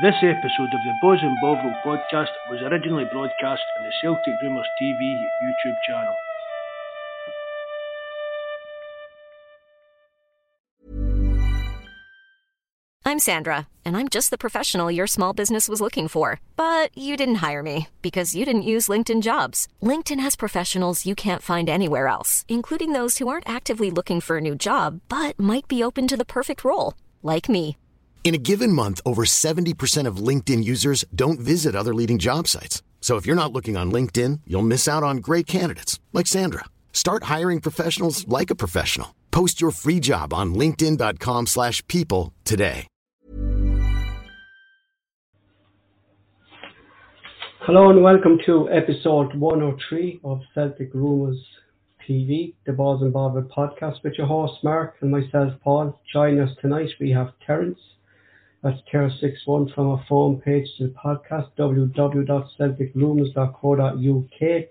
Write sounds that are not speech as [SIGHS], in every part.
This episode of the Bawz and Bovril podcast was originally broadcast on the Celtic Rumours TV YouTube channel. I'm Sandra, and I'm just the professional your small business was looking for. But you didn't hire me because you didn't use LinkedIn jobs. LinkedIn has professionals you can't find anywhere else, including those who aren't actively looking for a new job but might be open to the perfect role, like me. In a given month, over 70% of LinkedIn users don't visit other leading job sites. So if you're not looking on LinkedIn, you'll miss out on great candidates like Sandra. Start hiring professionals like a professional. Post your free job on linkedin.com/people today. Hello and welcome to episode 103 of Celtic Rumours TV, the Bawz and Bovril podcast with your host Mark and myself Paul. Join us tonight we have Terence. That's Terence61 from our phone page to the podcast www.celticrumours.co.uk.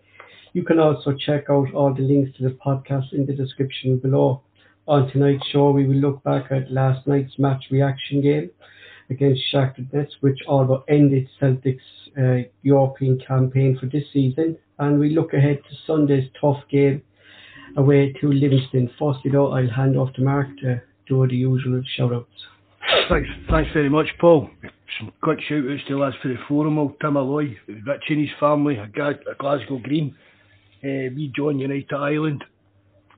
You can also check out all the links to the podcast in the description below. On tonight's show we will look back at last night's match reaction game against Shakhtar Donetsk, which all but ended Celtic's uh, European campaign for this season. And we look ahead to Sunday's tough game away to Livingston. Firstly, though, I'll hand off to Mark to do the usual shout outs. Thanks, thanks very much, Paul. Some quick shout outs to lads for the forum, old Tim Alloy, Rich and his family, a, Ga- a Glasgow Green, uh, we John United Island,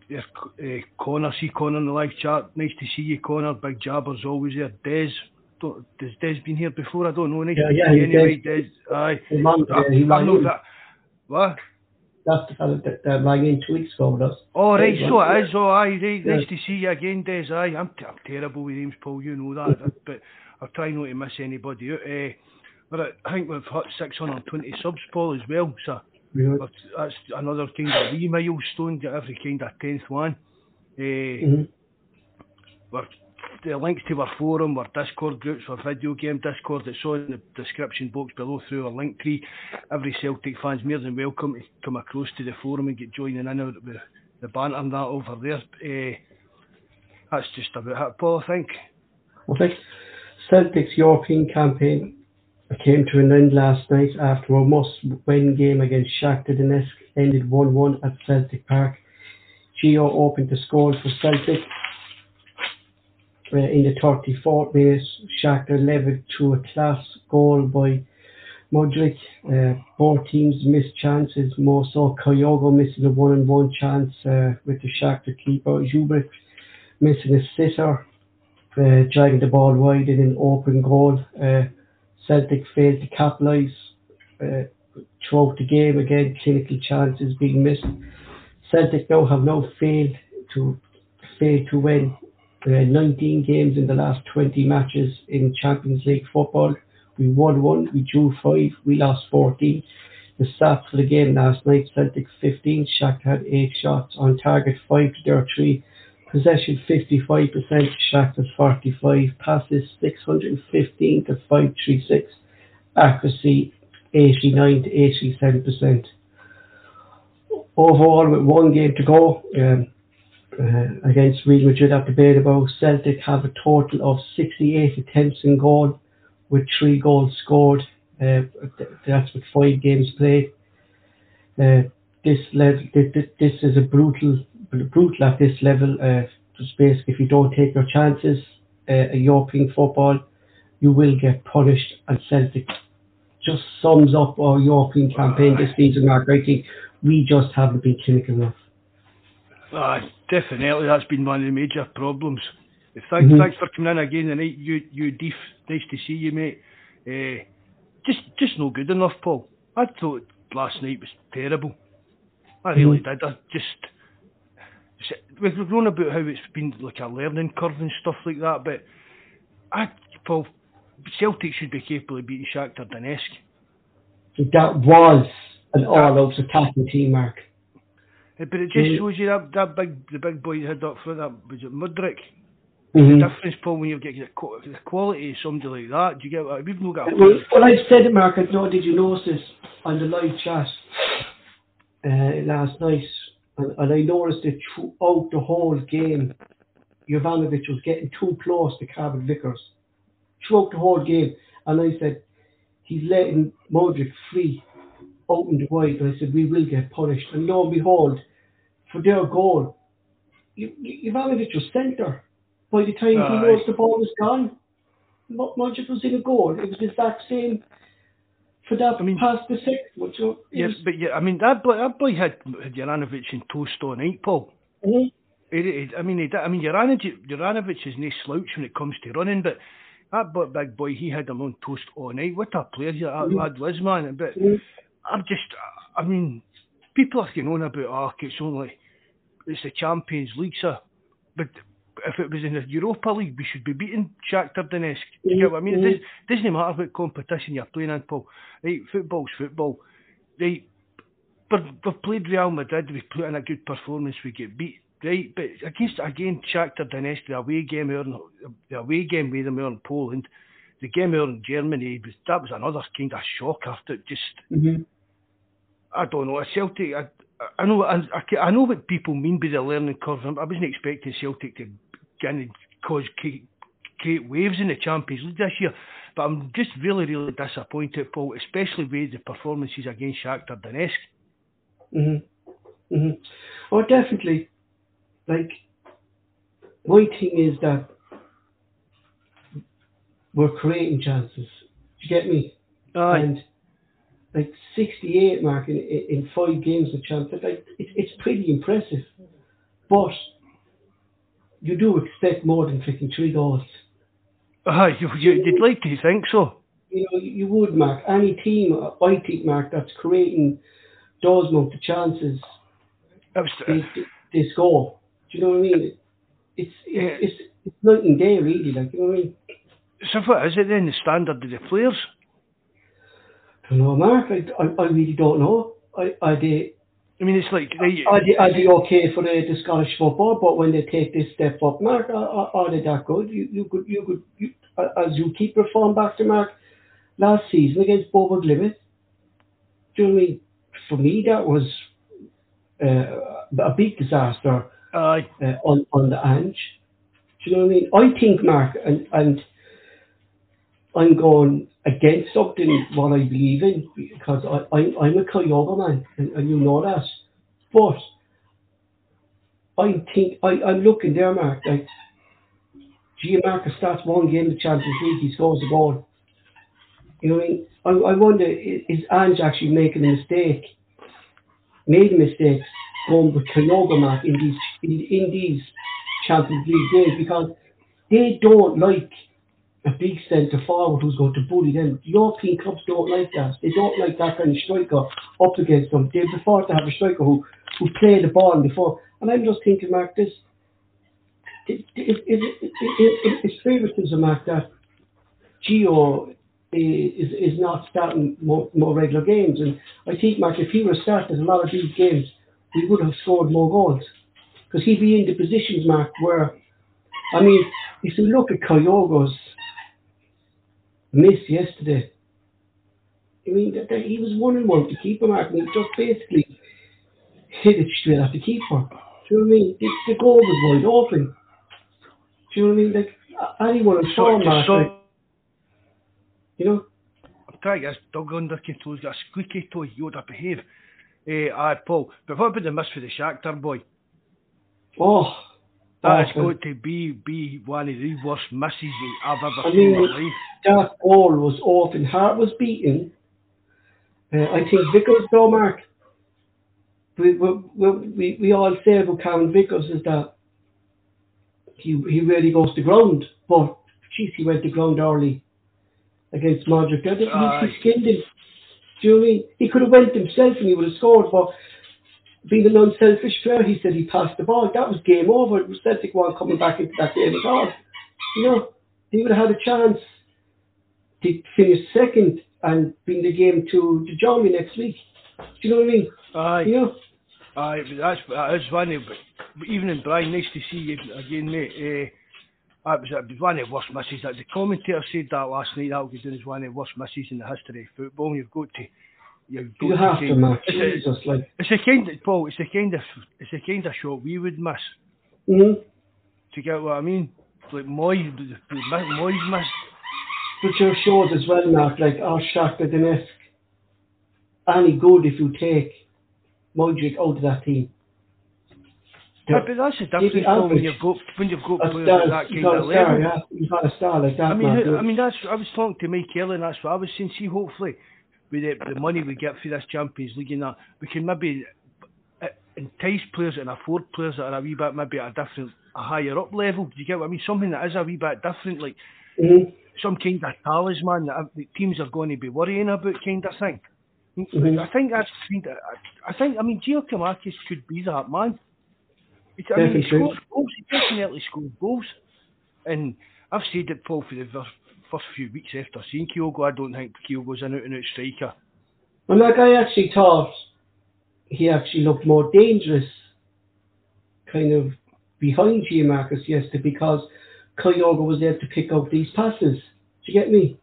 There's uh, Connor, see Connor in the live chat. Nice to see you, Connor. Big Jabber's always there. Des, don't, has Des been here before? I don't know. Nice Yeah, yeah, see you he's anyway, Des. Aye. His mum, I, uh, he I know that. What? That's the fella that, that rang in two weeks ago with us. Oh, right, Yeah, so yeah. it is. Oh, aye, right. Nice to see you again, Des. Aye, I'm, t- I'm terrible with names, Paul. You know that. [LAUGHS] but I'll try not to miss anybody out. Uh, but I think we've hit 620 subs, Paul, as well. So Really. that's another kind of wee milestone to every kind of 10th one. Uh, Mhm. we're, the links to our forum, our Discord groups, our video game Discord, that's all in the description box below through our Linktree. Every Celtic fan's more than welcome to come across to the forum and get joining in with the, banter and that over there. Uh, that's just about it, Paul, I think. I think Celtic's European campaign came to an end last night after a must-win game against Shakhtar Donetsk ended 1-1 at Celtic Park. Gio opened the score for Celtic in the 34th minute. Shakhtar levelled to a class goal by Mudryk. Uh, both teams missed chances, more so Kyogo missing a one-on-one chance uh, with the Shakhtar keeper. Zubrik missing a sitter uh, dragging the ball wide in an open goal. Uh, Celtic failed to capitalise uh, throughout the game again, clinical chances being missed. Celtic now have now failed to failed to win uh, 19 games in the last 20 matches in Champions League football. We won one, we drew five, we lost 14. The stats for the game last night, Celtic 15, Shakhtar had 8 shots on target, 5 to their 3. Possession 55%, Shakhtar's 45, passes 615 to 536, accuracy 89 to 87%. Overall, with one game to go um, uh, against Real Madrid the Bernabeu, Celtic have a total of 68 attempts in goal, with three goals scored. Uh, that's with five games played. Uh, this level, this, is a brutal, brutal at this level. Uh, just basically, if you don't take your chances, uh, European football, you will get punished. And Celtic just sums up our European campaign this season. I think we just haven't been clinical enough. Aye, definitely. That's been one of the major problems. Thanks, Mhm. thanks for coming in again tonight. You, you, Deef. Nice to see you, mate. Uh, just, just no good enough, Paul. I thought last night was terrible. I really Mhm. did. I just. We've grown about how it's been like a learning curve and stuff like that, but I, Paul, Celtic should be capable of beating Shakhtar Donetsk. That was an all-out attacking team, Mark. But it just Mm. shows you that that big the big boy you had up front. That was it Mudryk. Mhm. The difference, Paul, when you get the quality of somebody like that. Do you get what we've not got? Well, well, I've said it, Mark. I know, did you notice this on the live chat uh, last night? And, and I noticed it throughout the whole game. Juranovic was getting too close to Carter-Vickers throughout the whole game. And I said, he's letting Mudryk free out in the wide. And I said, we will get punished. And lo and behold, for their goal, you, you, Ivanovic was centre. By the time he knows the ball was gone, Mudryk was in a goal. It was the exact same for that I mean, past the six. Which, yes, but yeah, I mean that boy, that boy had, had Juranovic in toast all night, Paul. Mm-hmm. He, he, I mean, he, I mean, Juranovic, Juranovic is no slouch when it comes to running, but that big boy, he had him on toast all night. What a player that mm-hmm. lad was, man. But mm-hmm. I'm just, I mean, people are going on about, oh, it's only, it's the Champions League, sir. But if it was in the Europa League, we should be beating Shakhtar Donetsk. You get what I mean? It does, doesn't matter what competition you're playing in, Paul. Right, football's football. Right, but we've played Real Madrid, we put in a good performance, we get beat. Right, but against again Shakhtar Donetsk, the away game, the away game with them in Poland, the game in Germany, was, that was another kind of shocker. That just, mm-hmm. I don't know, a Celtic. I, I know I, I know what people mean by the learning curve. I wasn't expecting Celtic to get and cause create waves in the Champions League this year, but I'm just really, really disappointed, Paul, especially with the performances against Shakhtar Donetsk. Mhm. Mhm. Oh, definitely. Like my thing is that we're creating chances. Do you get me? Aye. And like 68 mark in, in five games of Champions like it's, it's pretty impressive. But you do expect more than 53 goals. Uh, you, you, would like to think so. You know, you would, Mark. Any team, I think, Mark, that's creating those amount of chances, was, they, they, score. Do you know what I mean? It's it's, yeah. it's, it's night and day, really. Like, you know what I mean? So what is it then, the standard of the players? I don't know, Mark. I, I, I really don't know. I, I, they, I mean, it's like they, I'd, I'd be okay for the, the Scottish football, but when they take this step up, Mark, are, are they that good? You, you could, you could, you, as you keep referring back to Mark last season against Bodø/Glimt. Do you know what I mean? For me, that was uh, a big disaster uh, on on the Ange. Do you know what I mean? I think, Mark, and and I'm going against something what I believe in because I, I I'm a Kyogo man and, and you know that. But I think I, I'm looking there, Mark, like Gianmarco starts one game in the Champions League, he scores a goal. You know what I mean? I, I wonder is Ange actually making a mistake? Made a mistake going with Kyogo Mark in these in, in these Champions League games because they don't like a big centre forward who's going to bully them. European clubs don't like that. They don't like that kind of striker up against them. They prefer to have a striker who, who play the ball before. And I'm just thinking, Mark, this it, it, it, it, it, it's favoritism, Mark, that Gio eh, is is not starting more, more regular games. And I think, Mark, if he were starting a lot of these games, we would have scored more goals. Because he'd be in the positions, Mark, where, I mean, if you look at Kyogo's missed yesterday. I mean, that, that he was one and one to keeper mark, and he just basically hit it straight at the keeper. Do you know what I mean? The, the goal was wide open. Do you know what I mean? Like anyone in form, mark, so, like, you know. I'm trying to get dog under control. He's got a squeaky toy. You ought to behave. Eh, aye, Paul. But what about the miss for the Shakhtar boy? Oh, that's oh, got to be be one of the worst misses I've ever I seen mean, in my life. That ball was off and Hart was beaten. Uh, I think Vickers though, Mark. We, we, we, we all say about Cameron Vickers is that he he really goes to ground, but geez, he went to ground early against Mudryk. I uh, he skinned him. Do you know what I mean? He could have went himself and he would have scored, but being an unselfish player, he said he passed the ball. That was game over. It was Celtic weren't coming back into that game at all. You know, he would have had a chance to finish second and bring the game to, to Germany next week. Do you know what I mean? Aye. You know? Aye, that's, that's funny. But even in Brian, nice to see you again, mate. Uh, that was, it was one of the worst misses. That the commentator said that last night. That was one of the worst misses in the history of football. You've got to you you have to, man. It's, Jesus, like it's a kind of Paul. It's a kind of it's a kind of shot we would miss. Mm-hmm. To get what I mean, like Mooy, Mooy's miss. but your shows as well, Mark, like our Shakhtar Donetsk, any good if you take Mudryk out of that team. Yeah, but that's the difference though, when you've got when you've got players at that kind of level. Yeah. You've got a star like that. I mean, Mark. I mean that's I was talking to Mike Kelly and that's what I was saying. See, hopefully, with the, the money we get through this Champions League and that, we can maybe uh, entice players and afford players that are a wee bit maybe at a different, a higher up level. Do you get what I mean? Something that is a wee bit different, like mm-hmm. some kind of talisman that the teams are going to be worrying about, kind of thing. Mm-hmm. I think that's I think I mean Giakoumakis could be that man. It's, I mean, he scores goals. He definitely scores goals. And I've said it, Paul, for the first few weeks after seeing Kyogo, I don't think Kyogo's an out and out striker. Well, like I actually thought he actually looked more dangerous, kind of behind Giakoumakis yesterday because Kyogo was there to pick up these passes. Do you get me?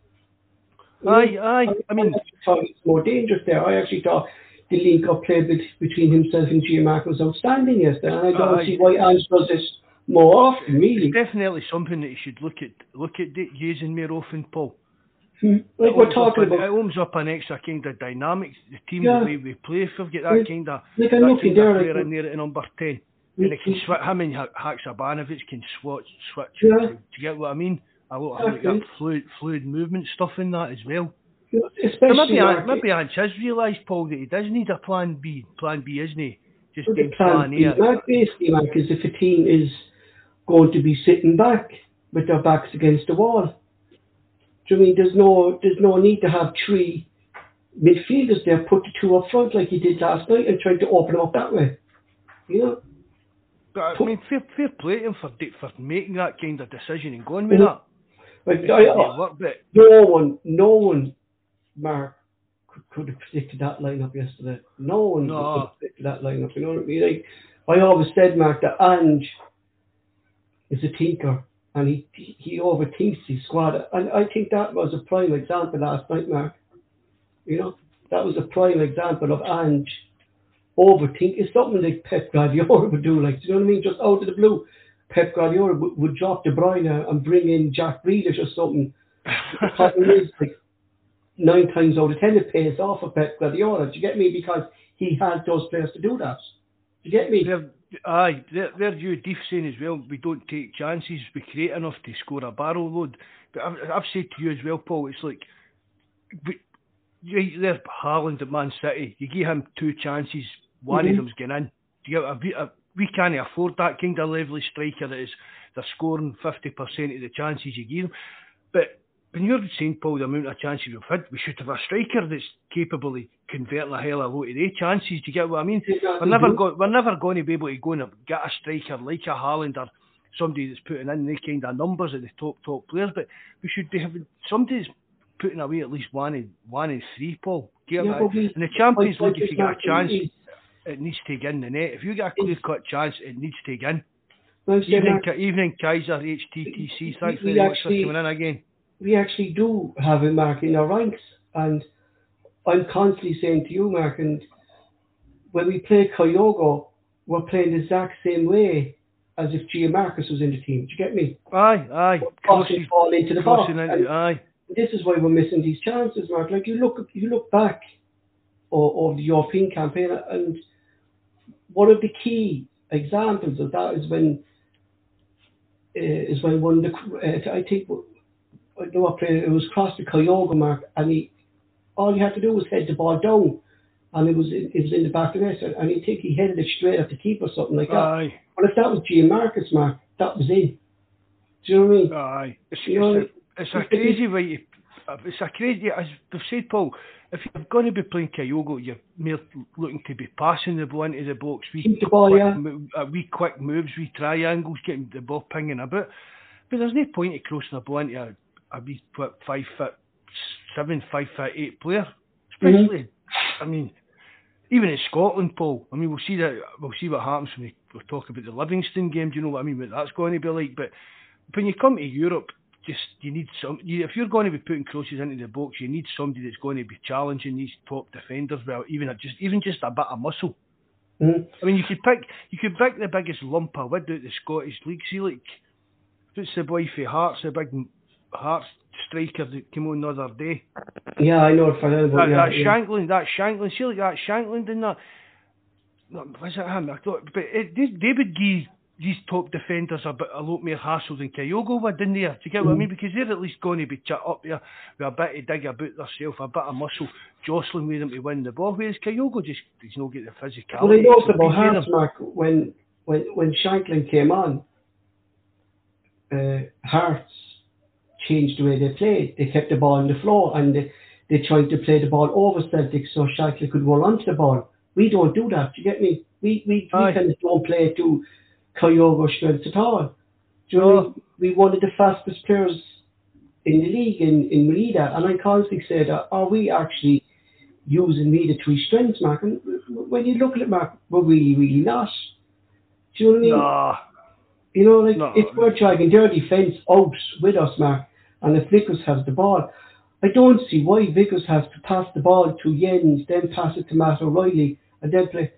Aye, aye. I, I mean, I thought it was more dangerous there. I actually thought the link up play between himself and Giakoumakis was outstanding yesterday, and I don't uh, see why Ange does this more often. Really, it's definitely something that you should look at look at using more often, Paul. Hmm. Like we're talking an, about, it opens up an extra kind of dynamics. The team Yeah. the way we play, if we've got that Like- kind of like that kind of player like- in there at number ten, we- and it can switch. Him and Ha- Haksabanovic can switch switch. Yeah. Do you get what I mean? I I like that fluid fluid movement stuff in that as well. So especially maybe An- maybe Ange has realised, Paul, that he does need a plan B. Plan B, isn't he? Just But the then plan plan A. Mark, basically, Mark, is if a team is going to be sitting back with their backs against the wall. Do you mean there's no there's no need to have three midfielders there, put the two up front like you did last night, and try to open them up that way. You know, But I mean, fair, fair play to him for for making that kind of decision and going with Mhm. that. like I, but no one, no one, Mark could, could have predicted that lineup yesterday. No one No. could have predicted that lineup. You know what I mean? Like I always said, Mark, that Ange is a tinker and he he, overthinks his squad, and I think that was a prime example last night, Mark. You know, that was a prime example of Ange overthink. It's something like Pep Guardiola [LAUGHS] would do, like do you know what I mean? Just out of the blue. Pep Guardiola would, would drop De Bruyne and bring in Jack Grealish or something the problem is, [LAUGHS] like, nine times out of ten, it pays off for Pep Guardiola. Do you get me? Because he has those players to do that. Do you get me? they're, aye, they're, they're you deep saying as well. We don't take chances. We create enough to score a barrel load. But I've, I've said to you as well, Paul. It's like we, you, they're Haaland at Man City. You give him two chances, one Mhm. of them's going in. Do you get, a, we- a, we can't afford that kind of level striker that is they're scoring fifty percent of the chances you give them. But when you're saying, Paul, the amount of chances we've had, we should have a striker that's capable of converting a hell of a lot of their chances. Do you get what I mean? We're never go, we're never going to be able to go and get a striker like a Haaland or somebody that's putting in the kind of numbers at the top top players. But we should be having somebody that's putting away at least one in one in three, Paul. Get Yeah, what we- in the Champions like- League, if you get a chance, it needs to get in the net. If you get a clear cut chance, it needs to get in. Evening, Ki- evening Kaiser HTTC. Thanks very much for coming in again. We actually do have a Mark in our ranks, and I'm constantly saying to you, Mark, and when we play Kyogo, we're playing the exact same way as if Giamarcus was in the team. Do you get me? Aye, aye. Crossing ball into the box. into, aye. this is why we're missing these chances, Mark. Like you look, you look back o- over the European campaign, and one of the key examples of that is when uh, is when one of the uh, I think I know what it was crossed the Kyogo mark, and he all he had to do was head the ball down, and it was in, it was in the back of the net, and, and I think he headed it straight at the keeper, or something like that. Aye, But if that was Giamarcus mark, that was in. Do you know what I mean? aye. It's, You know, it's, a, it's a crazy way. You, it's a crazy. As they've said, Paul. If you're going to be playing Kyogo, you're looking to be passing the ball into the box. We the ball, quick, yeah. mo- uh, wee quick moves, we triangles, getting the ball pinging about. But there's no point in crossing the ball into a, a wee what, five foot seven, five foot eight player. Especially, I mean, even in Scotland, Paul. I mean, we'll see that. We'll see what happens when we, we talk about the Livingston game. Do you know what I mean? What that's going to be like. But when you come to Europe, just you need some. You, if you're going to be putting crosses into the box, you need somebody that's going to be challenging these top defenders. Well, even a, just even just a bit of muscle. Mhm. I mean, you could pick you could pick the biggest lump of wood out the Scottish league. See, like what's the boy for Hearts, the big Hearts striker that came on the other day. Yeah, I know for them. That, yeah, that yeah. That Shankland, see like that Shankland in that. Was it him? I thought, but it, this David Gee, these top defenders are a, lot more hassle than Kyogo would in there. Do you get what I mean? Mm. Because they're at least going to be chat up there with a bit of dig about themselves, a bit of muscle, jostling with them to win the ball. Whereas Kyogo just does not get the physicality. Well, know to about Hearts. Mark, when when when Shankland came on, uh, Hearts changed the way they played. They kept the ball on the floor and they, they tried to play the ball over Celtic so Shankland could roll onto the ball. We don't do that. Do you get me? We we we kind of don't play to Kyogo strengths at all. Do you know, No. we one of the fastest players in the league in in Maeda, and I constantly that are we actually using Maeda to his strengths, Mark? And when you look at it, Mark, we're really really not. Do you know what I mean? Nah, You know, like No. if we're dragging their defence out with us, Mark, and if Vickers has the ball, I don't see why Vickers has to pass the ball to Jenz, then pass it to Matt O'Riley, and then play.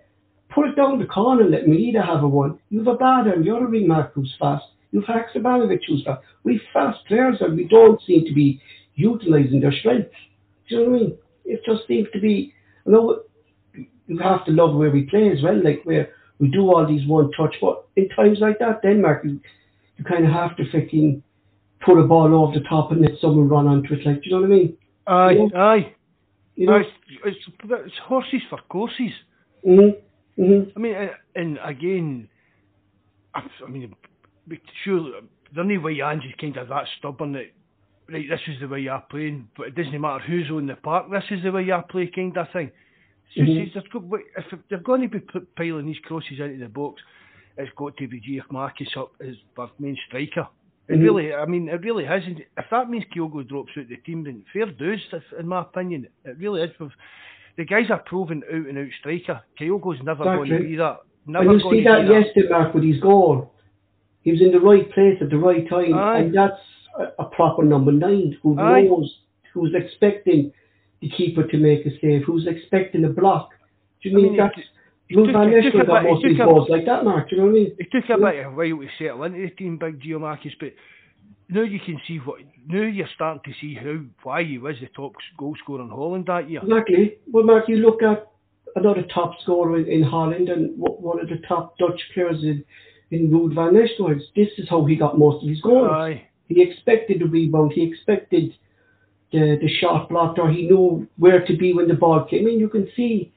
Put it down the corner and let Maeda have a one. You've Abada and the other ring Mark who's fast. You've Haksabanovic who's fast. We've fast players and we don't seem to be utilising their strength. Do you know what I mean? It just seems to be, you know you have to love where we play as well, like where we do all these one touch, but in times like that, Denmark, you, you kind of have to freaking put a ball over the top and let someone run onto it, like, do you know what I mean? aye, Yeah. aye. You know? It's, it's, it's horses for courses. hmm hmm I mean, and, and again, I, I mean, surely the only way Ange's kind of that stubborn that right, this is the way you're playing, but it doesn't matter who's on the park. This is the way you play, kind of thing. Mhm. it's if they're going to be piling these crosses into the box, it's got to be GF Marcus up as our main striker. It really, I mean, it really has. And If that means Kyogo drops out the team, then fair dues, in my opinion. It really is. The guy's a proven out and out striker. Kyogo's never going to be that. Never And you see that that. yesterday, Mark, with his goal. He was in the right place at the right time, Aye. and that's a, a proper number nine who Aye. knows, who's expecting the keeper to make a save, who's expecting a block. Do you I mean, mean, that's it- Lou took- Van it took Nistelrooy a bit- it took a- like that, Mark. You know what I mean? It took a bit of a while to settle into the team, Big Gio Marcus, but now you can see what. Now you're starting to see how why he was the top goal scorer in Holland that year. Exactly. Well, Mark, you look at another top scorer in, in Holland and one of the top Dutch players in, in Ruud van Nistelrooy. This is how he got most of his goals. Aye, He expected the rebound. He expected the the shot blocked, or he knew where to be when the ball came in. You can see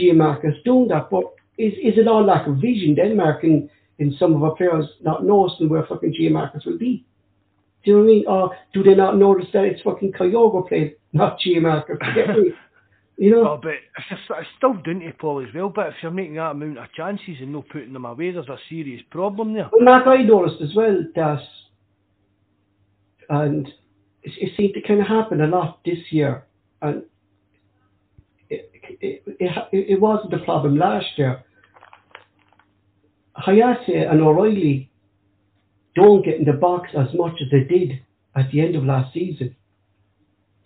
Giamarcus doing that, but is is it all lack of vision? Denmark and in some of our players not noticing where fucking Giamarcus will be. Do you know what I mean? Or do they not notice that it's fucking Kyogo playing, not Giamarcus? You get me? You know? oh, but it's, just, it's still down to Paul as well. But if you're making that amount of chances and not putting them away, there's a serious problem there. Well, Mark, I noticed as well that, and it, it seemed to kind of happen a lot this year, and it, it, it, wasn't a problem last year. Hatate and O'Riley don't get in the box as much as they did at the end of last season.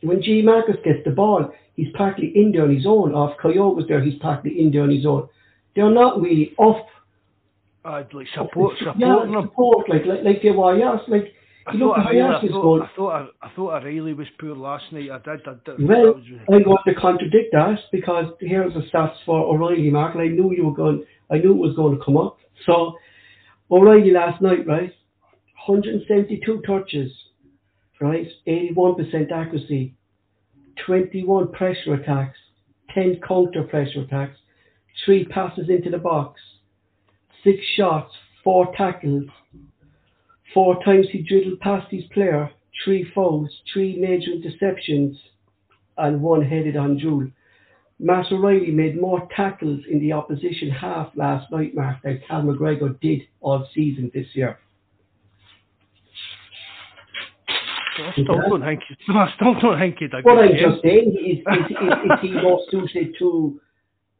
When G. Marcus gets the ball, he's partly in there on his own. Or if Kyogo's there, he's partly in there on his own. They're not really up I'd like support, yeah, support, like like like they were, yes, like I thought, I, thought. I thought I thought O'Riley was poor last night. I did. I did. Well, was, I'm going to contradict that because here's the stats for O'Riley, Mark, and I knew you were going. I knew it was going to come up. So O'Riley last night, right, 172 touches, right, 81% accuracy, 21 pressure attacks, 10 counter pressure attacks, three passes into the box, six shots, four tackles, four times he dribbled past his player, three fouls, three major interceptions, and one headed on Jewel. Matt O'Riley made more tackles in the opposition half last night, Mark, than Cal McGregor did all season this year. I still don't think. I still don't think he'd [LAUGHS] What I'm just saying is, is, is, is he more suited to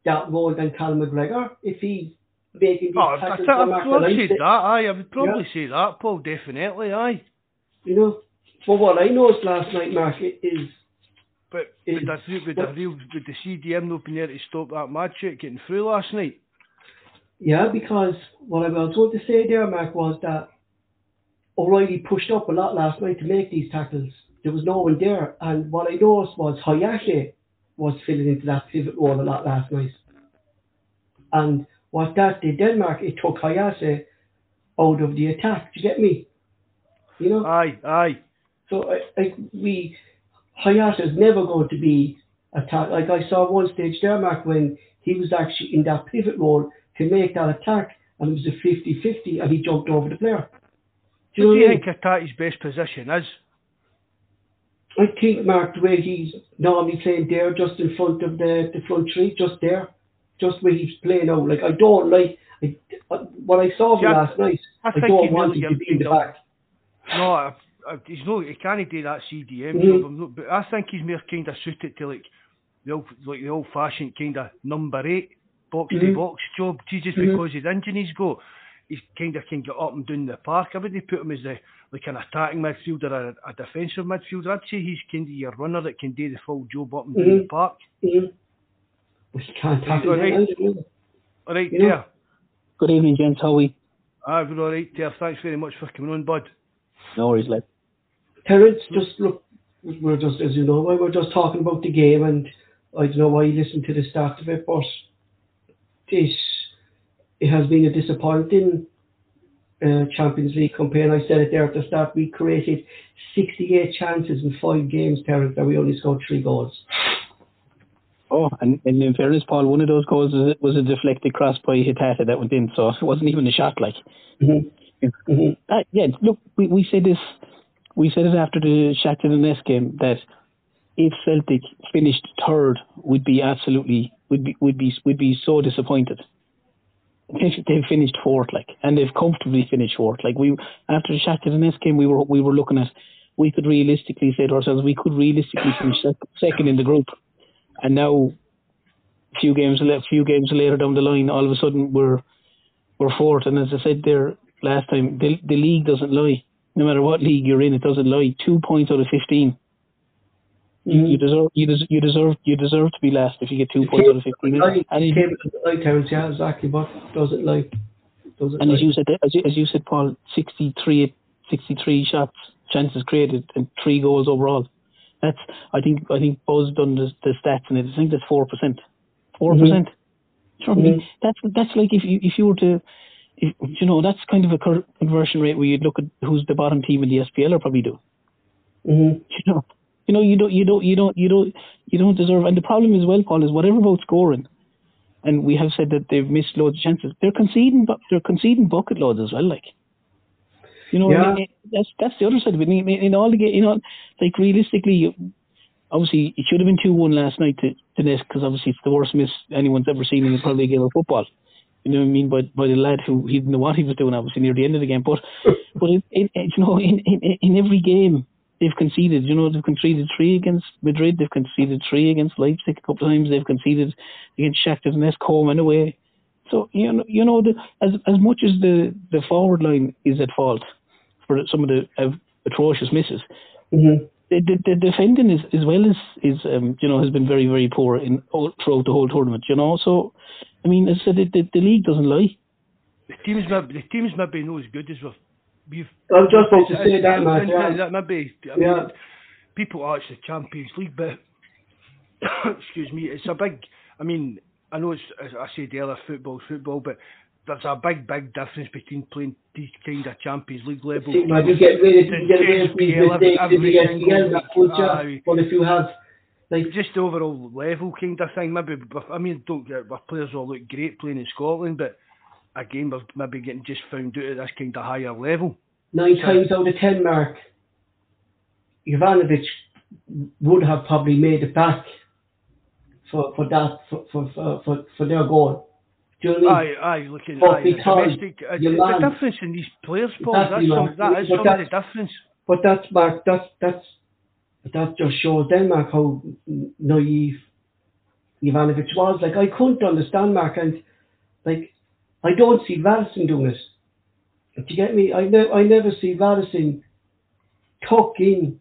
that role than Cal McGregor? If he's these Oh, I, tackles I, for I, Mark would O'Riley, say that. Aye, I would probably say that, Paul. Definitely, aye. you know. But what I noticed last night, Mark, is But would the, would, the real, would the CDM not been there to stop that shit getting through last night? Yeah, because what I was going to say there, Mark, was that O'Riley pushed up a lot last night to make these tackles. there was no one there. And what I noticed was Hayashi was filling into that pivot role a lot last night. And what that did, Denmark, it took Hayashi out of the attack. Do you get me? You know? Aye, aye. So I, I, we, Hayashi is never going to be attacked. Like I saw one stage Denmark when he was actually in that pivot role to make that attack, and it was a 50-50, and he jumped over the player. Do you, what do you think Hatate's best position is? I think Mark the way he's normally playing there, just in front of the the front tree, just there, just where he's playing out. Like I don't like I, what I saw him last night. I, I don't want him to be in the back. No, I, I, he's no. He can't do that CDM mm-hmm. job. But I think he's more kind of suited to like the old, like the old fashioned kind of number eight box to mm-hmm. box job. just mm-hmm. because his injuries go, he kind of can get up and down the park. I wouldn't put him as a like an attacking midfielder or a, a defensive midfielder. I'd say he's kind of your runner that can do the full job up and down mm-hmm. the park. Well, he can't tackle all right, all right you there. Good evening, gents. How are we? We're all right there. Thanks very much for coming on, bud. No worries, lad. Terence, just look, we're just, as you know, we we're just talking about the game, and I don't know why you listened to the start of it, but this it has been a disappointing uh, Champions League campaign. I said it there at the start. We created 68 chances in five games, Terence, that we only scored three goals. Oh, and, and in fairness, Paul, one of those goals was, was a deflected cross by Hatate that went in, so it wasn't even a shot. Like, mm-hmm. Mm-hmm. Uh, yeah, look, we we said this, we said it after the Shakhtar Donetsk game that if Celtic finished third, we'd be absolutely, we'd be, we'd be, we'd be so disappointed they've finished fourth, like, and they've comfortably finished fourth. Like we after the Shakhtar Donetsk game, we were we were looking at we could realistically say to ourselves we could realistically finish second in the group, and now a few games few games later down the line, all of a sudden we're we're fourth. And as I said there last time, the the league doesn't lie. No matter what league you're in, it doesn't lie. Two points out of fifteen Mm-hmm. You deserve you, des- you deserve you deserve to be last if you get two it points out of fifteen. Like, and like Terence, yeah, exactly. But does it like does it? And like, as you said, as you, as you said, Paul, 63, 63 shots, chances created, and three goals overall. That's I think I think Buzz done the, the stats and I think that's four percent. Four percent. Mm-hmm. mm-hmm. That's that's like if you if you were to if, you know, that's kind of a conversion rate where you'd look at who's the bottom team in the SPL or probably do. Mm-hmm. You know, you know, you don't, you don't, you don't, you don't, you don't deserve. And the problem as well, Paul, is whatever about scoring, and we have said that they've missed loads of chances. They're conceding, but they're conceding bucket loads as well. Like, you know, yeah. I mean, that's that's the other side of it. In, in all the you know, like realistically, obviously it should have been two one last night to to this because obviously it's the worst miss anyone's ever seen in probably a game of football. You know what I mean? By by the lad who he didn't know what he was doing obviously near the end of the game. But [LAUGHS] but in, in, you know in, in in every game they've conceded. You know, they've conceded three against Madrid. They've conceded three against Leipzig a couple of times. They've conceded against Shakhtar Donetsk home and away. So you know, you know, the, as as much as the the forward line is at fault for some of the uh, atrocious misses, mm-hmm. the, the, the defending is as well as is um, you know has been very very poor in all, throughout the whole tournament. You know, so I mean, as I said, the, the, the league doesn't lie. The teams, the teams maybe not as good as we've we've. I'm just about to say that, man. Yeah. That maybe. I mean, yeah. People are the Champions League, but [COUGHS] excuse me, it's a big. I mean, I know it's. I said earlier, football's football, but there's a big, big difference between playing these kind of Champions League level. See, man, you get rid of, you get rid of these mistakes if you get together that culture. But if you have like just the overall level kind of thing, maybe. I mean, don't get our players all look great playing in Scotland, but again, we're maybe getting just found out at this kind of higher level. Nine times out of ten, Mark, Ivanovic would have probably made it back for, for that for, for, for, for their goal. Do you know what I mean? Aye, aye, looking at the domestic, uh, the difference in these players, Paul, exactly, that's some, that is some of the difference. But that's Mark, that's that's that just shows Denmark how naive Ivanovic was. Like I couldn't understand Mark, and like I don't see Ralston doing it. Do you get me? I, ne- I never see Ralston tuck in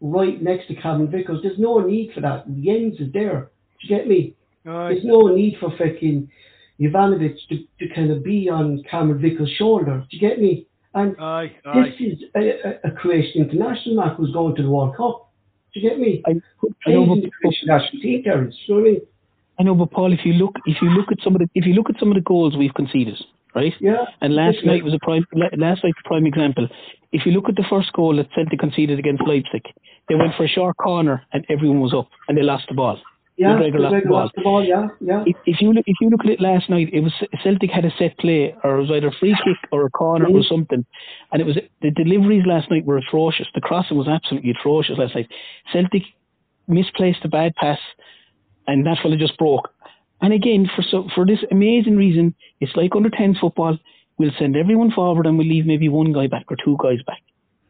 right next to Cameron Vickers. There's no need for that. Jenz is there. Do you get me? Right. There's no need for fucking Ivanovic to, to kind of be on Cameron Vickers' shoulder. Do you get me? And aye, aye. this is a, a, a Croatian international Mark who's going to the World Cup. Do you get me? I, I know, but, the Croatian national team, Terence. You know what I mean? I know, but Paul, if you look, if you look at some of the, if you look at some of the goals we've conceded, right? Yeah. And last Yeah. night was a prime, last night's a prime example. If you look at the first goal that Celtic conceded against Leipzig, they went for a short corner and everyone was up and they lost the ball. Yeah, McGregor lost the McGregor ball. lost the ball. Yeah, yeah. If, if you look, if you look at it last night, it was Celtic had a set play, or it was either a free kick or a corner or something, and it was the deliveries last night were atrocious. The crossing was absolutely atrocious last night. Celtic misplaced a bad pass, and that fella just broke. And again, for so for this amazing reason, it's like under 10s football. We'll send everyone forward and we'll leave maybe one guy back or two guys back,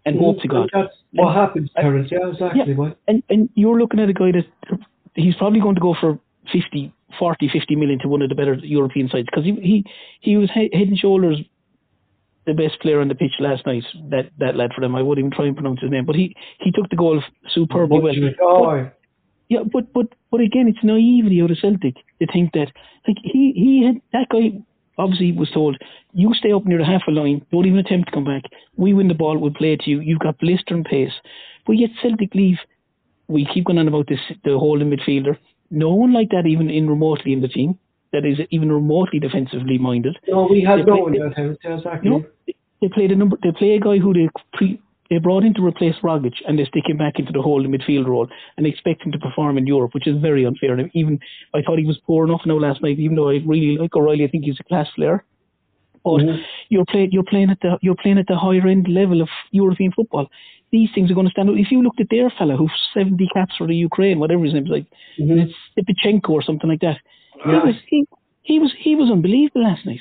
and hope to God. That's what And- happens, Terence. Yeah, exactly. Yeah. And and you're looking at a guy that he's probably going to go for 50, 40, 50 million to one of the better European sides because he, he he was he- head and shoulders the best player on the pitch last night. That that lad for them. I wouldn't even try and pronounce his name, but he he took the goal superbly well. Oh, but- Oh, yeah, but but but again, it's naivety out of Celtic to think that like he he had that guy obviously was told you stay up near the half a line, don't even attempt to come back. We win the ball, we'll play it to you. You've got blistering pace, but yet Celtic leave. We keep going on about this the holding midfielder. No one like that even in remotely in the team that is even remotely defensively minded. no, we had no one exactly. No, they play the number. They play a guy who they pre, they brought in to replace Rogic, and they stick him back into the holding midfield role, and expect him to perform in Europe, which is very unfair. And even I thought he was poor enough now last night, even though I really like O'Riley. I think he's a class player. But Mhm. you're playing you're playing at the you're playing at the higher end level of European football. These things are going to stand out. If you looked at their fella who's seventy caps for the Ukraine, whatever his name is, like Mhm. Stepanenko or something like that. He was he, he was he was unbelievable last night.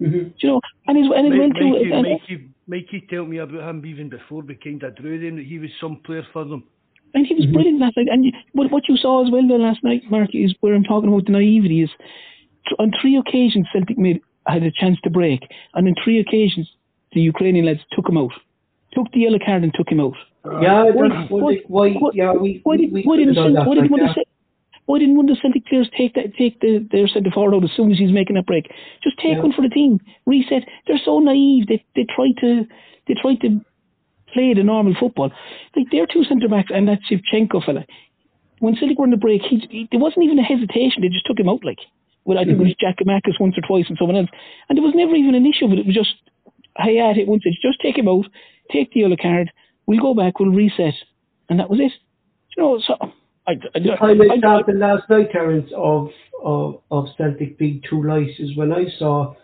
Mhm. You know, and his and his Mike, went to Mikey, and- Mikey, Mikey told me about him even before we kind of drew him that he was some player for them. And he was brilliant last night. And you, what, what you saw as well there last night, Mark, is where I'm talking about the naivety is on three occasions Celtic made had a chance to break, and on three occasions the Ukrainian lads took him out, took the yellow card and took him out. Uh, yeah, Why- why- why, why- yeah, we, Why, did, we why didn't, Celt- why didn't like one of the why didn't one of the Celtic players take that take the, their centre forward out as soon as he's making that break? Just take Yeah. one for the team, reset. They're so naive. They they try to they try to play the normal football. Like their two centre backs and that Shevchenko fella. When Celtic were in the break, he, he there wasn't even a hesitation. They just took him out like. Well, I think it was mm-hmm. Jack Giakoumakis once or twice and someone else, and there was never even an issue with it. It was just hey at it once. It's just take him out, take the yellow card. We'll go back. We'll reset, and that was it. You know, so I, I, I, I, example last night, Terence, of, of of Celtic big two lights is when I saw.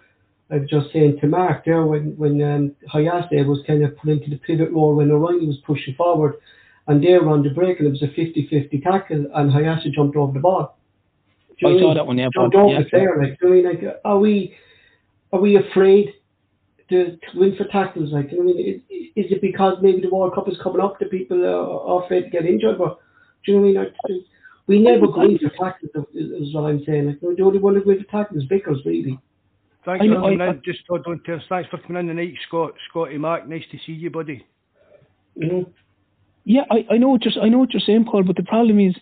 I was just saying to Mark there when when um, Hayase was kind of put into the pivot role when O'Riley was pushing forward, and they were on the break and it was a 50-50 tackle and Hayase jumped over the ball. Do I saw that one, yeah, Jumped over yeah. the player, like. Do you I mean? Like, are we are we afraid to, to win for tackles? Like, you know what I mean, is, is it because maybe the World Cup is coming up that people uh, are afraid to get injured? But do you know what I mean? Like, we never go in for tackles, is, is what I'm saying. Like, the only one who goes for tackles is Vickers, really. Thanks I for coming in. Just hold on, Terence. Thanks for coming in tonight, Scott. Scotty Mark. Nice to see you, buddy. You know? Yeah, I, I know what you're I know what you're saying, Paul. But the problem is,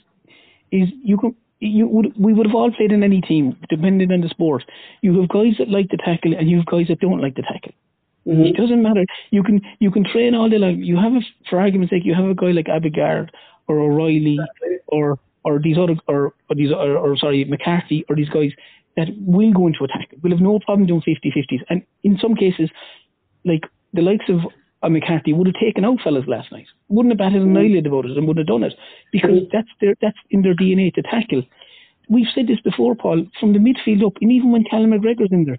is you can you would we would have all played in any team, depending on the sport. You have guys that like to tackle, and you have guys that don't like to tackle. Mhm. It doesn't matter. You can you can train all day long. You have a, for argument's sake, you have a guy like Abildgaard or O'Riley or or these other or, or these or, or sorry McCarthy or these guys that will go into attack. Will have no problem doing 50-50s. And in some cases, like the likes of a McCarthy would have taken out fellas last night. Wouldn't have batted an hmm. eyelid about it and wouldn't have done it because that's their that's in their DNA to tackle. We've said this before, Paul, from the midfield up, and even when Callum McGregor's in there,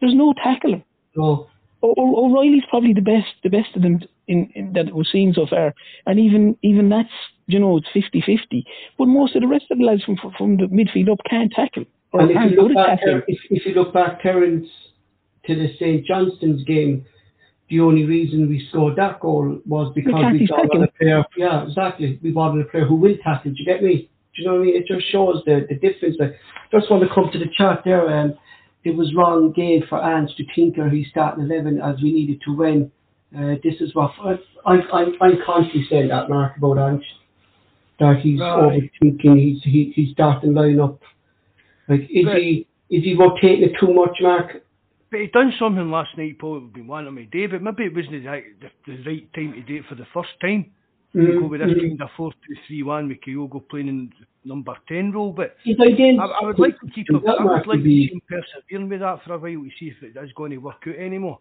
there's no tackler. So, O- O- O'Riley's probably the best, the best of them in, in that we've seen so far, and even even that's you know it's 50-50. But most of the rest of the lads from from the midfield up can't tackle or and if you look back. If, if you look back, Terence, to the St Johnstone's game, the only reason we scored that goal was because we McCarthy's brought on tackling. a player. Yeah, exactly. We wanted a player who will tackle. Do you get me? Do you know what I mean? It just shows the the difference. Like, just want to come to the chat there. Um, it was wrong game for Ange to tinker his starting eleven as we needed to win. Uh, this is what I, I, I'm I'm constantly saying that Mark about Ange that he's Right. overthinking. He's he, he's starting line up. Like is Right. he is he rotating it too much, Mark? But he done something last night, Paul, It would been wanting me day, but maybe it wasn't the, the, the right time to do it for the first time. Mm-hmm. Go with this kind of 4 2 3 1 with Kyogo playing in number 10 role. But I, I, would like to keep a, I would like to see him persevering with that for a while to see if it is going to work out anymore.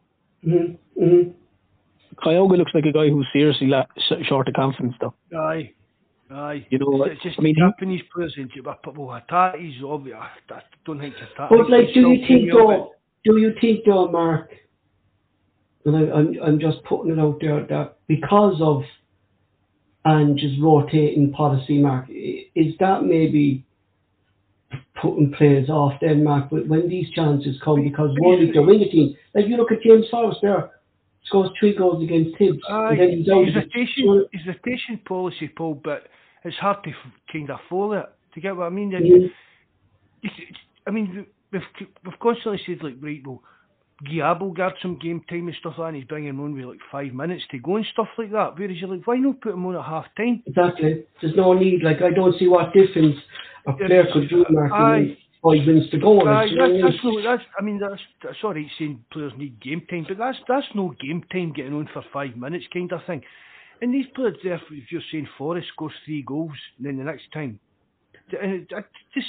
Mm-hmm. Mm-hmm. Kyogo looks like a guy who's seriously la- short of confidence, though. Aye. Aye. You know, it's just I mean, Japanese players and well, Hatate's obvious. I don't think Hatate. But like, do you think though? Do you think though, Mark? And I, I'm I'm just putting it out there that because of and just rotating policy, Mark, is that maybe putting players off then, Denmark when these chances come? Because one, if they're winning the team, like you look at James Forrest there, scores three goals against Hibs. Uh, and then he's out he's, rotation, he's rotation policy, Paul, but it's hard to kind of follow it. To get what I mean? Mm-hmm. It's, it's, I mean, we've, we've constantly said, like, right, well, Guiabo got some game time and stuff like that, and he's bringing him on with like five minutes to go and stuff like that. Whereas you're like, why not put him on at half time? Exactly. There's no need. Like, I don't see what difference a player could do, Mark, five minutes to go. Aye, that's, that's no, that's, I mean, that's, that's all right saying players need game time, but that's that's no game time getting on for five minutes kind of thing. And these players, there, if you're saying Forrest scores three goals, and then the next time, and it, it just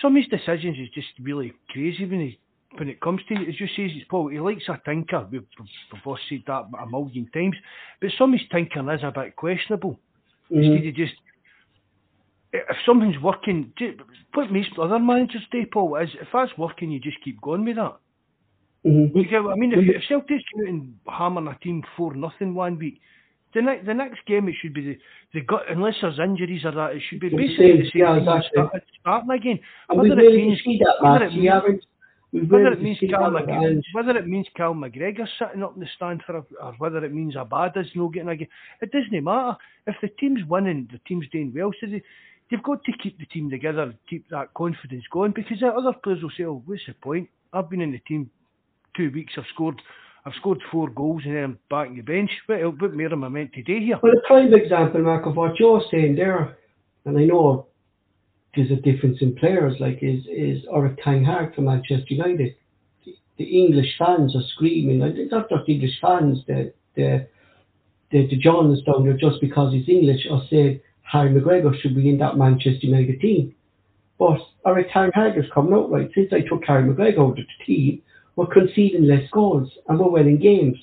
some of his decisions is just really crazy when he when it comes to, as you say, it's Paul, he likes a tinker. We've, we've both said that a million times. But some of his tinkering is a bit questionable. Mm-hmm. Instead of just, if something's working, what most other managers do, Paul, is if that's working, you just keep going with that. Mm-hmm. You get what I mean? If, if Celtic's out and hammering a team 4 nothing one week, the, ne- the next game it should be the, the gut, unless there's injuries or that, it should be basically the same yeah, exactly. start, starting again. And whether it means, that, whether it means, whether it means Cal McGregor, whether it means Cal McGregor sitting up in the stand for, a, or whether it means Abada's no getting a game, it doesn't matter. If the team's winning, the team's doing well. So they, they've got to keep the team together, keep that confidence going. Because other players will say, "Oh, what's the point? I've been in the team two weeks. I've scored, I've scored four goals, and then I'm back on the bench. What, what more am I meant to do here?" Well, a prime example, Mark, of what you're saying there, and I know there's a difference in players. Like is is Ten Hag for Manchester United. The, the English fans are screaming. It's not just English fans. The the the, the journalists down there just because he's English are saying Harry McGregor should be in that Manchester United team. But Erik Ten Hag has come out right since I took Harry McGregor out of the team. We're conceding less goals and we're winning games.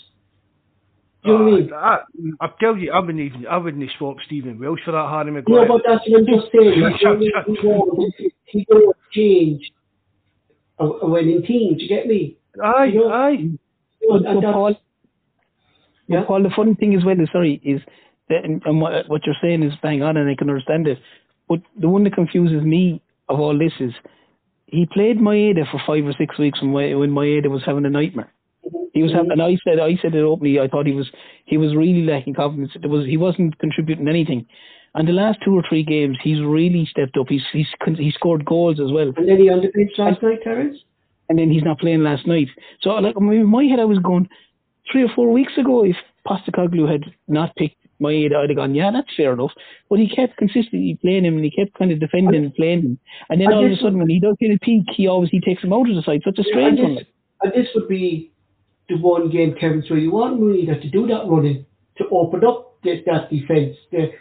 Do you know what I mean? Ah, I, I tell you, I wouldn't even, I wouldn't swap Stephen Welsh for that Harry Maguire. No, but that's what I'm just saying. [LAUGHS] Like, he going to change a, a winning team. Do you get me? Aye, you know? aye. You know, but, Paul, yeah? Paul, the funny thing as well sorry, is that, and, and what, what you're saying is bang on, and I can understand it. But the one that confuses me of all this is he played Maeda for five or six weeks when, when Maeda was having a nightmare. He was having, and I said, I said it openly. I thought he was, he was really lacking confidence. It was, he wasn't contributing anything. And the last two or three games, he's really stepped up. He's, he's, he scored goals as well. And then he bench last night, Terence. And then he's not playing last night. So, like, in my head, I was going three or four weeks ago. If Postecoglou had not picked Maeda, I'd have gone, yeah, that's fair enough. But he kept consistently playing him, and he kept kind of defending and playing him. And then all of a sudden, when he does hit a peak, he always he takes him out of the side. Such a strange and this, one. And this would be the one game Kevin's really want really to do that running to open up the, that defence. The,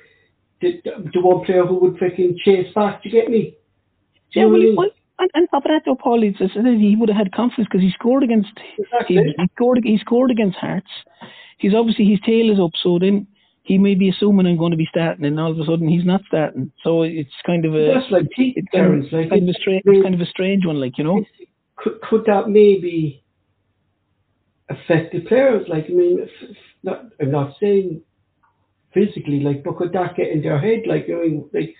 the, the one player who would freaking chase back. Do you get me? Do yeah, well, he, well, and, and top of that, though, Paul, it's, it's, he would have had confidence because he scored against exactly. he, he scored he scored against Hearts. He's obviously his tail is up, so then he may be assuming I'm going to be starting, and all of a sudden he's not starting. So it's kind of a that's like it's kind, of, like kind of a strange, it's kind of a strange one, like you know. Could could that maybe affect the players? Like I mean, not, I'm not saying physically, like, but could that get in their head? Like, I mean, like,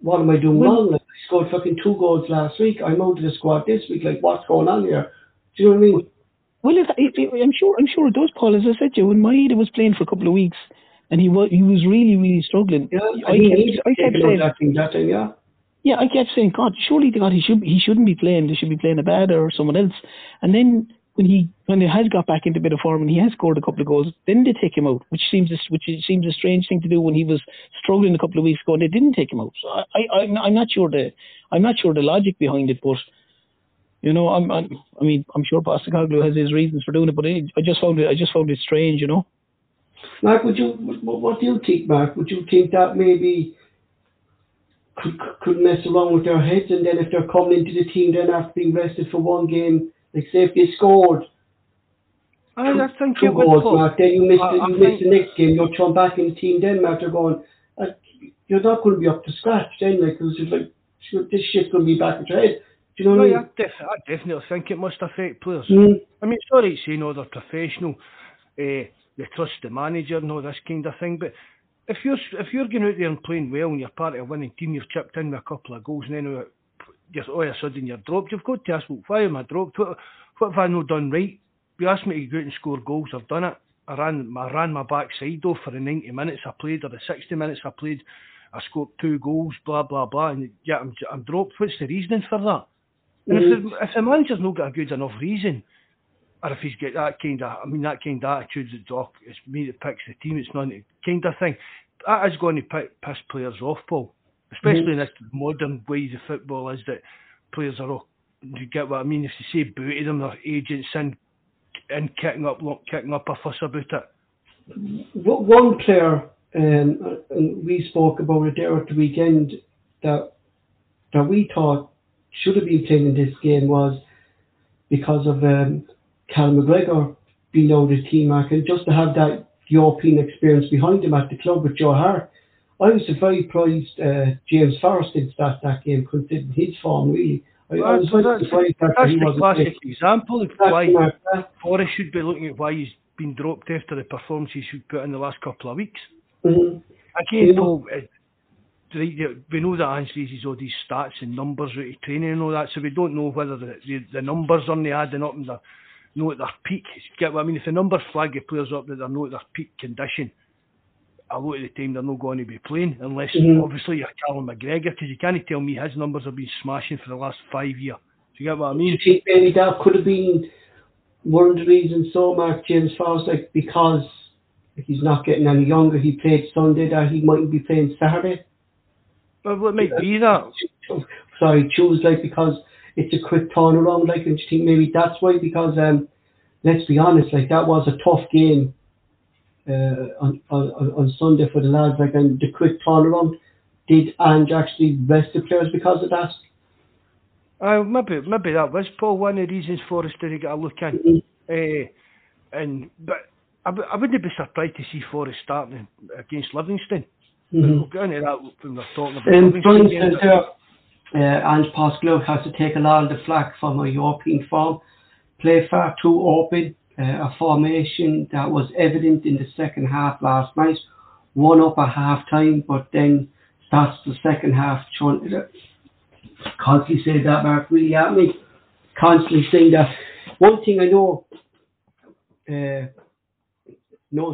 what am I doing well, wrong? Like, I scored fucking two goals last week. I'm out of the squad this week. Like, what's going on here? Do you know what I mean? Well, if, if, I'm sure, I'm sure it does, Paul. As I said to you, when Maeda was playing for a couple of weeks, and he was he was really really struggling. Yeah, I, kept, I kept saying, that thing, that thing, yeah. Yeah, I kept saying, God, surely God, he should he shouldn't be playing. They should be playing a Abada or someone else. And then when he when he has got back into a bit of form and he has scored a couple of goals, then they take him out, which seems a, which seems a strange thing to do when he was struggling a couple of weeks ago and they didn't take him out. So I, I I'm not sure the I'm not sure the logic behind it, but You know, I'm, I'm I mean, I'm sure Postecoglou has his reasons for doing it, but I just found it, I just found it strange, you know. Mark, would you, what, what do you think, Mark? Would you think that maybe could, could mess around with their heads, and then if they're coming into the team, then after being rested for one game, like say if they scored I, I think two goals, Mark, then you miss, I- the, you miss the next game, you're thrown back in the team, then Mark, they're going, uh, you're not going to be up to scratch then, like, because it's like, this shit's going to be back in your head. Do you know No, what I mean? I, def- I definitely think it must affect players. Mm. I mean, it's all right saying, oh, they're professional, uh, they trust the manager and all this kind of thing, but if you're if you're going out there and playing well and you're part of a winning team, you've chipped in with a couple of goals and then you're, all of a sudden you're dropped, you've got to ask, well, why am I dropped? What, what have I not done right? You asked me to go out and score goals, I've done it. I ran, I ran my backside off for the 90 minutes I played or the 60 minutes I played. I scored two goals, blah, blah, blah, and yeah, I'm, I'm dropped. What's the reasoning for that? And if, mm. the, if the manager's not got a good enough reason, or if he's got that kind of, I mean, that kind of attitude Doc, it's me that picks the team, it's not the kind of thing, that is going to pick, piss players off, Paul. Especially in this modern way of football, is that players are all, you get what I mean? If you say boo to them, their agents in, in kicking up, kicking up a fuss about it. One player, um, and we spoke about it there at the weekend, that that we thought should have been playing in this game was because of um, Cal McGregor being out of the team, Mark, and just to have that European experience behind him at the club with Joe Hart. I was very surprised uh, James Forrest didn't start that game, considering his form, really. I, I was very that's surprised that that's he the classic example of why Forrest should be looking at why he's been dropped after the performances he's put in the last couple of weeks. mhm. Again, Yeah. Paul, uh, we know that Ange uses all these stats and numbers out of training and all that, so we don't know whether the, the, the numbers are not adding up and they're not at their peak. Get what I mean? If the numbers flag the players up that they're not at their peak condition, a lot of the time they're not going to be playing unless Mhm. obviously you're Callum McGregor because you can't tell me his numbers have been smashing for the last five years. Do you get what I mean? maybe that could have been one of the reasons so Mark James Forrest, like because he's not getting any younger, he played Sunday that he mightn't be playing Saturday. Well, it might be that. Sorry, choose like because it's a quick turnaround, like and you think maybe that's why because um let's be honest, like that was a tough game uh on, on, on Sunday for the lads, like and the quick turnaround. Did Ange actually rest the players because of that? Uh, maybe maybe that was Paul one of the reasons for us to get a look in. Uh, and but I, w- I wouldn't be surprised to see Forrest starting against Livingston. Mhm. We'll get into that when we're talking about Livingston. Brian game, says but- there, Ange Postecoglou has to take a lot of the flack from a European form. Play far too open, uh, a formation that was evident in the second half last night. One up at half time, but then starts the second half to constantly say that Mark really at me. Constantly saying that. One thing I know uh,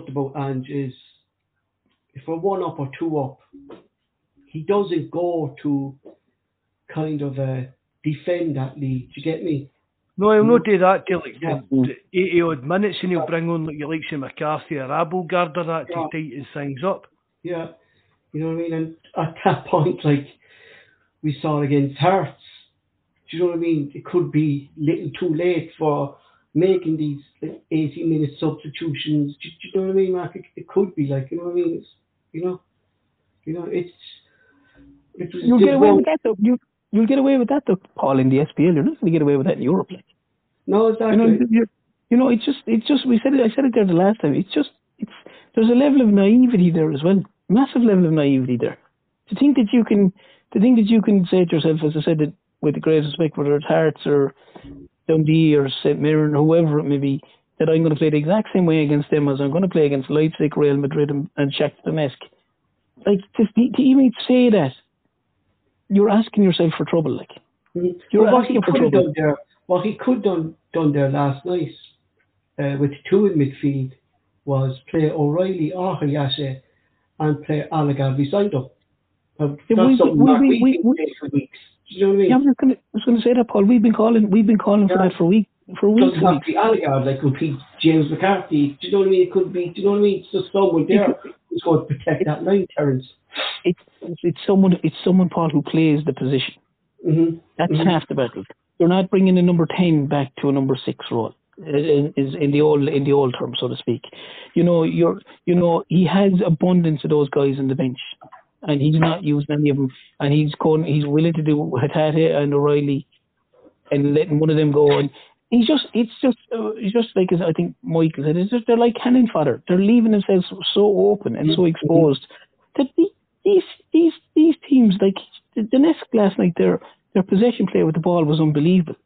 about Ange is if we're one up or two up, he doesn't go to kind of uh, defend that lead. Do you get me? No, he'll not do that till like Yeah. the, the 80 odd minutes and he'll bring on like your likes of McCarthy or Abildgaard or that Yeah. to tighten things up. Yeah, you know what I mean. And at that [LAUGHS] point, like we saw against Hearts, do you know what I mean? It could be little too late for making these like, 80 minute substitutions. Do, do you know what I mean, Mark? It, it could be like you know what I mean. It's, you know, you know, it's. It was, You'll get away one- with that though. You you'll get away with that though, Paul, in the SPL. You're not going to get away with that in Europe. Like. No, You exactly. know, you you know, it's just, it's just. We said it. I said it there the last time. It's just, it's. There's a level of naivety there as well. Massive level of naivety there. To think that you can, to think that you can say to yourself, as I said, that with the greatest respect, whether it's Hearts or Dundee or St Mirren or whoever it may be, that I'm going to play the exact same way against them as I'm going to play against Leipzig, Real Madrid, and, and Shakhtar Donetsk. Like to, to even say that, you're asking yourself for trouble. Like. Mhm. You're Well, asking for trouble. done there, what he could done done there last night, uh, with two in midfield, was play O'Riley or Hatate and play Abildgaard beside him. Uh, Yeah, that's we- something we- we- we've we- been we- for weeks. Do you know what I mean? Yeah, I was going to, I was going to say that, Paul. We've been calling, we've been calling for that for week, for weeks. doesn't have to be Abildgaard, like could be James McCarthy. Do you know what I mean? It could be, do you know what I mean? It's just someone there going to protect that line, Terence. It's, it's it's someone, it's someone, Paul, who plays the position. Mm-hmm. That's Mhm. half the battle. you're not bringing a number ten back to a number six role. In, in the old in the old term, so to speak, you know you're you know he has abundance of those guys in the bench, and he's not using any of them, and he's going he's willing to do Hatate and O'Riley, and letting one of them go, and he's just it's just uh, it's just like as I think Michael said, it's just they're like cannon fodder. They're leaving themselves so open and so exposed that these these these teams like the, the Nesk last night their their possession play with the ball was unbelievable.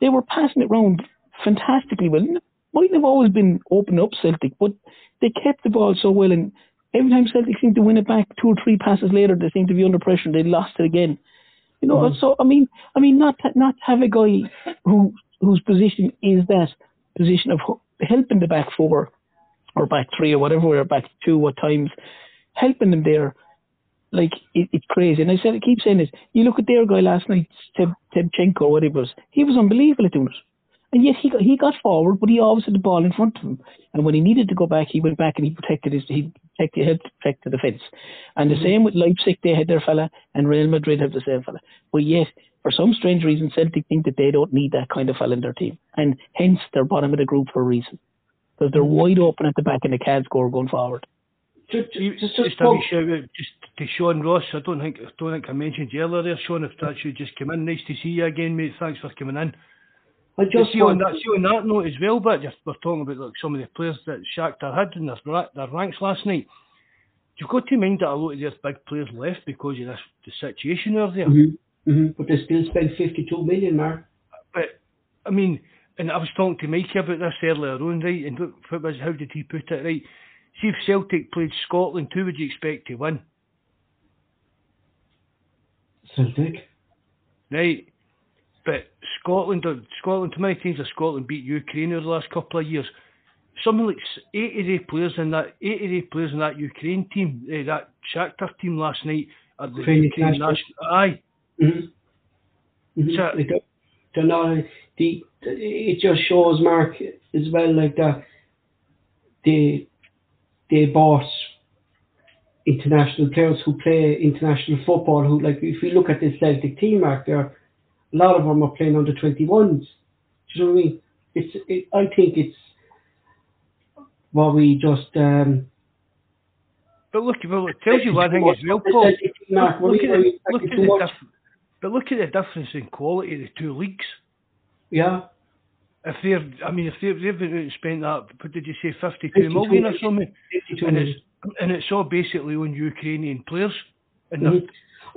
They were passing it around fantastically well. Mightn't have always been open up Celtic, but they kept the ball so well and every time Celtic seemed to win it back two or three passes later they seemed to be under pressure and they lost it again. You know, mm. so I mean I mean not not have a guy who whose position is that position of helping the back four or back three or whatever, or back two at times, helping them there. Like it, it's crazy, and I said I keep saying this. You look at their guy last night, Teb, Tebchenko whatever it was. He was unbelievable at doing it, and yet he got, he got forward, but he always had the ball in front of him. And when he needed to go back, he went back and he protected his he protected helped protect the defence. And the mm-hmm. same with Leipzig, they had their fella, and Real Madrid have the same fella. But yet for some strange reason, Celtic think that they don't need that kind of fella in their team, and hence they're bottom of the group for a reason because they're wide open at the back and they can't score going forward. Just, just, just, just a shout out just to Sean Ross. I don't think I don't think I mentioned you earlier there, Sean. If that should just come in, nice to see you again, mate. Thanks for coming in. I just see on that see on that note as well, but just we're talking about like some of the players that Shakhtar had in their, their ranks last night. You've got to mind that a lot of their big players left because of this the situation over there. Mm-hmm. Mm-hmm. But they still spent 52 million, Mark. But, I mean, and I was talking to Mikey about this earlier on, right? And look, how did he put it, right? See if Celtic played Scotland, who would you expect to win? Celtic. Right. But Scotland, Scotland, how many times has Scotland beat Ukraine over the last couple of years? Something like eight of the players in that, eight of the players in that Ukraine team, uh, that Shakhtar team last night, are the Ukraine, national. Aye, Mm-hmm. Mm-hmm. So, they don't, they're not, the, it just shows, Mark, as well, like that they, they bought international players who play international football, who, like, if you look at this Celtic team, Mark, there, a lot of them are playing under 21s. Do you know what I mean? It's, it, I think it's what we just, um, but look, well, it tells you one thing as well, Paul. Look, look, at, the, look, at the, but look at the difference in quality of the two leagues. Yeah. If they're, I mean, if they've, they've been spent that, what did you say, 52 million or something? And it's, and it's all basically on Ukrainian players. And mm-hmm.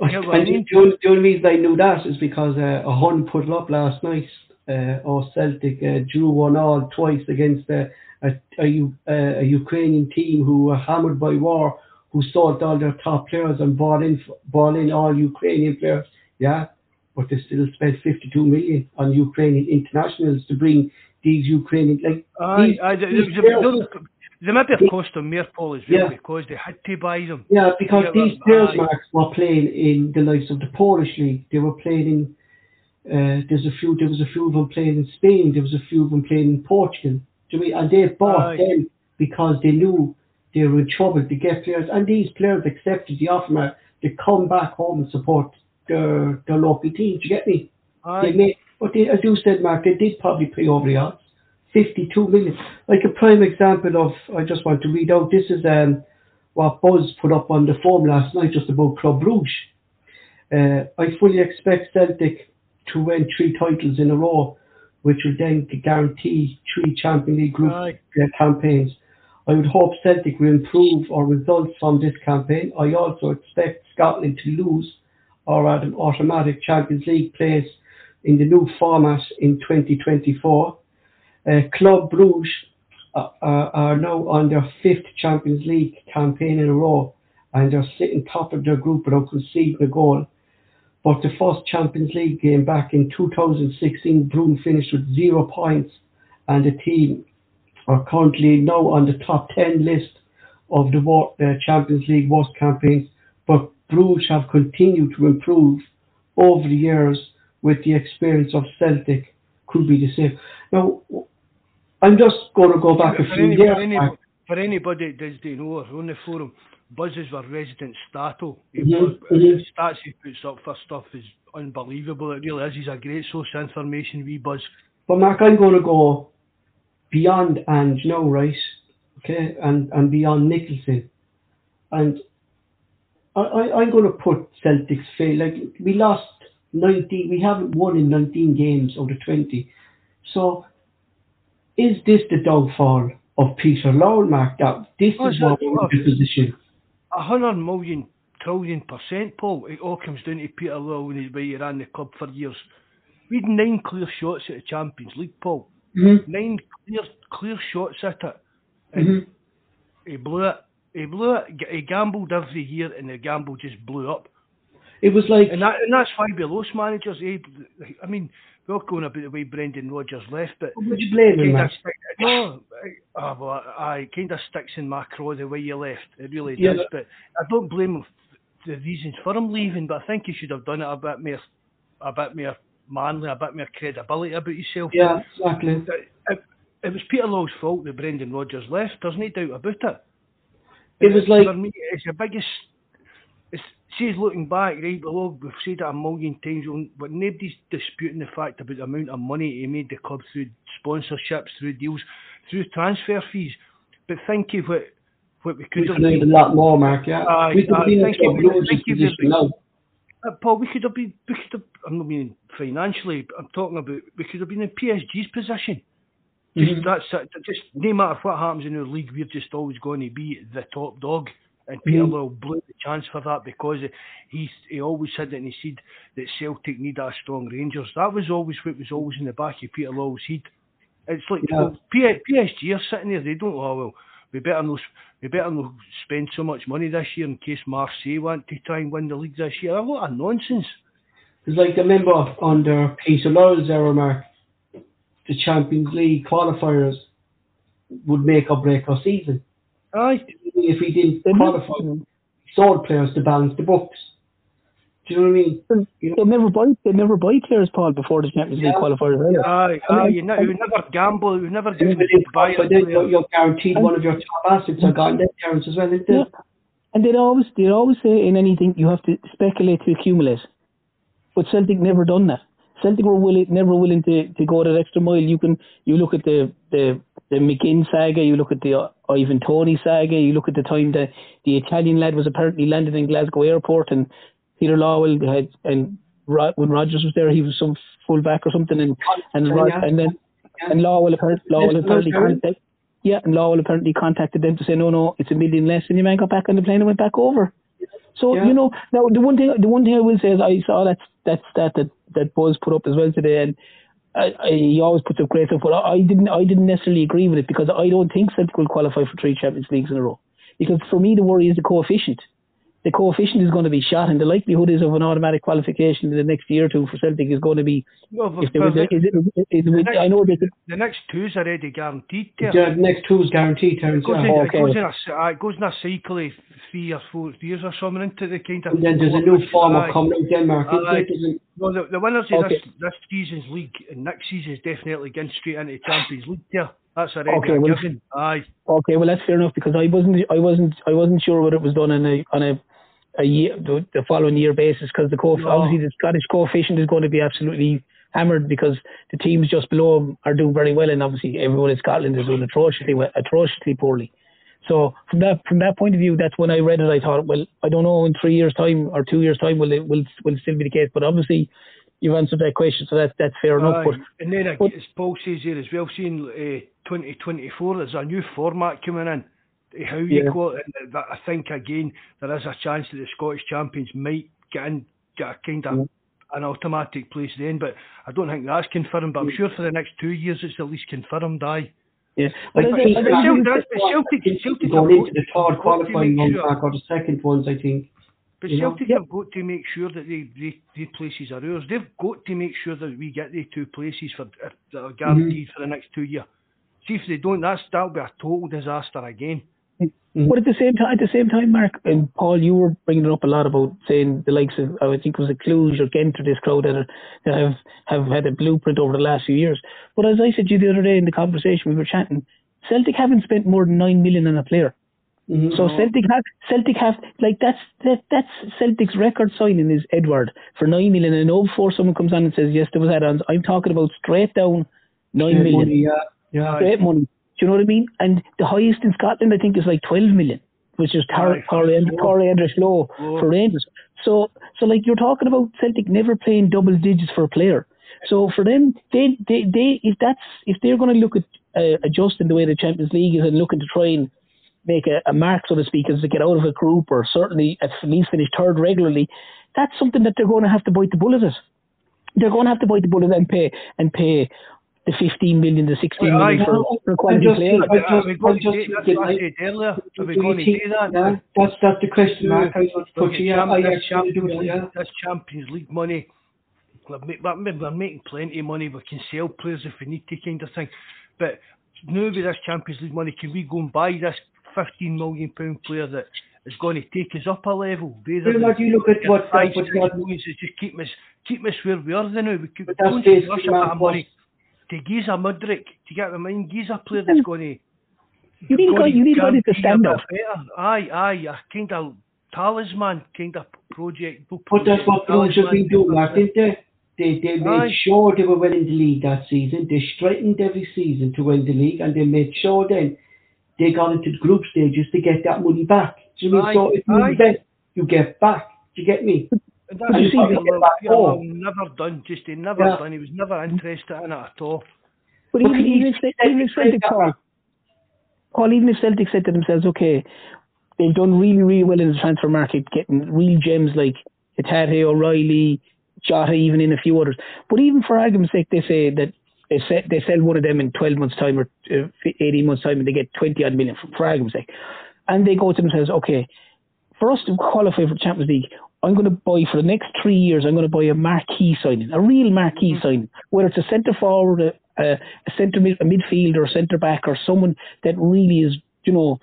And I mean? the, only, the, only, reason I knew that is because uh, a Hun put it up last night. Uh, or Celtic uh, drew one all twice against uh, a, a, a, a Ukrainian team who were hammered by war, who sold all their top players and bought in bought in all Ukrainian players yeah, but they still spent 52 million on Ukrainian internationals to bring these Ukrainian like. Aye, these, aye, these the, they might have cost them more, Paul, as well, yeah. because they had to buy them. Yeah, because these players, Max, were playing in the likes of the Polish league. They were playing in. Uh, there's a few. There was a few of them playing in Spain. There was a few of them playing in Portugal. Do we, and they bought aye. them because they knew they were in trouble to get players, and these players accepted the offer to come back home and support their, their local team. Do you get me? They made, but they, as you said, Mark, they did probably pay over the odds. 52 million. Like a prime example of, I just want to read out, this is um, what Buzz put up on the forum last night just about Club Brugge. Uh, I fully expect Celtic to win three titles in a row, which will then guarantee three Champions League group uh, campaigns. I would hope Celtic will improve our results from this campaign. I also expect Scotland to lose or an automatic Champions League place in the new format in 2024. Uh, Club Bruges are now on their fifth Champions League campaign in a row and they're sitting top of their group without conceding a goal. But the first Champions League game back in 2016, Bruges finished with zero points and the team are currently now on the top 10 list of the uh, Champions League worst campaigns. But Bruges have continued to improve over the years with the experience of Celtic could be the same. Now, I'm just going to go back a few any, years. For, any, for anybody that does know on the forum, Buzzes were resident stato. Mhm, The mhm. stats he puts up for stuff is unbelievable. It really is. He's a great source of information, wee Buzz. But Mark, I'm going to go beyond Ange now, right? Okay, and and beyond Nicholson, and I, I I'm going to put Celtics fail. Like we lost 19, we haven't won in 19 games out of 20. So is this the downfall of Peter Lawwell, Mark? That this Oh, is what we're in the position. A hundred million trillion percent, Paul. It all comes down to Peter Lawwell when he's way he ran the club for years. We had nine clear shots at the Champions League, Paul. Mm-hmm. Nine clear clear shots at it. And Mm-hmm. he blew it. He blew it. He gambled every year, and the gamble just blew up. It was like And that and that's why we lost managers. I mean, we're all going about the way Brendan Rodgers left, but would you blame him, kind Mark? of stick, no, uh, well, I kind of sticks in my craw the way you left. It really Yeah. does. But I don't blame him for the reasons for him leaving. But I think he should have done it a bit more, a bit more manly, a bit more credibility about himself. Yeah, exactly. It, it, it was Peter Law's fault that Brendan Rodgers left. There's no doubt about it. It was like for me, it's the biggest. See, looking back, right? Well, we've said it a million times, but nobody's disputing the fact about the amount of money he made the club through sponsorships, through deals, through transfer fees. But think of what what we we could have could have been. a lot more, Mark. Yeah, we could aye, have been in thank you, a losing thank you very position now. Uh, Paul, we could have been. We could have. I'm not meaning financially. I'm talking about. We could have been in PSG's position. Just Mhm. that's. Just no matter what happens in the league, we're just always going to be the top dog. And Peter. Lawwell blew the chance for that because he he always said it and he said that Celtic need a strong Rangers. That was always what was always in the back of Peter Lawwell's head. It's like Yeah. P- PSG are sitting there. They don't. Oh well, we better not. We better not spend so much money this year in case Marseille want to try and win the league this year. A lot of nonsense. It's like the member under Peter Lawwell's era, Mark, the Champions League qualifiers would make or break our season. Aye. If we didn't They never, qualify, sold players to balance the books. Do you know what I mean? You they never buy they never buy players, Paul, before the Champions League Yeah. qualifiers. either. Aye, I mean, you, ne- you never gamble, you never and do didn't buy qualify, a then you're, you're guaranteed one of your top assets are mm. gone. That counts as well, isn't Yeah. And they'd always they'd always say in anything you have to speculate to accumulate. But Celtic never done that. Celtic were willing never willing to, to go that extra mile. You can you look at the the the McGinn saga, you look at the uh, Ivan Toney saga, you look at the time that the Italian lad was apparently landed in Glasgow airport and Peter Lawwell had and Ro- when Rodgers was there he was some fullback or something and and Ro- Yeah. and then and Lawwell apparently Lawwell apparently contacted yeah, and Lawwell apparently contacted them to say, no, no, it's a million less, and your man got back on the plane and went back over. So Yeah. you know, now the one thing, the one thing I will say is I saw that that stat that that Buzz put up as well today, and I, I, he always puts up great stuff, but I, I didn't, I didn't necessarily agree with it because I don't think Celtic will qualify for three Champions Leagues in a row. Because for me, the worry is the coefficient. The coefficient is going to be shot, and the likelihood is of an automatic qualification in the next year or two for Celtic is going to be. Well, If there was, a, is it, is the, next, I know that it- the next two's already guaranteed. There. The next two is guaranteed, Terence. It goes, Yeah. in, okay. it, goes in a, c- it goes in a cycle of three or four years or something into the kind of. And then there's a new form of coming out Denmark. isn't Aye. there? There's a- Well, the, the winners of Okay. this, this season's league and next season's definitely going straight into Champions League. There, that's already Okay, a well- given. Aye. Okay, well that's fair enough because I wasn't I wasn't I wasn't sure whether it was done on a on a a year the, the following year basis because the co- obviously the Scottish coefficient is going to be absolutely hammered because the teams just below them are doing very well and obviously everyone in Scotland is doing atrociously well, atrociously poorly. So from that from that point of view, that's when I read it. I thought, well, I don't know in three years' time or two years' time will it will will still be the case. But obviously, you've answered that question, so that's that's fair enough. But and then, ag- but- as Paul says here as well, seeing uh, 2024, there's a new format coming in. How you Yeah. call it, that I think again there is a chance that the Scottish champions might get in, get a kind of an automatic place then, but I don't think that's confirmed. But I'm sure for the next two years it's at least confirmed. Aye. yeah, Like, but as I- I think the Celtic- the that's the Celtic- Celtic going have into the got- third qualifying make ones, sure- Mark, or the second ones, I think. But You? Celtic Yep. have got to make sure that they, they, these places are ours. They've got to make sure that we get the two places for uh, that are guaranteed for the next two years. See if they don't, that's that'll be a total disaster again. But at the same time, at the same time, Mark and Paul, you were bringing up a lot about saying the likes of I think it was a Cluj or Ghent or this crowd that, are, that have have had a blueprint over the last few years. But as I said to you the other day in the conversation we were chatting, Celtic haven't spent more than nine million on a player. Mm-hmm. So Celtic have Celtic have like that's that that's Celtic's record signing is Edouard for nine million. And I know before someone comes on and says yes, there was add-ons. I'm talking about straight down nine Straight million, money, yeah, yeah. straight money. Do you know what I mean? And the highest in Scotland, I think, is like twelve million, which is Tor- Aye, Torre low. Tore André Flo Low. for Rangers. So so like you're talking about Celtic never playing double digits for a player. So for them, they they, they if that's if they're going to look at uh, adjusting the way the Champions League is and looking to try and make a, a mark, so to speak, as to get out of a group or certainly at least finish third regularly, that's something that they're going to have to bite the bullet at. They're going to have to bite the bullet and pay and pay the 15 million, the 16 uh, Well, million aye, for, well, for quality just players. I just- uh, I just to do, that's what I it- said earlier. Are we Do you going to do that? Yeah, that's that's the question mark. I was put at you. Yeah, Champ- I this actually Champions. League- Yeah. This Champions League money, we're, make, we're, we're making plenty of money. We can sell players if we need to, kind of thing. But now with this Champions League money, can we go and buy this 15 million pound player that is going to take us up a level? Rather Well, what than you look at get what- five, what- six what- millions is just keep us keep us where we are now. We could But that's basically rush a bit of money to Giza Mudryk. Do you get what I mean? Giza a player that's mm-hmm. going to You need, guys, you need guys to stand up. Aye, aye, a kind of talisman kind of project. book But that's what Bruges have been doing, Mark, didn't they? They, they made Aye. sure they were winning the league that season. They strengthened every season to win the league, and they made sure then they got into the group stages to get that money back. Do you know what I mean? So if you aye. invest, you get back. Do you get me? And that's you see, what they Peter get back Peter home. Lyle never done. Just he never Yeah. done. He was never interested in it at all. But But even, you even, if, even if Celtic, Paul, Paul, even if Celtic said to themselves, okay, they've done really, really well in the transfer market, getting real gems like Hatate, O'Riley, Jota, even in a few others. But even for argument's sake, they say that they, se- they sell one of them in 12 months' time or uh, 18 months' time and they get 20 odd million, for, for argument's sake. And they go to themselves, okay, for us to qualify for Champions League, I'm going to buy for the next three years. I'm going to buy a marquee signing, a real marquee mm. signing, whether it's a centre forward, a, a, a centre mid, a midfielder, a centre back, or someone that really is, you know,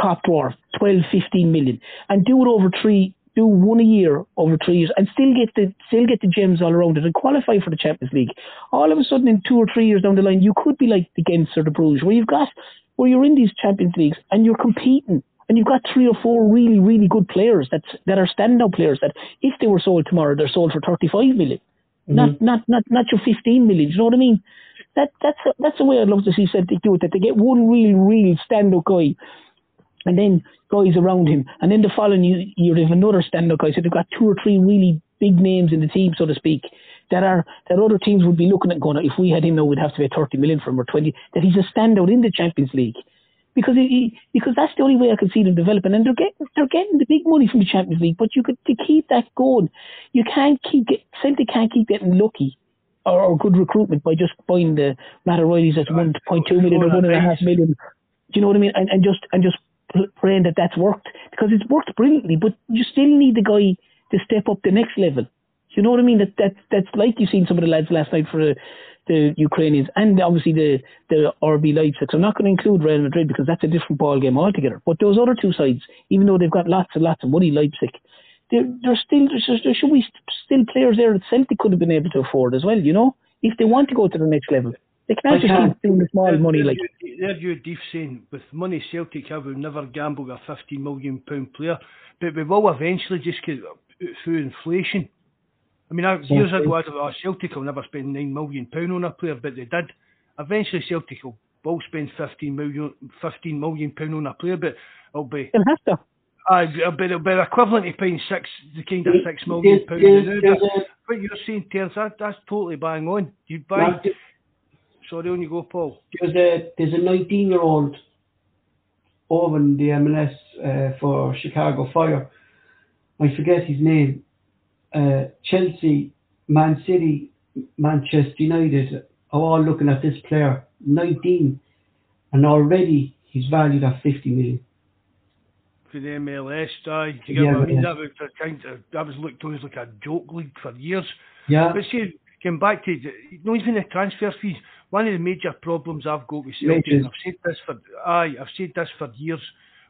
top drawer, 12, 15 million, and do it over three, do one a year over three years, and still get the still get the gems all around it and qualify for the Champions League. All of a sudden, in two or three years down the line, you could be like the Gens or the Bruges, where you've got where you're in these Champions Leagues and you're competing and you've got three or four really, really good players that that are standout players that if they were sold tomorrow, they're sold for 35 million. Mm-hmm. Not, not, not, not your 15 million. Do you know what I mean? That, that's, that's the way I'd love to see Celtic do it, that they get one really, really standout guy and then guys around him. And then the following year, year they have another stand-up guy. So they've got two or three really big names in the team, so to speak, that are that other teams would be looking at going, if we had him now, we'd have to pay 30 million for him or 20. That he's a standout in the Champions League. Because he, because that's the only way I can see them developing, and they're getting they're getting the big money from the Champions League. But you could to keep that going, you can't keep get Celtic can't keep getting lucky or, or good recruitment by just buying the Matt O'Riley's at one point two million or one and a half million. Do you know what I mean? And, and just and just praying that that's worked because it's worked brilliantly. But you still need the guy to step up the next level. Do you know what I mean? That that that's like you've seen some of the lads last night for uh, the Ukrainians and obviously the the RB Leipzig. So I'm not going to include Real Madrid because that's a different ball game altogether. But those other two sides, even though they've got lots and lots of money, Leipzig, there there's still there should be still players there that Celtic could have been able to afford as well. You know, if they want to go to the next level, they can't just keep doing the small There- money like. There you Deef saying, with money Celtic have, we'll never gamble a 50 million pound player, but we will eventually just get through inflation. I mean, I- years ago, I thought, oh, Celtic will never spend 9 million pound on a player, but they did. Eventually, Celtic will, will spend 15 million, 15 million pound on a player, but it'll be, They'll have to. uh, it'll be, it'll be equivalent to paying six, the kind of There- 6 million there's- pound. there's- now, there's but a- what you're saying, Terence, that, that's totally bang on. You buy, sorry, on you go, Paul. There's a there's a 19 year old over in the MLS uh, for Chicago Fire. I forget his name. Uh, Chelsea, Man City, Manchester United are all looking at this player, 19, and already he's valued at 50 million. for the MLS, aye. Do you get what I mean? That was a kind of, that was looked as like a joke league for years. Yeah, But see, going back to, you know, even the transfer fees, one of the major problems I've got with Celtic, and I've said this for, aye, I've said this for years,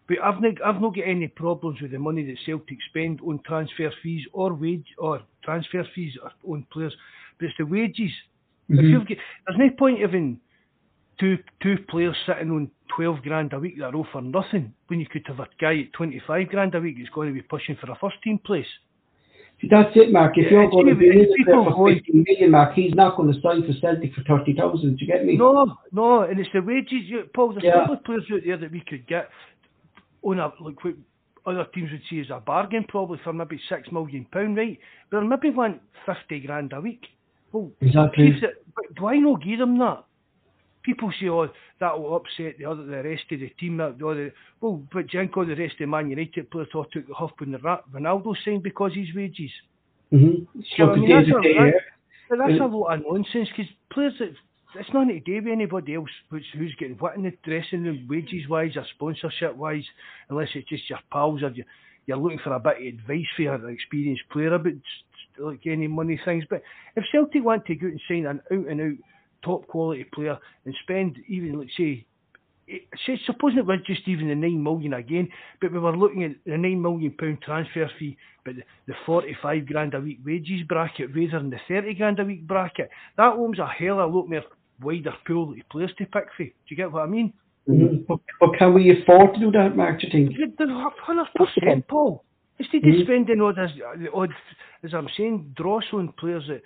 but I've not, I've not got any problems with the money that Celtic spend on transfer fees or wage, or transfer fees on players, but it's the wages. If Mhm. you've got, there's no point even two two players sitting on twelve grand a week that are all for nothing when you could have a guy at twenty five grand a week who's going to be pushing for a first team place. See, that's it, Mark. If you're it's going to be in for going- 15 million, Mark, he's not going to sign for Celtic for 30,000. Do you get me? No, no, and it's the wages. You, Paul, there's Yeah. couple of players out there that we could get on a like what other teams would see as a bargain, probably for maybe six million pound, right? But maybe want fifty grand a week. Well, Exactly. But do I not give them that? People say, oh, that will upset the other, the rest of the team. That, the other, well, but Jenko, the rest of the Man United players all took the huff when the Ronaldo signed because his wages. Mm-hmm. Yeah, I mean, that's a- that- that's a lot of nonsense because players that it's nothing to do with anybody else who's, who's getting what in the dressing room, wages wise or sponsorship wise, unless it's just your pals or you, you're looking for a bit of advice for your experienced player about like any money things. But if Celtic want to go out and sign an out and out top quality player and spend even let's say it- say, supposing it was just even the nine million again, but we were looking at the nine million pound transfer fee, but the, the forty five grand a week wages bracket rather than the thirty grand a week bracket. That opens a hell of a lot more wider pool of players to pick for. Do you get what I mean? Mhm. But, but can we afford to do that, Mark, do you think? Good, they're hundred course you can. percent, Paul. Instead of spending all this, the odd, as I'm saying, dross on players that,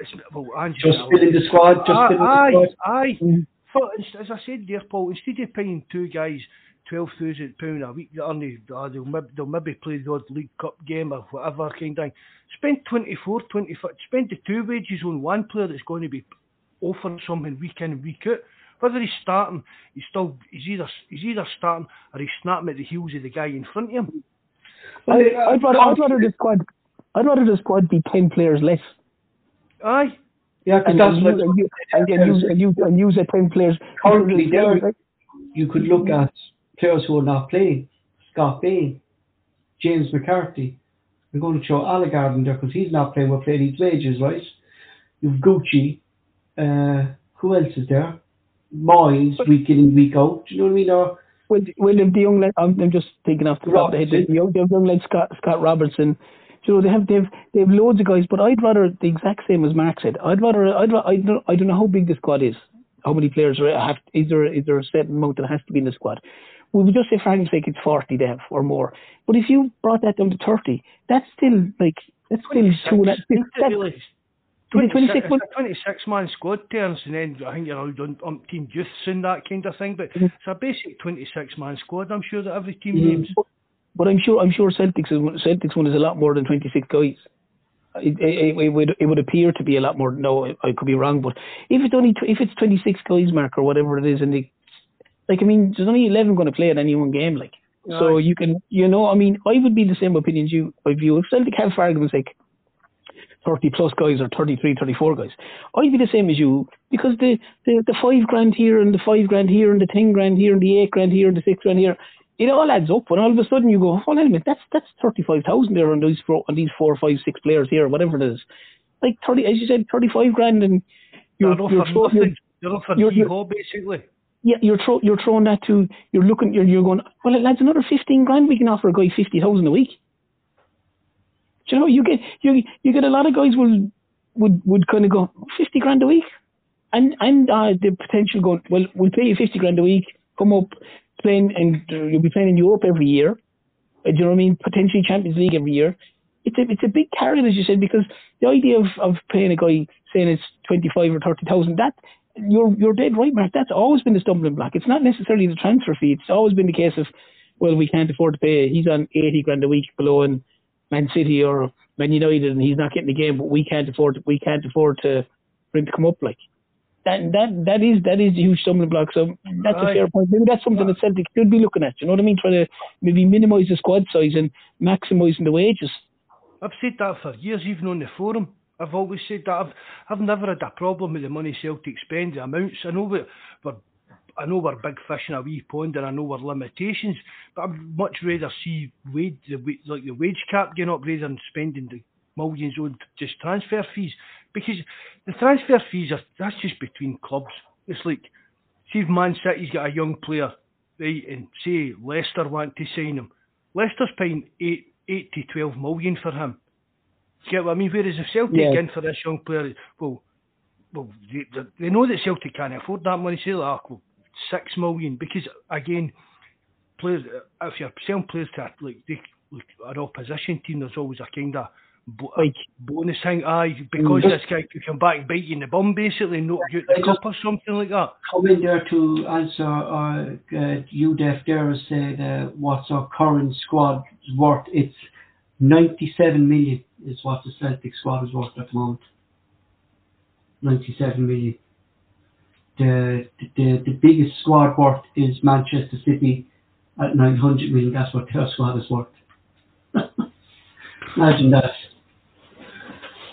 it's, well, Ange Just filling the squad, just aye, filling the aye, squad. aye. Mhm. For, as I said there, Paul, instead of paying two guys twelve thousand pound a week, that only uh, they'll, maybe, they'll maybe play the odd League Cup game or whatever kind of thing. Spend 24, 25, spend the two wages on one player that's going to be offering something week in and week out. Whether he's starting, he's still he's either he's either starting or he's snapping at the heels of the guy in front of him. I, I'd rather, I'd rather the squad, I'd rather the squad be ten players less, Aye, Yeah, because and, that's and, what use, and, and, and, use, and, use, and use the ten players. currently there. You could look at players who are not playing. Scott Bain, James McCarthy. I'm going to show Abildgaard in there because he's not playing. We're playing his wages, right? You've Gucci. Uh, who else is there? Moyes, week in and week out. Do you know what I mean? Or if the young lad, I'm, I'm just thinking off the top of the head. The young, the young lad Scott Scott Robertson. You know, they have they've they've loads of guys, but I'd rather the exact same as Mark said. I'd rather I'd I don't I don't know how big the squad is. How many players are have? Is there is there a certain amount that has to be in the squad? We would just say for argument's sake it's forty they have or more. But if you brought that down to thirty, that's still like that's still two and a, that's, really? is it 26 26 man squad turns and then I think you're all done um, team youths and that kind of thing but Mhm. it's a basic 26 man squad I'm sure that every team Mhm. names But I'm sure I'm sure Celtics is, Celtics one is a lot more than 26 guys. It, it, it would it would appear to be a lot more. No, I, could be wrong, but if it's only if it's 26 guys, Mark, or whatever it is, and they, like I mean, there's only 11 going to play in any one game, like. So you can, you know, I mean, I would be the same opinion as you. I you, if Celtic have, for argument's sake, 30 plus guys or 33, 34 guys, I'd be the same as you because the, the, the five grand here and the five grand here and the 10 grand here and the eight grand here and the six grand here, it all adds up. And all of a sudden you go, hold on a minute, that's, that's 35,000 there on these, four, on these four, five, six players here, whatever it is. Like 30, as you said, 35 grand and you're, they're you're, you're, offering you're- you're- basically yeah, you're throw, you're throwing that to you're looking you're you're going well lads another fifteen grand we can offer a guy fifty thousand a week. You know you get you you get a lot of guys will would would kind of go fifty grand a week, and and uh, the potential going well we'll pay you fifty grand a week come up playing and uh, you'll be playing in Europe every year. Uh, do you know what I mean? Potentially Champions League every year. It's a it's a big carrot as you said because the idea of, of paying a guy saying it's twenty five or thirty thousand that you're you're dead right, Mark. That's always been the stumbling block. It's not necessarily the transfer fee. It's always been the case of, well, we can't afford to pay. He's on eighty grand a week below in Man City or Man United, and he's not getting the game. But we can't afford. We can't afford to for him to come up like that. That that is that is the huge stumbling block. So that's a fair point. Maybe that's something that Celtic should be looking at. You know what I mean? Try to maybe minimise the squad size and maximising the wages. I've said that for years even on the forum I've always said that I've, I've never had a problem with the money Celtic spend the amounts I know we we're I know we're big fish in a wee pond and I know we're limitations, but I'd much rather see wage, the, like the wage cap going up rather than spending the millions on just transfer fees. Because the transfer fees are that's just between clubs. It's like see if Man City's got a young player, right, and say Leicester want to sign him. Leicester's paying eight eight to twelve million for him. Do you get what I mean? Whereas if Celtic Yeah. in for this young player, well, well, they, they know that Celtic can't afford that money. Say like ah, well, six million because again, players if you're selling players to like they like an opposition team, there's always a kind of bo- Like bonus thing. Aye, because Mm. this guy could come back and bite you in the bum, basically, not get the cup or something like that. come in there to answer uh, uh, UDEF there said uh, what's our current squad worth. It's 97 million is what the Celtic squad is worth at the moment. 97 million. The, the the biggest squad worth is Manchester City at 900 million. That's what their squad is worth. [LAUGHS] Imagine that.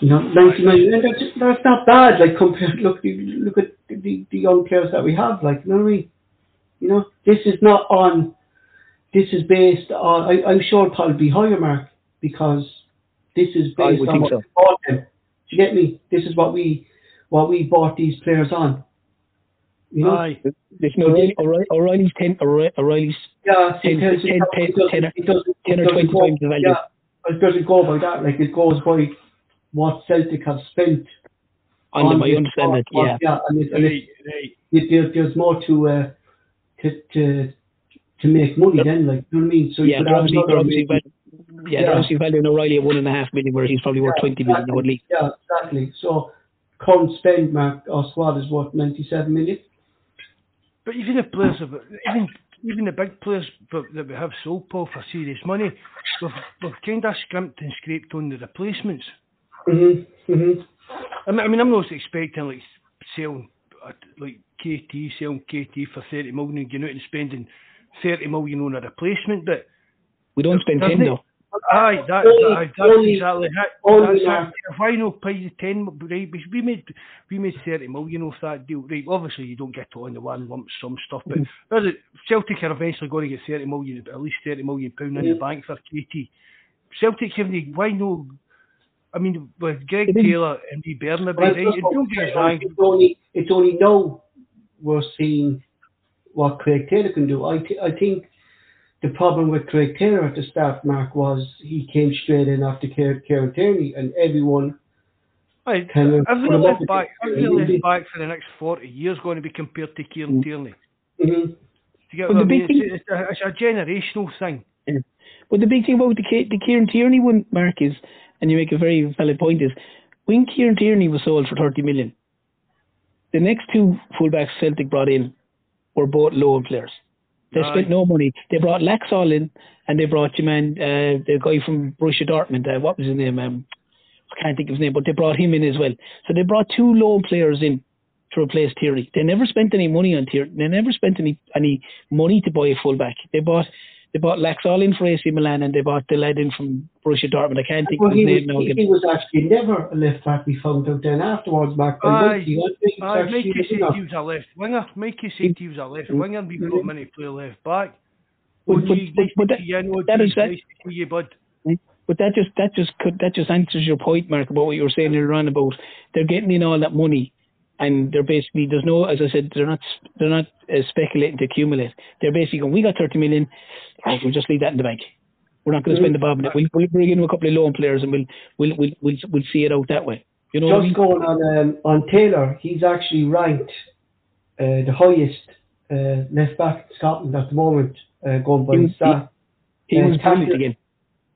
You know, 90 million. That's, that's not bad. Like compared, look, look at the, the young players that we have. Like, you know what I mean? You know, this is not on. This is based on. I, I'm sure it'll be higher, Mark, because this is based on what so. we bought them. Do you get me? This is what we what we bought these players on. You know? Aye, there's no O'Riley, O'Riley, O'Riley's ten O'Riley, O'Riley's Yeah, see, 10, because 10, it 10, doesn't- 10 it doesn't- 10 or 20 times the value. Yeah, it doesn't go by that. Like it goes by what Celtic have spent. on them. I understand that. squad. Yeah. yeah, and, it, and it, right, right. it, there, there's more to uh, to to to make money then. Like you know what I mean? So Yeah, you could they're have obviously, they're obviously, val- yeah, they're Yeah. obviously valuing O'Riley at one and a half million, where he's probably worth Yeah, 20 million now at least. Yeah, exactly. So current spend, Mark, our squad is worth 97 million. But even the players, have, even even the big players that that we have sold Paul for serious money, we've, we've kind of scrimped and scraped on the replacements. Mhm. Mhm. I mean, I mean I'm not expecting like selling uh, like KT, selling KT for 30 million and going out and spending 30 million on a replacement, but We don't spend Doesn't 10 though. Aye, that, Only- aye, that's only- exactly it. only That's that- it. Why not pay the ten? Right, we- we made we made thirty million off that deal. Right, obviously you don't get it on the one lump sum stuff, but Mm. Celtic are eventually going to get thirty million, at least thirty million pound in the Mm. bank for KT. Celtic have the why no? I mean, with Greg They didn't- Taylor and D. Bernabei, Well, right? that's Don't get wrong. It's only it's only now we're seeing what Greg Taylor can do. I th- I think the problem with Greg Taylor at the start, Mark, was he came straight in after Kieran Tierney, and everyone Aye, kind of Every put him up left back, left back for the next forty years going to be compared to Kieran Mm. Tierney. Mhm. Do you get Well, I the mean? big It's, it's, a, it's a generational thing. But the big thing about the, the Kieran Tierney one, Mark, is, and you make a very valid point, is when Kieran Tierney was sold for 30 million, the next two fullbacks Celtic brought in were both loan players. They spent no money. They brought Laxalt in, and they brought your man, uh, the guy from Borussia Dortmund. Uh, what was his name? Um, I can't think of his name, but they brought him in as well. So they brought two loan players in to replace Tierney. They never spent any money on Tierney. They never spent any any money to buy a fullback. They bought they bought Laxalt in for AC Milan, and they bought the lad in from Borussia Dortmund. I can't think Well, of his he, name now. was, he, again. he was actually never a left back. We found out then afterwards, Mark. by Aye. Mikey. I think he Aye, actually Mikey was said enough. he was a left winger. Mikey said he was a left mm-hmm. winger. We brought him in to play left back. But- but- but- but to that- see you. That that- nice to you, bud. But that just that just could that just answers your point, Mark, about what you were saying earlier on about they're getting in all that money, and they're basically there's no, as I said, they're not they're not uh, speculating to accumulate. They're basically going, we got 30 million, right, we'll just leave that in the bank. We're not going to spend the bob. We'll, we'll bring in a couple of loan players and we'll we'll we'll we'll, we'll see it out that way. You know what I mean? Just going on um, on Taylor, he's actually ranked uh, the highest uh, left back in Scotland at the moment, uh, going by He was- stat. He uh, was brilliant again.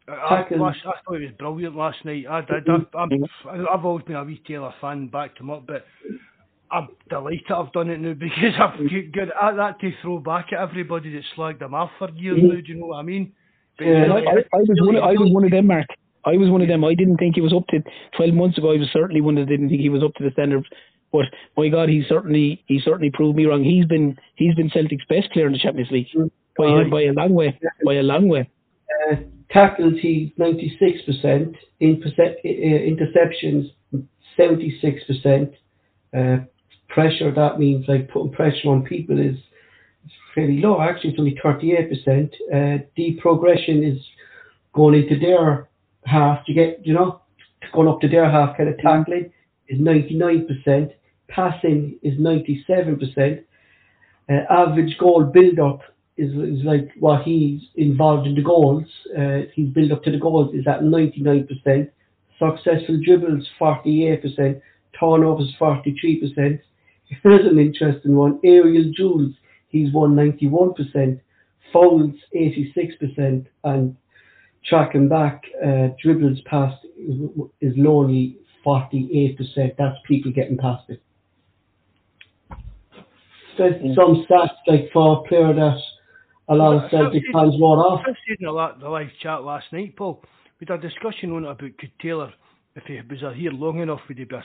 I, I, Tackle. last, I thought he was brilliant last night. I did. Mm-hmm. I, I'm, I've always been a wee Taylor fan, backed him up, but I'm delighted I've done it now [LAUGHS] because I've Mm-hmm. at that to throw back at everybody that slagged him off for years now. Do you know what I mean? But Yeah. I, I, was one. Of, I was one of them, Mark. I was one of them. I didn't think he was up to. Twelve months ago, I was certainly one that didn't think he was up to the standard. But my God, he certainly he certainly proved me wrong. He's been he's been Celtic's best player in the Champions League by a, by a long way. By a long way. Uh, tackles, he's 96%. In percent, uh, interceptions, 76%. Uh, pressure, that means like putting pressure on people is fairly low. Actually, it's only 38%. Uh, deep progression is going into their half. You get, you know, going up to their half kind of tackling is 99%. Passing is 97%. Uh, average goal build-up is, is like what he's involved in the goals. Uh, he's build up to the goals is at 99%. Successful dribbles 48%. turnovers 43%. Here's an interesting one. Aerial duels, he's won 91%. Fouls 86%, and tracking back uh, dribbles past is lonely 48%. That's people getting past it. There's mm. some stats like for a player that a lot of Celtic fans wrote off. I've seen the, the live chat last night, Paul. We had a discussion on it about could Taylor, if he was here long enough, would he be,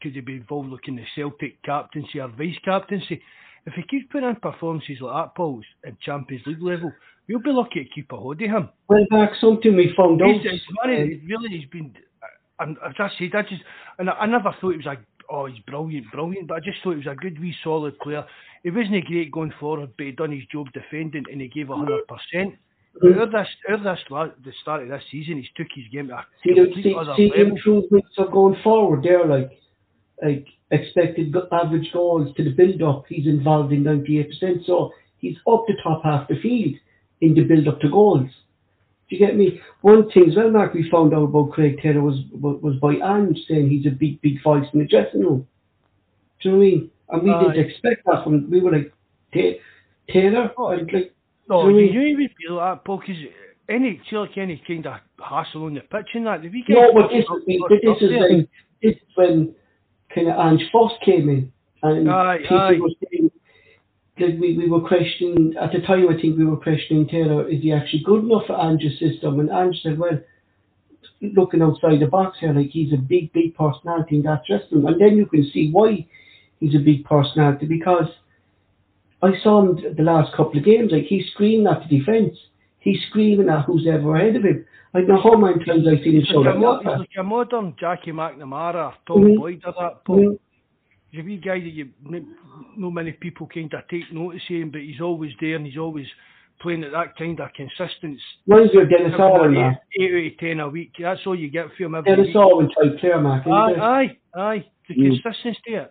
could he be involved looking the Celtic captaincy or vice captaincy? If he keeps putting in performances like that, Paul, at Champions League level, we'll be lucky to keep a hold of him. Well, back something we found out. He's, um, really, he's been. And as I said, I just, and I, I never thought he was a, oh, he's brilliant, brilliant, but I just thought he was a good, wee, solid player. He wasn't a great going forward, but he done his job defending, and he gave hundred percent. Mm-hmm. This, this, the start of this season, he's took his game to a see, complete see, other see level. improvements are going forward there, like, like expected average goals to the build-up, he's involved in 98%. So he's up the top half the field in the build-up to goals. Do you get me? One thing as well, Mark, we found out about Greg Taylor was was by Ange saying he's a big, big voice in the dressing room. Do you know what I mean? And we uh, didn't expect that from. We were like, Taylor, oh, like. No, you, you, you even feel that, Paul, because any, like any kind of hassle on the pitch and that. no, but this, this, is when, this is when kind of Ange first came in, and aye, people aye. were saying that we, we were questioning at the time. I think we were questioning Taylor, is he actually good enough for Ange's system? And Ange said, well, looking outside the box here, like he's a big, big personality in that dressing room, and then you can see why he's a big personality because. I saw him the last couple of games, like he's screaming at the defence. He's screaming at who's ever ahead of him. I know how many times I've seen him show that. He's like a modern Jackie McNamara, Tom mm-hmm. Boyd or that. Paul. Mm-hmm. He's a wee guy that you no many people kind of take notice of him, but he's always there and he's always playing at that kind of consistency. When's your Denis Irwin, man? Eight out of ten a week. That's all you get from him every Denis Irwin type player, Mark. Aye, aye, aye. The mm. consistency.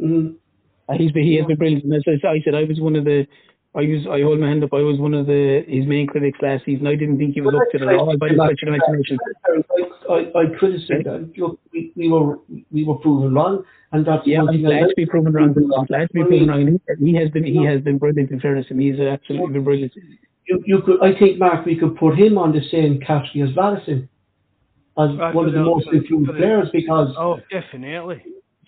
Mm. He's been, he has been brilliant. As I said, I was one of the I was I hold my hand up. I was one of the his main critics last season. I didn't think he was up to it at all by the stretch of imagination. I, I criticised that. Look, we, we were we were proven wrong, and that's yeah. I'm glad to be proven wrong. I'm glad to be proven wrong. He has been he has been brilliant in fairness, and he's absolutely been brilliant. You, you could I think Mark we could put him on the same category as Vallison as right, one of the most improved players because oh definitely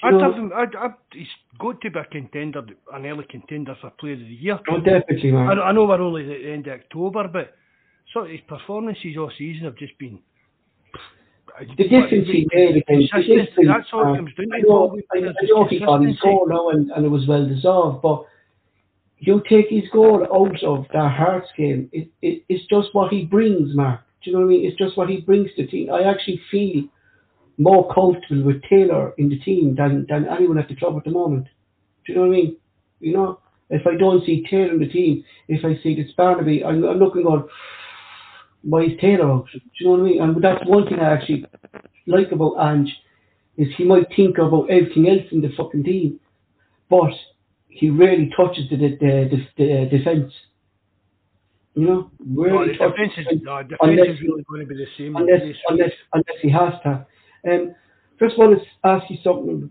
I'd have him. I'd, I'd, he's got to be a contender, an early contender for Player of the Year. Oh, definitely, man. I, I know we're only at the end of October, but so his performances all season have just been. The difference he made against that's all it comes down to. I know, I, I know he got his goal now and, and it was well deserved, but you take his goal out of that Hearts game, it, it, it's just what he brings, Mark. Do you know what I mean? It's just what he brings to the team. I actually feel more comfortable with Taylor in the team than, than anyone at the club at the moment. Do you know what I mean? You know, if I don't see Taylor in the team, if I see it's Bernabei, I'm, I'm looking on why is Taylor out? Do you know what I mean? And that's one thing I actually like about Ange is he might think about everything else in the fucking team, but he rarely touches the the, the, the defence. You know, really no, uh, defence is, no, defense unless, is really going to be the same. Unless, unless, unless he has to. Um, first want to ask you something,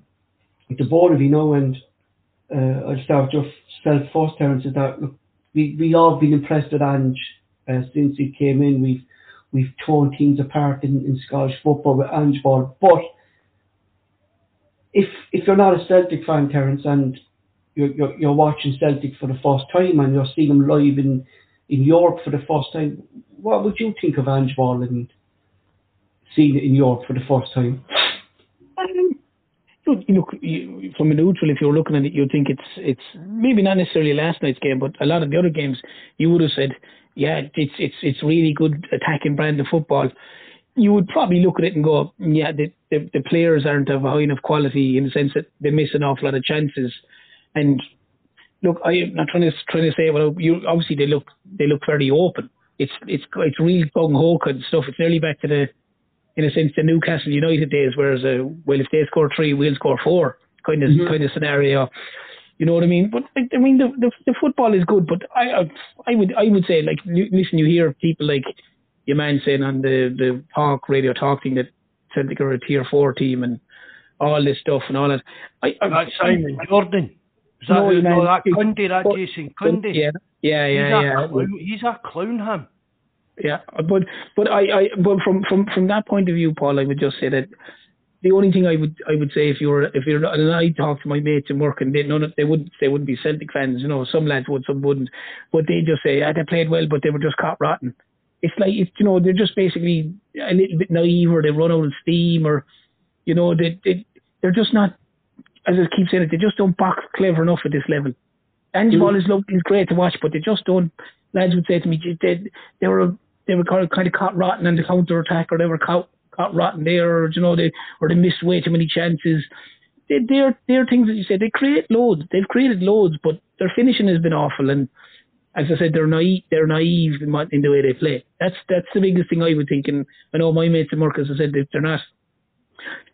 the board of you know, and uh, I'll start with yourself first, Terence, is that look, we, we all been impressed with Ange uh, since he came in. We've we've torn teams apart in, in Scottish football with Ange ball. But if if you're not a Celtic fan, Terence, and you're, you're, you're watching Celtic for the first time and you're seeing them live in, in Europe for the first time, what would you think of Ange Ball and seen it in Europe for the first time? Um, look, you, from a neutral, if you're looking at it, you'd think it's it's maybe not necessarily last night's game, but a lot of the other games, you would have said, yeah, it's it's it's really good attacking brand of football. You would probably look at it and go, yeah, the, the, the players aren't of high enough quality in the sense that they miss an awful lot of chances. And look, I'm not trying to trying to say, well, you obviously they look they look very open. It's it's it's real gung ho kind of stuff. It's nearly back to the in a sense, the Newcastle United days, whereas uh, well, if they score three, we'll score four, kind of mm-hmm. kind of scenario. You know what I mean? But I mean, the, the the football is good, but I I would I would say like listen, you hear people like your man saying on the the talk radio talk thing that Celtic are a tier four team, and all this stuff and all that. I, I, That's Simon Jordan. Is that No, who, man, no, that Cundy, that Jason Cundy? Yeah, yeah, he's, yeah, a yeah. clown, he's a clown, him. Yeah, but but I, I but from from from that point of view, Paul, I would just say that the only thing I would I would say if you were if you're and I talk to my mates in work and they none of they wouldn't they wouldn't be Celtic fans, you know, some lads would, some wouldn't, but they just say ah, they played well, but they were just caught rotten. It's like it's you know they're just basically a little bit naive or they run out of steam or you know they they they're just not as I keep saying it they just don't box clever enough at this level. Ange ball is lovely, it's great to watch, but they just don't. Lads would say to me, they they were they were kind of, kind of caught rotten on the counter attack, or they were caught caught rotten there, or you know they or they missed way too many chances. They, they're they're things that you say they create loads. They've created loads, but their finishing has been awful. And as I said, they're naive. They're naive in, in the way they play. That's that's the biggest thing I would think. And I know my mates in work, as I said, they- they're not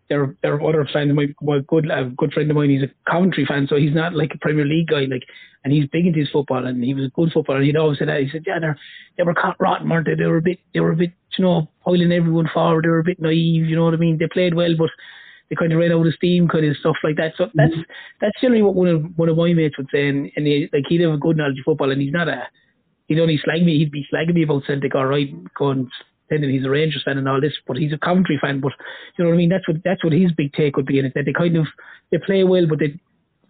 there there are other fans. My, my good a good friend of mine, he's a Coventry fan, so he's not like a Premier League guy, like, and he's big into his football, and he was a good footballer. He'd always say that. He said, yeah, they they were caught rotten, weren't they? They were a bit, they were a bit, you know, piling everyone forward. They were a bit naive, you know what I mean? They played well, but they kind of ran out of steam, kind of stuff like that. So mm-hmm. that's that's generally what one of one of my mates would say, and, and he, like he'd have a good knowledge of football, and he's not a he'd only slag me, he'd be slagging me about Celtic, all right, going pretending he's a Rangers fan and all this, but he's a Coventry fan. But you know what I mean? That's what that's what his big take would be in it. That they kind of they play well, but they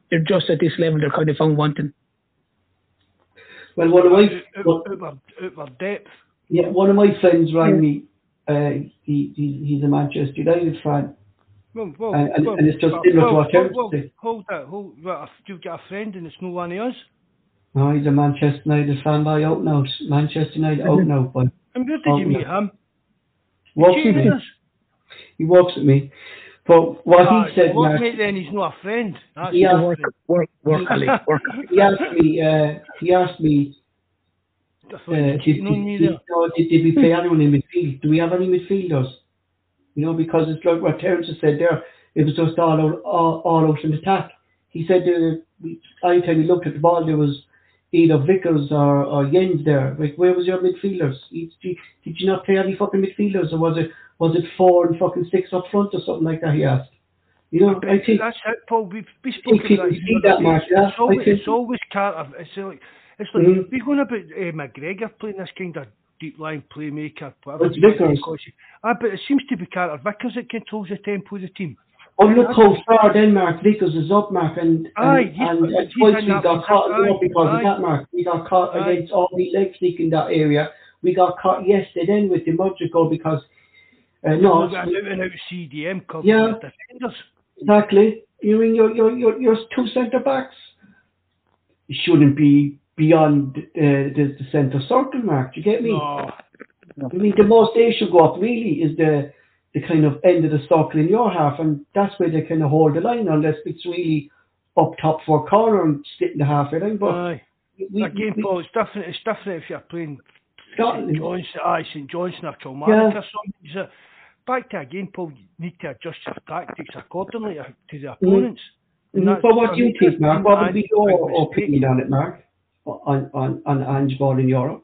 they're just at this level. They're kind of found wanting. Well, one of my Out, well, out, out, out depth. yeah, one of my friends rang me. Uh, he, he he's a Manchester United fan. Well, well, And- and- well, and it's just well, similar to well, well. Hold that, hold well, You've got a friend and it's no one of us. No, he's a Manchester United fan by out and out. Manchester United out and out. But And where did Oh, you no. meet him? works with me. He walks with me. But what Ah, he said, Mark, mate then? He's not a friend. That's Yeah. not a Work, work, work, Ali, [LAUGHS] work. he asked me. Uh, he asked me. Uh, did, me did, no, did, did we play anyone in midfield? Do we have any midfielders? You know, because it's like what Terence has said there. It was just all out, all, all out in attack. He said uh, we, anytime he looked at the ball, there was either Vickers or, or Jenz there. Like, where was your midfielders? Did you, did you not play any fucking midfielders, or was it was it four and fucking six up front or something like that? He asked. You know, I think That's it, Paul. We've we spoke If you about can it see the other that. Mark, yeah, It's always, I it's always Carter. It's like it's like Mhm. we're going about uh, McGregor playing this kind of deep line playmaker. Whatever It's you want to Vickers. Ah, but it seems to be Carter Vickers that controls the tempo of the team. Oh, look how far then, Mark. Vickers is up, Mark, and and, Aye, and, and twice we got caught Aye, not because aye. of that, Mark. We got caught Aye. against all the sneak in that area. We got caught yesterday then with the Mudrigo because uh, no, We've got an out and out CDM Yeah. the defenders. exactly. You mean your your your your two centre backs shouldn't be beyond uh, the, the centre circle, Mark. Do you get me? No. I mean, the most they should go up really is the the kind of end of the circle in your half, and that's where they kind of hold the line unless it's really up top for a corner and splitting the halfway line. But Aye. we, Again, we, Paul, it's different. It's different if you're playing St Scotland, Johnson, aye, St Johnstone or Kilmarnock Yeah. or something. So, back to again, Paul, you need to adjust your tactics accordingly to the opponents. And Mhm. But what do you think, Mark? What would be that's a big your opinion on it, Mark? On on on Ange ball in Europe?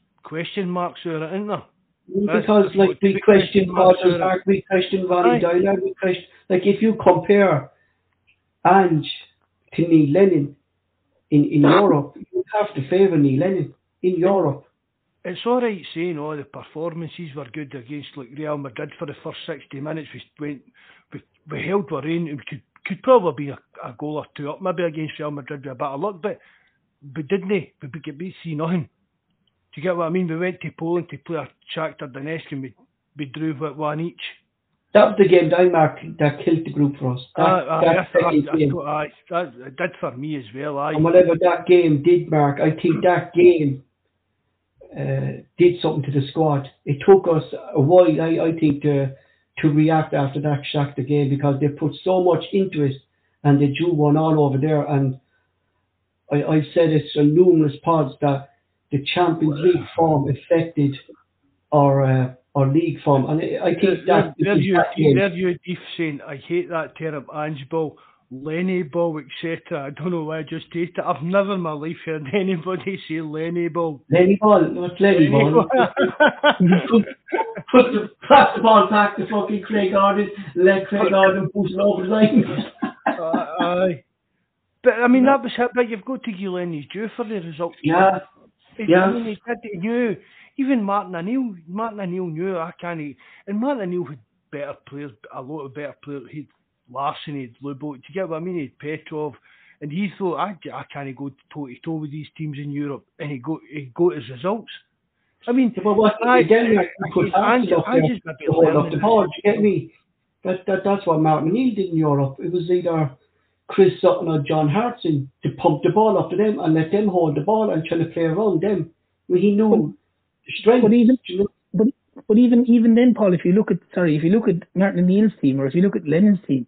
question marks there, isn't there? Because that's like we the question are. Mark, we question Ronnie Aye. We question like if you compare Ange to Neil Lennon in in Europe, you have to favour Neil Lennon in Europe. It's all right saying all the performances were good against like Real Madrid for the first 60 minutes. We went, we, we held our own. We could could probably be a, a goal or two up, maybe against Real Madrid with a bit of luck, but we didn't. Eh? We could beat see nothing. Do you get what I mean? We went to Poland to play a Shakhtar Donetsk and we, we drew with one each. That was the game that I marked that killed the group for us. That, Uh, uh, that I, I, I, game. That, did for me as well. I, And whatever that game did, Mark, I think that game uh, did something to the squad. It took us a while, I, I think, to to react after that Shakhtar game because they put so much into it and they drew one all over there. And I, I've said it on numerous pods that the Champions League form affected our uh, our league form, and I, think that there you, that game- there you, Deef saying, I hate that term, Ange ball, Lenny ball, etc. I don't know why I just hate it. I've never in my life heard [LAUGHS] anybody say Lenny ball. Lenny Ball, not Lenny Ball. put, [LAUGHS] put the, pass the ball back to fucking Craig Gordon, let Craig Gordon push it over the line. Aye. But I mean, that was it. But you've got to give Lenny's due for the result. yeah, He- Yeah. I mean, he did, he knew. Even Martin O'Neill, Martin O'Neill knew I can't. And Martin O'Neill had better players, a lot of better players. He'd Larsson, he'd Lubo. Do you get what I mean? He'd Petrov, and he thought I, I can't go toe to toe with these teams in Europe, and he got he got his results. I mean, but what I- again, I- you put Ange- Arsenal up there Ange's got to to hold up learn the this. ball. Do you get me? That, that that's what Martin O'Neill did in Europe. It was either Chris Sutton or John Hartson to pump the ball up to them and let them hold the ball and try to play around them. Mean, he knew the strength. But even you know? but but even even then, Paul, if you look at sorry, if you look at Martin O'Neill's team or if you look at Lennon's team,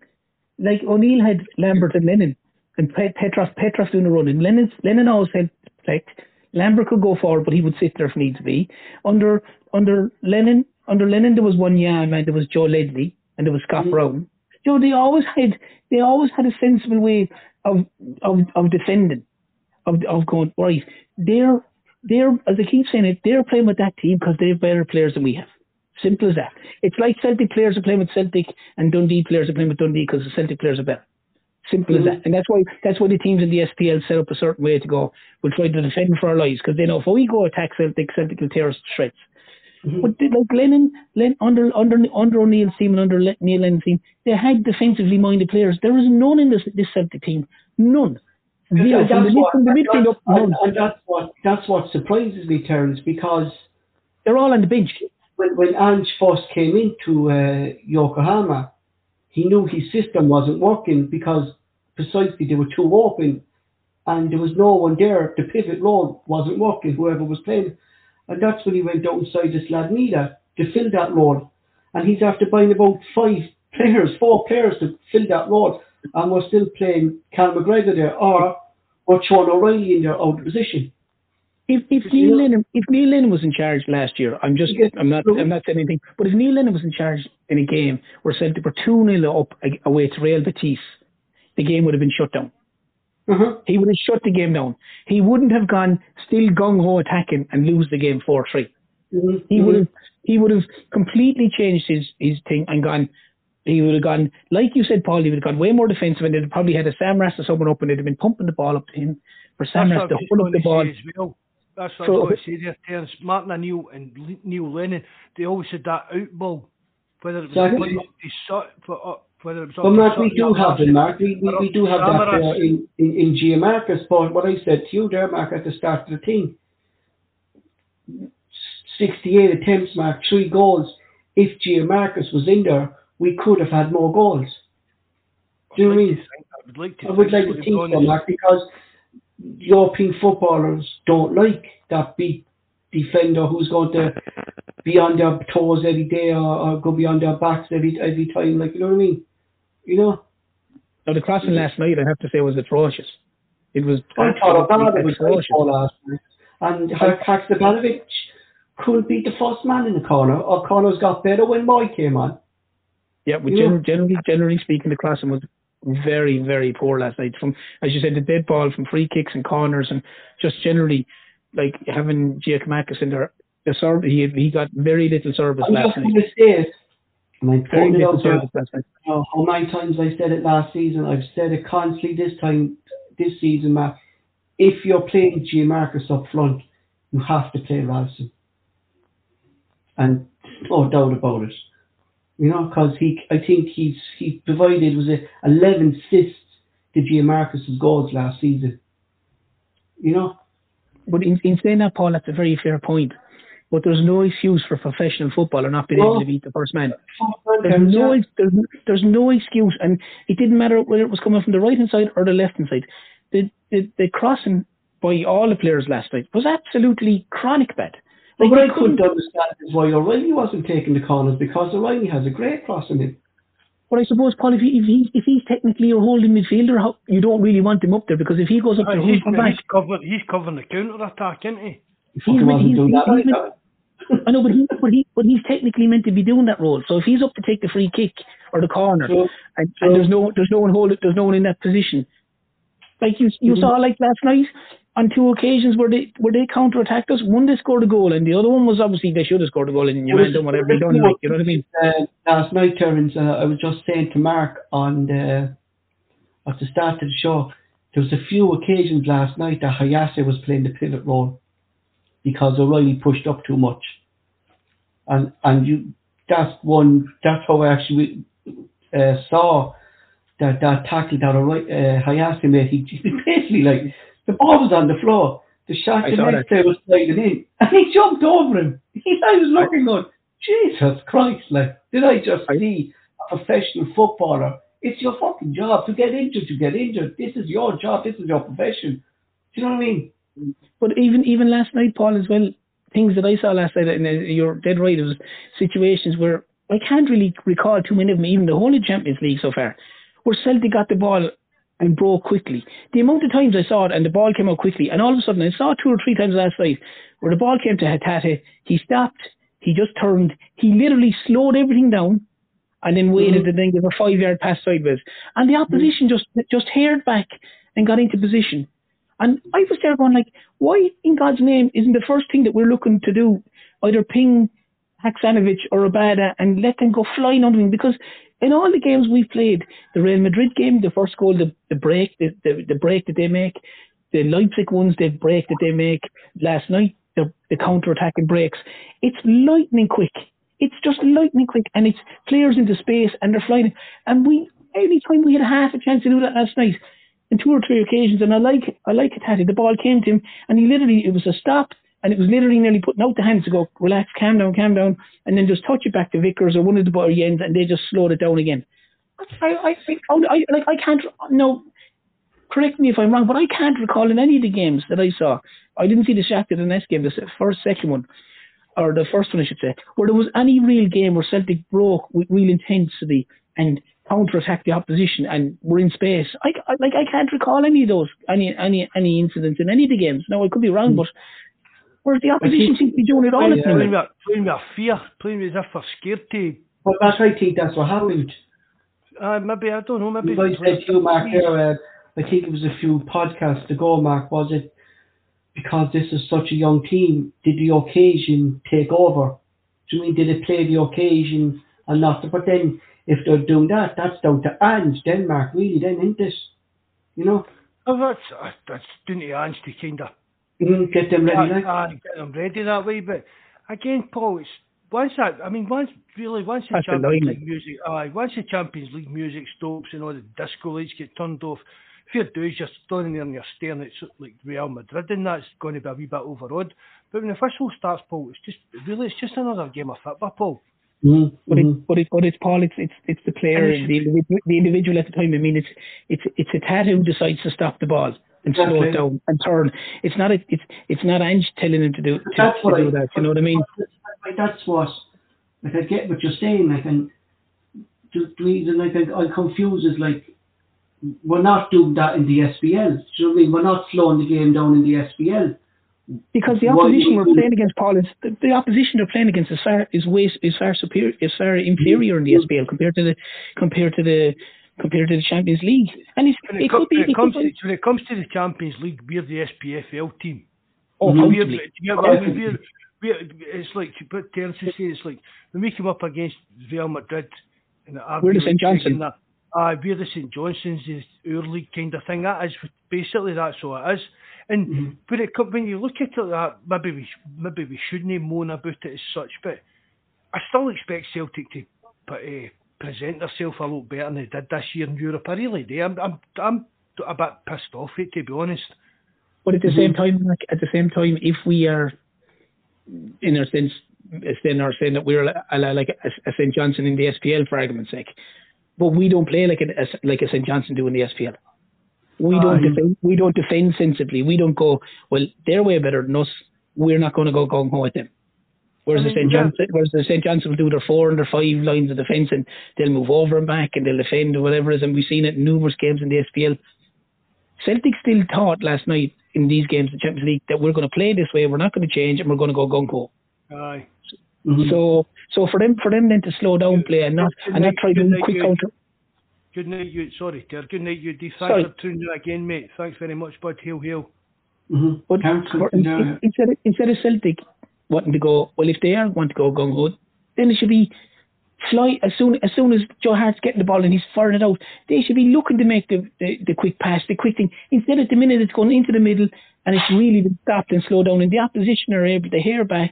like O'Neill had Lambert and Lennon and Pet- Petrov Petrov doing the running. Lennon's Lennon always had protect. Lambert could go forward, but he would sit there if needs be. Under under Lennon under Lennon there was Wanyama, there was Joe Ledley and there was Scott mm. Brown. You know, they always had they always had a sensible way of of of defending, of of going right. They're they're as I keep saying it, they're playing with that team because they have better players than we have. Simple as that. It's like Celtic players are playing with Celtic and Dundee players are playing with Dundee because the Celtic players are better. Simple as that. Mm-hmm. And that's why that's why the teams in the SPL set up a certain way to go. We'll try to defend for our lives because they know if we go attack Celtic, Celtic will tear us to shreds. But they, like Lennon, Len, under under under O'Neill's team and under Le, Neil Lennon's team, they had defensively minded players. There is none in this this Celtic team. None. Zero. From the, that's what, from the midfield up, none. and that's what that's what surprises me, Terence, because They're all on the bench. when when Ange first came into uh, Yokohama, he knew his system wasn't working because precisely they were too open, and there was no one there. The pivot role wasn't working. Whoever was playing, and that's when he went out inside this lad Nida to fill that role, and he's after buying about five players, four players to fill that role, and we're still playing Cal McGregor there or or Sean O'Riley in their out of position. If if Neil know- Lennon if Neil Lennon was in charge last year, I'm just Yeah, I'm not. I'm not saying anything. But if Neil Lennon was in charge in a game where Celtic were two 0 up away to Real Betis, the game would have been shut down. Uh-huh. He would have shut the game down. He wouldn't have gone still gung ho attacking and lose the game four three. Mhm. He would have he would have completely changed his his thing and gone. He would have gone like you said, Paul. He would have gone way more defensive, and they'd have probably had a Samaras or someone up, and they'd have been pumping the ball up to him for Sam That's Rass what to hold up the ball. well. That's what So- I was going to say there, Terence. Martin O'Neill and Neil Lennon, they always had that out ball. Whether it was Exactly. up to Sut- for, whether it was up But to Mark, we do have them, Mark. We, we, we do have that uh, there in, in, in Giakoumakis. But what I said to you there, Mark, at the start of the thing, 68 attempts, Mark, three goals. If Giakoumakis was in there, we could have had more goals. Do you know what I mean? I would like to I would like to think so. Mark, because European footballers don't like that big defender who's going to be on their toes every day or, or go beyond their backs every every time. Like you know what I mean? You know. Now the crossing last night, I have to say, was atrocious. It was I thought Obanovic was atrocious. last night. And Haksabanovic couldn't beat the first man in the corner. Or corners got better when Mooy came on. Yeah, Yeah. gen- generally, generally speaking, the crossing was very, very poor last night. From as you said, the dead ball from free kicks and corners, and just generally like having Giakoumakis in there. The serve, he he got very little service I'm last night. going to say it. And I'm putting it out there. know, how many times I said it last season? I've said it constantly this time, this season, Matt. If you're playing Giakoumakis up front, you have to play Ralston. And no doubt about it. You know, because he, I think he's he provided was it 11 assists to Giakoumakis's goals last season. You know, but in, in saying that, Paul, that's a very fair point. But there's no excuse for professional footballer not being able to oh. beat the first man. Oh, there's no, there's, there's no excuse, and it didn't matter whether it was coming from the right hand side or the left hand side. The, the the crossing by all the players last night was absolutely chronic bad. Like what I couldn't understand is why O'Riley wasn't taking the corners because O'Riley has a great crossing in. But I suppose, Paul, if, he, if, he, if he's technically a holding midfielder, you don't really want him up there because if he goes up oh, there, he's, he's, he's, covering, he's covering the counter attack, isn't he? He's, he's, he's, he's, he's, I know, but he, but he, but he's technically meant to be doing that role. So if he's up to take the free kick or the corner, and, and, there's no, there's no one hold there's no one in that position. Like you, you mm-hmm. saw like last night on two occasions where they where they counter attacked us. One they scored a goal, and the other one was obviously they should have scored a goal, and you man done whatever they done. Like, you know what I mean? Uh, last night, Terence, uh, I was just saying to Mark on the at the start of the show, there was a few occasions last night that Hatate was playing the pivot role because O'Riley pushed up too much. And and you that's one that's how I actually uh, saw that that tackle that O'Riley uh, Hatate made. He, he basically like the ball was on the floor. The shot the next day was sliding in, and he jumped over him. [LAUGHS] He, I was looking on. Jesus Christ! Like, did I just see a professional footballer? It's your fucking job to get injured. To get injured. This is your job. This is your profession. Do you know what I mean? But even even last night, Paul, as well, things that I saw last night, and uh, you're dead right, it was situations where I can't really recall too many of them, even the whole of Champions League so far, where Celtic got the ball and broke quickly. The amount of times I saw it and the ball came out quickly, and all of a sudden I saw two or three times last night where the ball came to Hatate, he stopped, he just turned, he literally slowed everything down and then waited mm. and then gave a five yard pass sideways. And the opposition mm. just just haired back and got into position. And I was there going like, why in God's name isn't the first thing that we're looking to do either ping Haksabanovic or Abada and let them go flying under him? Because in all the games we've played, the Real Madrid game, the first goal, the, the break, the, the, the break that they make, the Leipzig ones, the break that they make last night, the, the counter-attacking breaks, it's lightning quick. It's just lightning quick, and it's players into space, and they're flying. And we, any time we had half a chance to do that last night, in two or three occasions, and I like I like it. Hatate. The ball came to him, and he literally it was a stop, and it was literally nearly putting out the hands to go, relax, calm down, calm down, and then just touch it back to Vickers or one of the ends, and they just slowed it down again. I I, I, I like I can't no. Correct me if I'm wrong, but I can't recall in any of the games that I saw. I didn't see the Shakhtar Donetsk game, the first, second one, or the first one, I should say, where there was any real game where Celtic broke with real intensity and counter attack the opposition and we're in space. I, I, like I can't recall any of those any any any incidents in any of the games. Now I could be wrong, mm. but whereas the opposition seems to be doing it all the time. Playing with, playing with fear, playing as if they're scared to. Well, that's I think that's what happened. Uh, maybe I don't know. Maybe I said to Mark. There, uh, I think it was a few podcasts ago, Mark. Was it because this is such a young team? Did the occasion take over? Do you mean did it play the occasion and not? The, but then if they're doing that, that's down to Ange, Denmark, really, then, isn't it? You know? Oh, that's, uh, that's down to Ange to kind of mm, get them ready. Yeah, uh, get them ready that way. But again, Paul, it's once that I mean, once really once the that's Champions League music, uh, once the Champions League music stops and all the disco lights get turned off, if you do is you're standing there and you're staring at like Real Madrid, and that's going to be a wee bit overawed. But when the whistle starts, Paul, it's just really it's just another game of football, Paul. Mm-hmm. But it, but it, but it's Paul. It's it's it's the player, and the individual, the individual at the time. I mean, it's it's it's Hatate who decides to stop the ball and slow it down and turn. It's not a, it's it's not Ange telling him to do to, that's to do I, that. You know what I mean? That's what like I get what you're saying. Like and to, to even like I, I'm confused. Is like we're not doing that in the SPL. Do you know what I mean? We're not slowing the game down in the SPL because the opposition we're playing against, Paul, is the, the, opposition they're playing against is far is way is far superior is far inferior in the SPL compared to the compared to the compared to the Champions League. And it's, it, it com- be, when, it comes to, when it comes to the Champions League, we're the SPFL team. Oh, mm-hmm. we're, we're, we're, it's like what Terence is saying. It's like when we come up against Real Madrid and we're the St Johnstone. That, uh, we're the St Johnstones, the our league kind of thing. That is basically that's all it is. And mm-hmm. when it when you look at it, that maybe we maybe we shouldn't moan about it as such, but I still expect Celtic to uh, present themselves a lot better than they did this year in Europe. I really do. I'm I'm I'm a bit pissed off it to be honest. But at the Mhm. same time, like, at the same time, if we are, in a sense, then are saying that we're a, a, like a, a St Johnstone in the SPL for argument's sake, but we don't play like like a St Johnstone do in the SPL. We don't Aye. defend. We don't defend sensibly. We don't go well. They're way better than us. We're not going to go gung ho with them. Whereas I the mean, St yeah. Johnson, whereas the St Johnstone will do their four and their five lines of defence, and they'll move over and back, and they'll defend or whatever it is. And we've seen it in numerous games in the SPL. Celtic still thought last night in these games in the Champions League that we're going to play this way, we're not going to change, and we're going to go gung ho. Aye. Mhm. So, so for them, for them then to slow down play and not and not try to good do night, quick counter. Good night, you. Sorry, dear. Good night, you. D. Thanks Sorry. for tuning in again, mate. Thanks very much, bud. Hail, hail. Mhm. But Council, for- no. in- instead of, instead of Celtic wanting to go, well, if they are want to go gung ho, then it should be fly as soon as soon as Joe Hart's getting the ball and he's firing it out. They should be looking to make the, the, the quick pass, the quick thing. Instead, of the minute it's going into the middle and it's really been stopped and slowed down, and the opposition are able to hear back,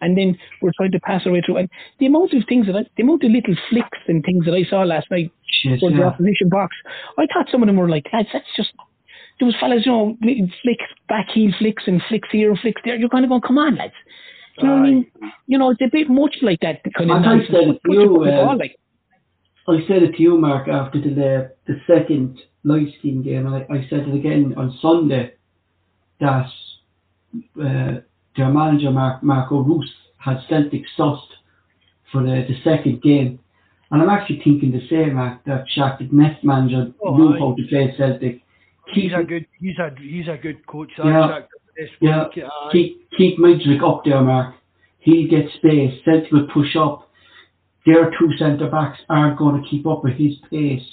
and then we're trying to pass our way through. And the amount of things that I, the amount of little flicks and things that I saw last night Shit, towards the opposition box. I thought some of them were like, lads, that's just. There was fellas, you know, flicks, back heel flicks and flicks here and flicks there. You're kind of going, come on, lads. You know what I mean? You know, it's a bit much like that kind of I said it to you, foot in the ball, like. I said it to you, Mark, after the the second live stream game, and I, I said it again on Sunday that uh, their manager Mark Marco Roos had Celtic sussed for the, the second game, and I'm actually thinking the same, Mark, that Shakhtar Nest manager Oh, knew aye. how to play Celtic. He's a good. He's a. He's a good coach. Yeah. This Yeah, week, keep keep Mudryk up there, Mark. He'll get space. Celtic will push up. Their two centre backs aren't going to keep up with his pace,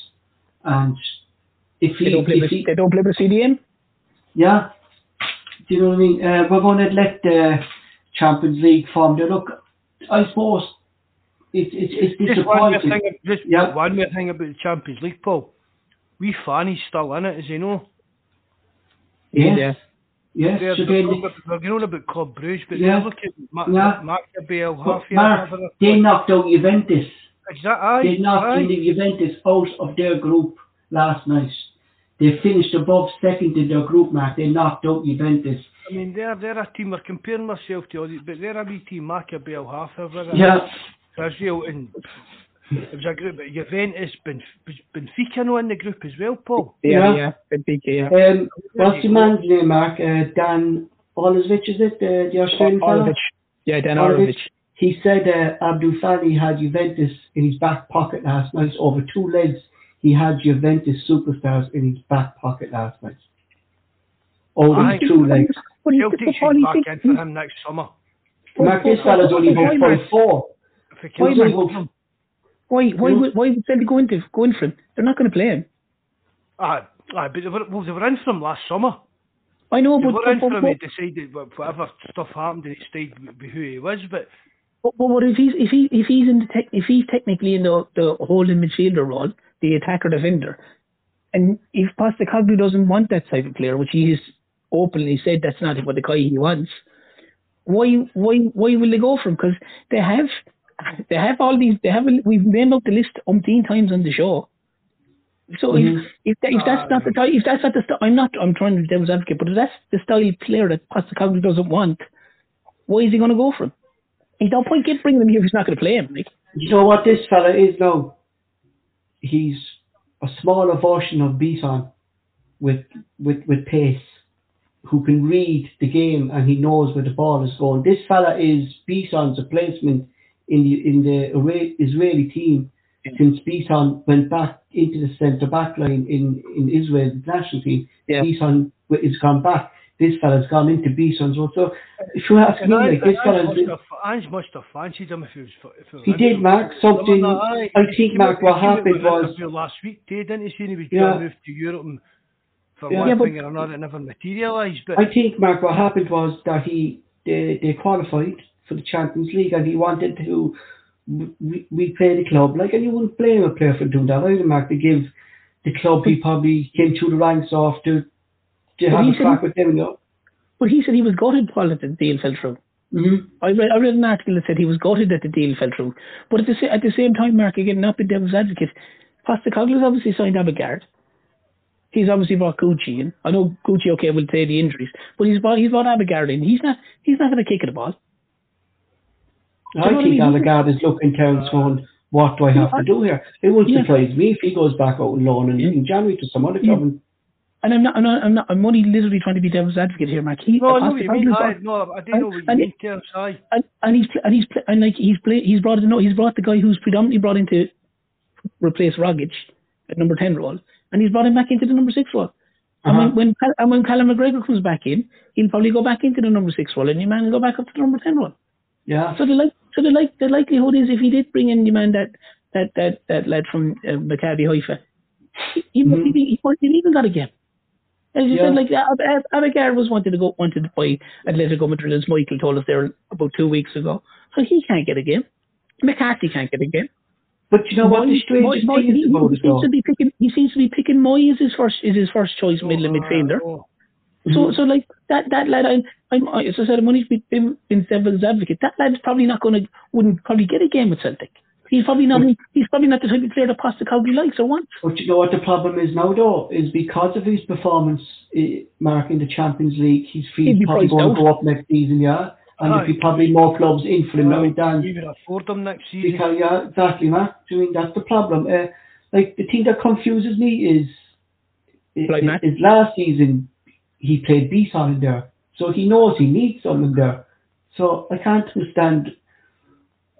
and if he, They don't play if with, he they don't play with CDM. yeah, do you know what I mean? Uh, we're going to let the Champions League form there. Look, I suppose it's it's it's Just one more disappointing. thing. Just Yeah. one more thing about the Champions League, Paul. We Fanny's still in it, as you know. Yes, Yeah. yes. They're, so they're, then- we're going on about Club Bruges, but Yeah. yeah. look at Ma- Yeah. Maccabi, but Half Mark, they knocked out Juventus. Exactly. They knocked aye. Juventus out of their group last night. They finished above second in their group, Mark. They knocked out Juventus. I mean, they're they're a team. We're comparing myself to all these, but they're a wee team. Maccabi, Al Half, Yeah, Israel, and it was a group. But Juventus, Benf- Benfica, no in the group as well, Paul. Yeah, Yeah. yeah. Benfica, yeah. Um, what's the man's name, Mark? Uh, Dan Olovic, is it? Uh, the Australian fella? Orovic. Yeah, Dan Orovic. Orovic. He said uh, Abu Fani had Juventus in his back pocket last night. Over two legs, he had Juventus superstars in his back pocket last night. Over Aye. two legs. But he's Celtic the should Paul, back he's- in for him next summer. Mark, this fella's only about five four. If Why, can Mark? hold him. Why, why, would- why would Celtic go into go in for him? They're not going to play him. Aye, aye, but they were, well, they were in for him last summer. I know, They but, were in for him. He decided whatever stuff happened, he stayed with who he was. But but, but what if he's if he if he's in the tech, if he's technically in the the holding midfielder role, the attacker defender, and if Postecoglou doesn't want that type of player, which he has openly said that's not what the guy he wants, why why why will they go for him? Because they have they have all these they have a, we've named out the list umpteen times on the show. So Mhm. if if, that, if that's not the type, if that's not the style, I'm not I'm trying to be devil's advocate, but if that's the style of player that Postecoglou doesn't want, why is he going to go for him? There's no point in bringing him here if he's not going to play him. Like, You know what this fella is now? He's a smaller version of Bitton with with with pace, who can read the game and he knows where the ball is going. This fella is Bitton's replacement in the in the Israeli team since Bitton went back into the centre back line in in Israel's national team. Yeah. Is gone back. This fella's gone into B Bitton's role. So if you ask me, like this fella, must have, Ange must have fancied him if he was. If he, was He did, Mark, something- No, no, aye. I think, Mark, what he came out happened was- last week. They didn't see he was Yeah. going to move to Europe and for Yeah. one Yeah, thing or another, it never materialised. But I think, Mark, what happened was that he they, they qualified for the Champions League and he wanted to re- replay the club. Like, and you wouldn't blame a player for doing that either, Mark, to give the club he probably came through the ranks of to, to But have he a said crack he- with you but he said he was gutted, Paul, that the deal fell through. Mm-hmm. I read, I read an article that said he was gutted that the deal fell through. But at the, at the same time, Mark, again, not being devil's advocate, Postecoglou's obviously signed Abildgaard. He's obviously brought Gucci in. I know Gucci, okay, will take the injuries, but he's brought he's brought Abildgaard in. He's not he's not going to kick at the ball. I think Abildgaard is looking down going, what do I have to do here? It wouldn't Yeah. surprise me if he goes back out on loan in, Yeah. in January to some other Yeah. club. And- And I'm not, I'm not, I'm not, I'm only literally trying to be devil's advocate here, Mark. He, No, I know you mean. Aye, no, I do and- know what you and mean. Aye. and, and he's and he's and like he's play he's brought no he's brought the guy who's predominantly brought in to replace Rogic at number ten role, and he's brought him back into the number six role. And Uh-huh. when when Cal- and when Callum McGregor comes back in, he'll probably go back into the number six role, and your man will go back up to the number ten role. Yeah. So the like so the like the likelihood is if he did bring in your man that that that that lad from uh, Maccabi Haifa, he he, Mhm. he, he, he even got a game. As you Yeah. said, like Ab- Ab- was wanted to go wanted to buy Atletico Madrid, as Michael told us there about two weeks ago. So he can't get a game. McCarthy can't get a game. But you know what the Mooy- strangest Mooy- thing he, is about he it seems to be picking. He seems to be picking Mooy as his first is his first choice middle and Oh, midfielder. oh. So mm-hmm. so like that that lad, I, I'm I- as I said, I'm only been been devil's advocate. That lad's probably not going to wouldn't probably get a game with Celtic. He's probably not. He's probably not the type of player that Postecoglou likes or wants. But you know what the problem is now, though, is because of his performance, eh, Mark, in the Champions League, his fees probably going to go up next season, yeah. And there'll be probably more clubs in for him now than You can afford them next season. because yeah, exactly, Mark. I mean, that's the problem. Uh, like the thing that confuses me is, is, Like Matt? is last season he played B side in there, so he knows he needs someone there. So I can't understand,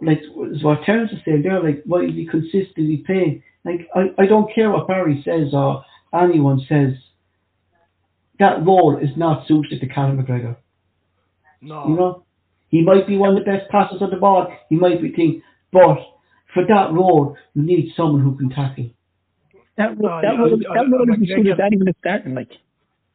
like is what Terence is saying there, like why is he consistently playing? Like I, I don't care what Barry says or anyone says. That role is not suited to Callum McGregor. No. You know, he might be one of the best passers on the ball. He might be thing, but for that role, you need someone who can tackle. That No, that I- would I- that would I- have been suited that even at starting like.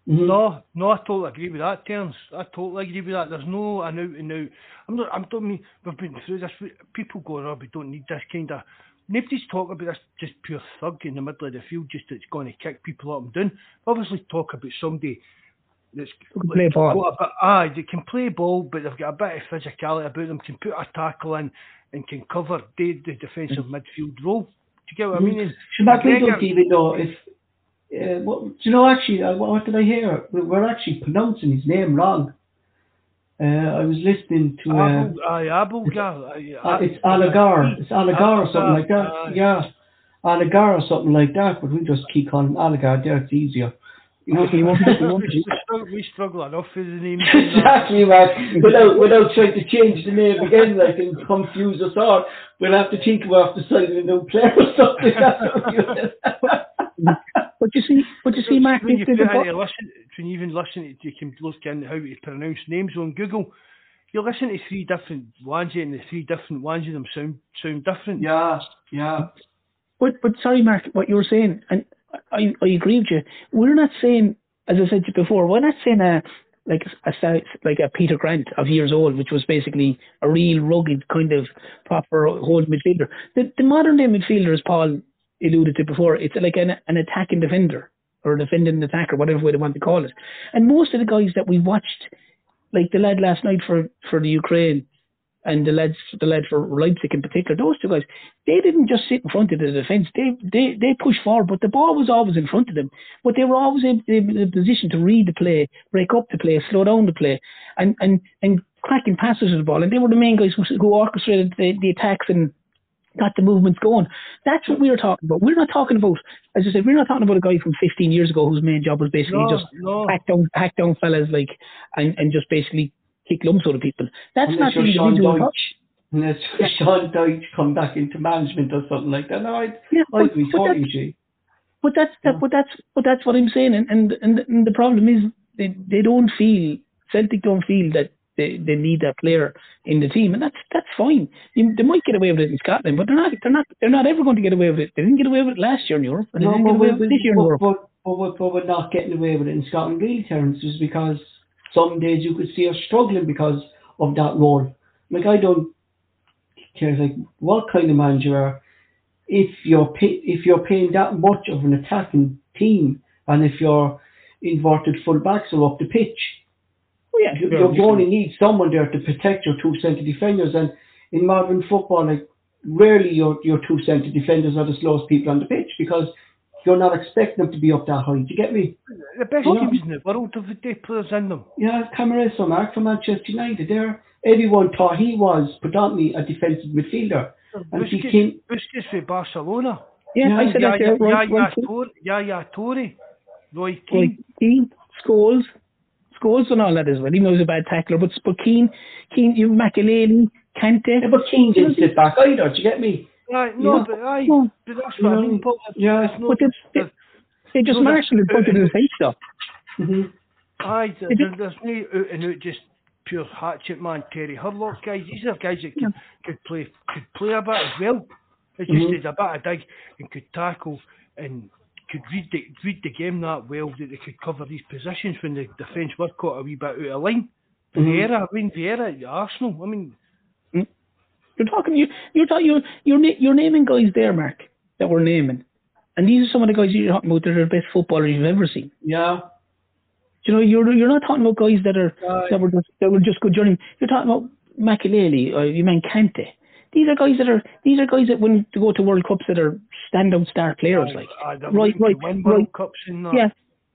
No, no, I totally agree with that, Terence. I totally agree with that. There's no an out and out. I'm not. I'm don't mean we've been through this. People going, oh, we don't need this kind of. Nobody's talking about this just pure thug in the middle of the field, just that's going to kick people up and down. Obviously, talk about somebody that's play ball. bit, ah, they can play ball, but they've got a bit of physicality about them. Can put a tackle in and can cover the, the defensive midfield role. Do you get what I mean? Should we McGregor- don't even know if. Uh, what, do you know actually? Uh, what, what did I hear? We- We're actually pronouncing his name wrong. Uh, I was listening to. Uh, Abel, aye, Abelgar, aye, uh, it's Alagar. It's Alagar or something like that. Yeah, Alagar or something like that. But we just keep calling him Alagar. There, it's easier. You know? He won't- he won't- we, struggle, we struggle enough with the that. exactly, man. Without without trying to change the name again, like and confuse us all, we'll have to think about deciding a new player or something. [LAUGHS] [LAUGHS] [LAUGHS] That's what we- But you see, but you see, Mark, when you the, put the, listen, when you even listen, to, you can look in how to pronounce names on Google. You listen to three different ones, and the three different ones of them sound sound different. yeah, yeah. But but sorry, Mark, what you were saying, and I I agree with you. We're not saying, as I said to you before, we're not saying a like a South- like a Peter Grant of years old, which was basically a real rugged kind of proper holding midfielder. The the modern day midfielder, as Paul alluded to before, it's like an an attacking defender or a defending attacker, whatever way they want to call it. And most of the guys that we watched, like the lad last night for for the Ukraine, and the lads, the lad for Leipzig in particular, those two guys, they didn't just sit in front of the defence. They they they pushed forward, but the ball was always in front of them. But they were always in, in a position to read the play, break up the play, slow down the play, and and and cracking passes to the ball. And they were the main guys who who orchestrated the, the attacks and got the movements going. That's what we were talking about. We're not talking about, as I said, we're not talking about a guy from 15 years ago whose main job was basically No, just no. hack down, hack down fellas like, and, and just basically kick lumps out of people. That's Unless not the you're Sean individual. Deutsch. Unless [LAUGHS] Sean Deutsch come back into management or something like that. No, I'd, Yeah, I'd but- be but totally that's- But that's that, but that's but that's what I'm saying, and and and, and the problem is they they don't feel Celtic don't feel that they, they need that player in the team, and that's that's fine. You, they might get away with it in Scotland, but they're not they're not they're not ever going to get away with it. They didn't get away with it last year in Europe, and they didn't get away with it this year in but, Europe. but, but, but, but we're not getting away with it in Scotland really, Terence, just because some days you could see us struggling because of that role. Like, I don't care, like, what kind of manager are. If you're, pay, if you're paying that much of an attacking team, and if you're inverted full backs are up the pitch, Oh, yeah, you, sure. you only need someone there to protect your two centre defenders. And in modern football, like rarely your your two centre defenders are the slowest people on the pitch because you're not expecting them to be up that high. Do you get me? The best Yeah. teams in the world have the players in them. Yeah, Camarasa, Mark from Manchester United. There, everyone thought he was predominantly a defensive midfielder, and he Busquets, came. Busquets for Barcelona. Yeah, Yeah, I said that there. Yaya, Right, Yaya, right, Toure, Yaya Roy. Keane. Keane, Scholes, Scholes and all that as well. He was a bad tackler, but but Keane, Keane, you Makelele, Kante. Yeah, but Keane didn't sit back either. Do you get me? Aye, no, Yeah. but aye, No. but that's You what I mean, Paul. yeah. There's no, But it's- there's- They just No, marshalled and that's- put it in the face stuff. hmm Aye, there, there's no out and out just pure hatchet man, Terry Hurlock guys. These are guys that could, could play could play a bit as well. It's just Mhm. there's a bit of dig and could tackle and could read the read the game that well that they could cover these positions when the defence were caught a wee bit out of line. Mhm. Vieira, I mean Vieira at Arsenal. I mean You're talking you you're talking you're you're, you're naming guys there, Mark, that we're naming, and these are some of the guys you're talking about that are the best footballers you've ever seen. Yeah. You know, you're you're not talking about guys that are Aye. that were just that were just good journeymen. You're talking about Makelele or you mean Kante. These are guys that are these are guys that when to go to World Cups that are standout star players like. right, right, World right. Cups and that. Yeah.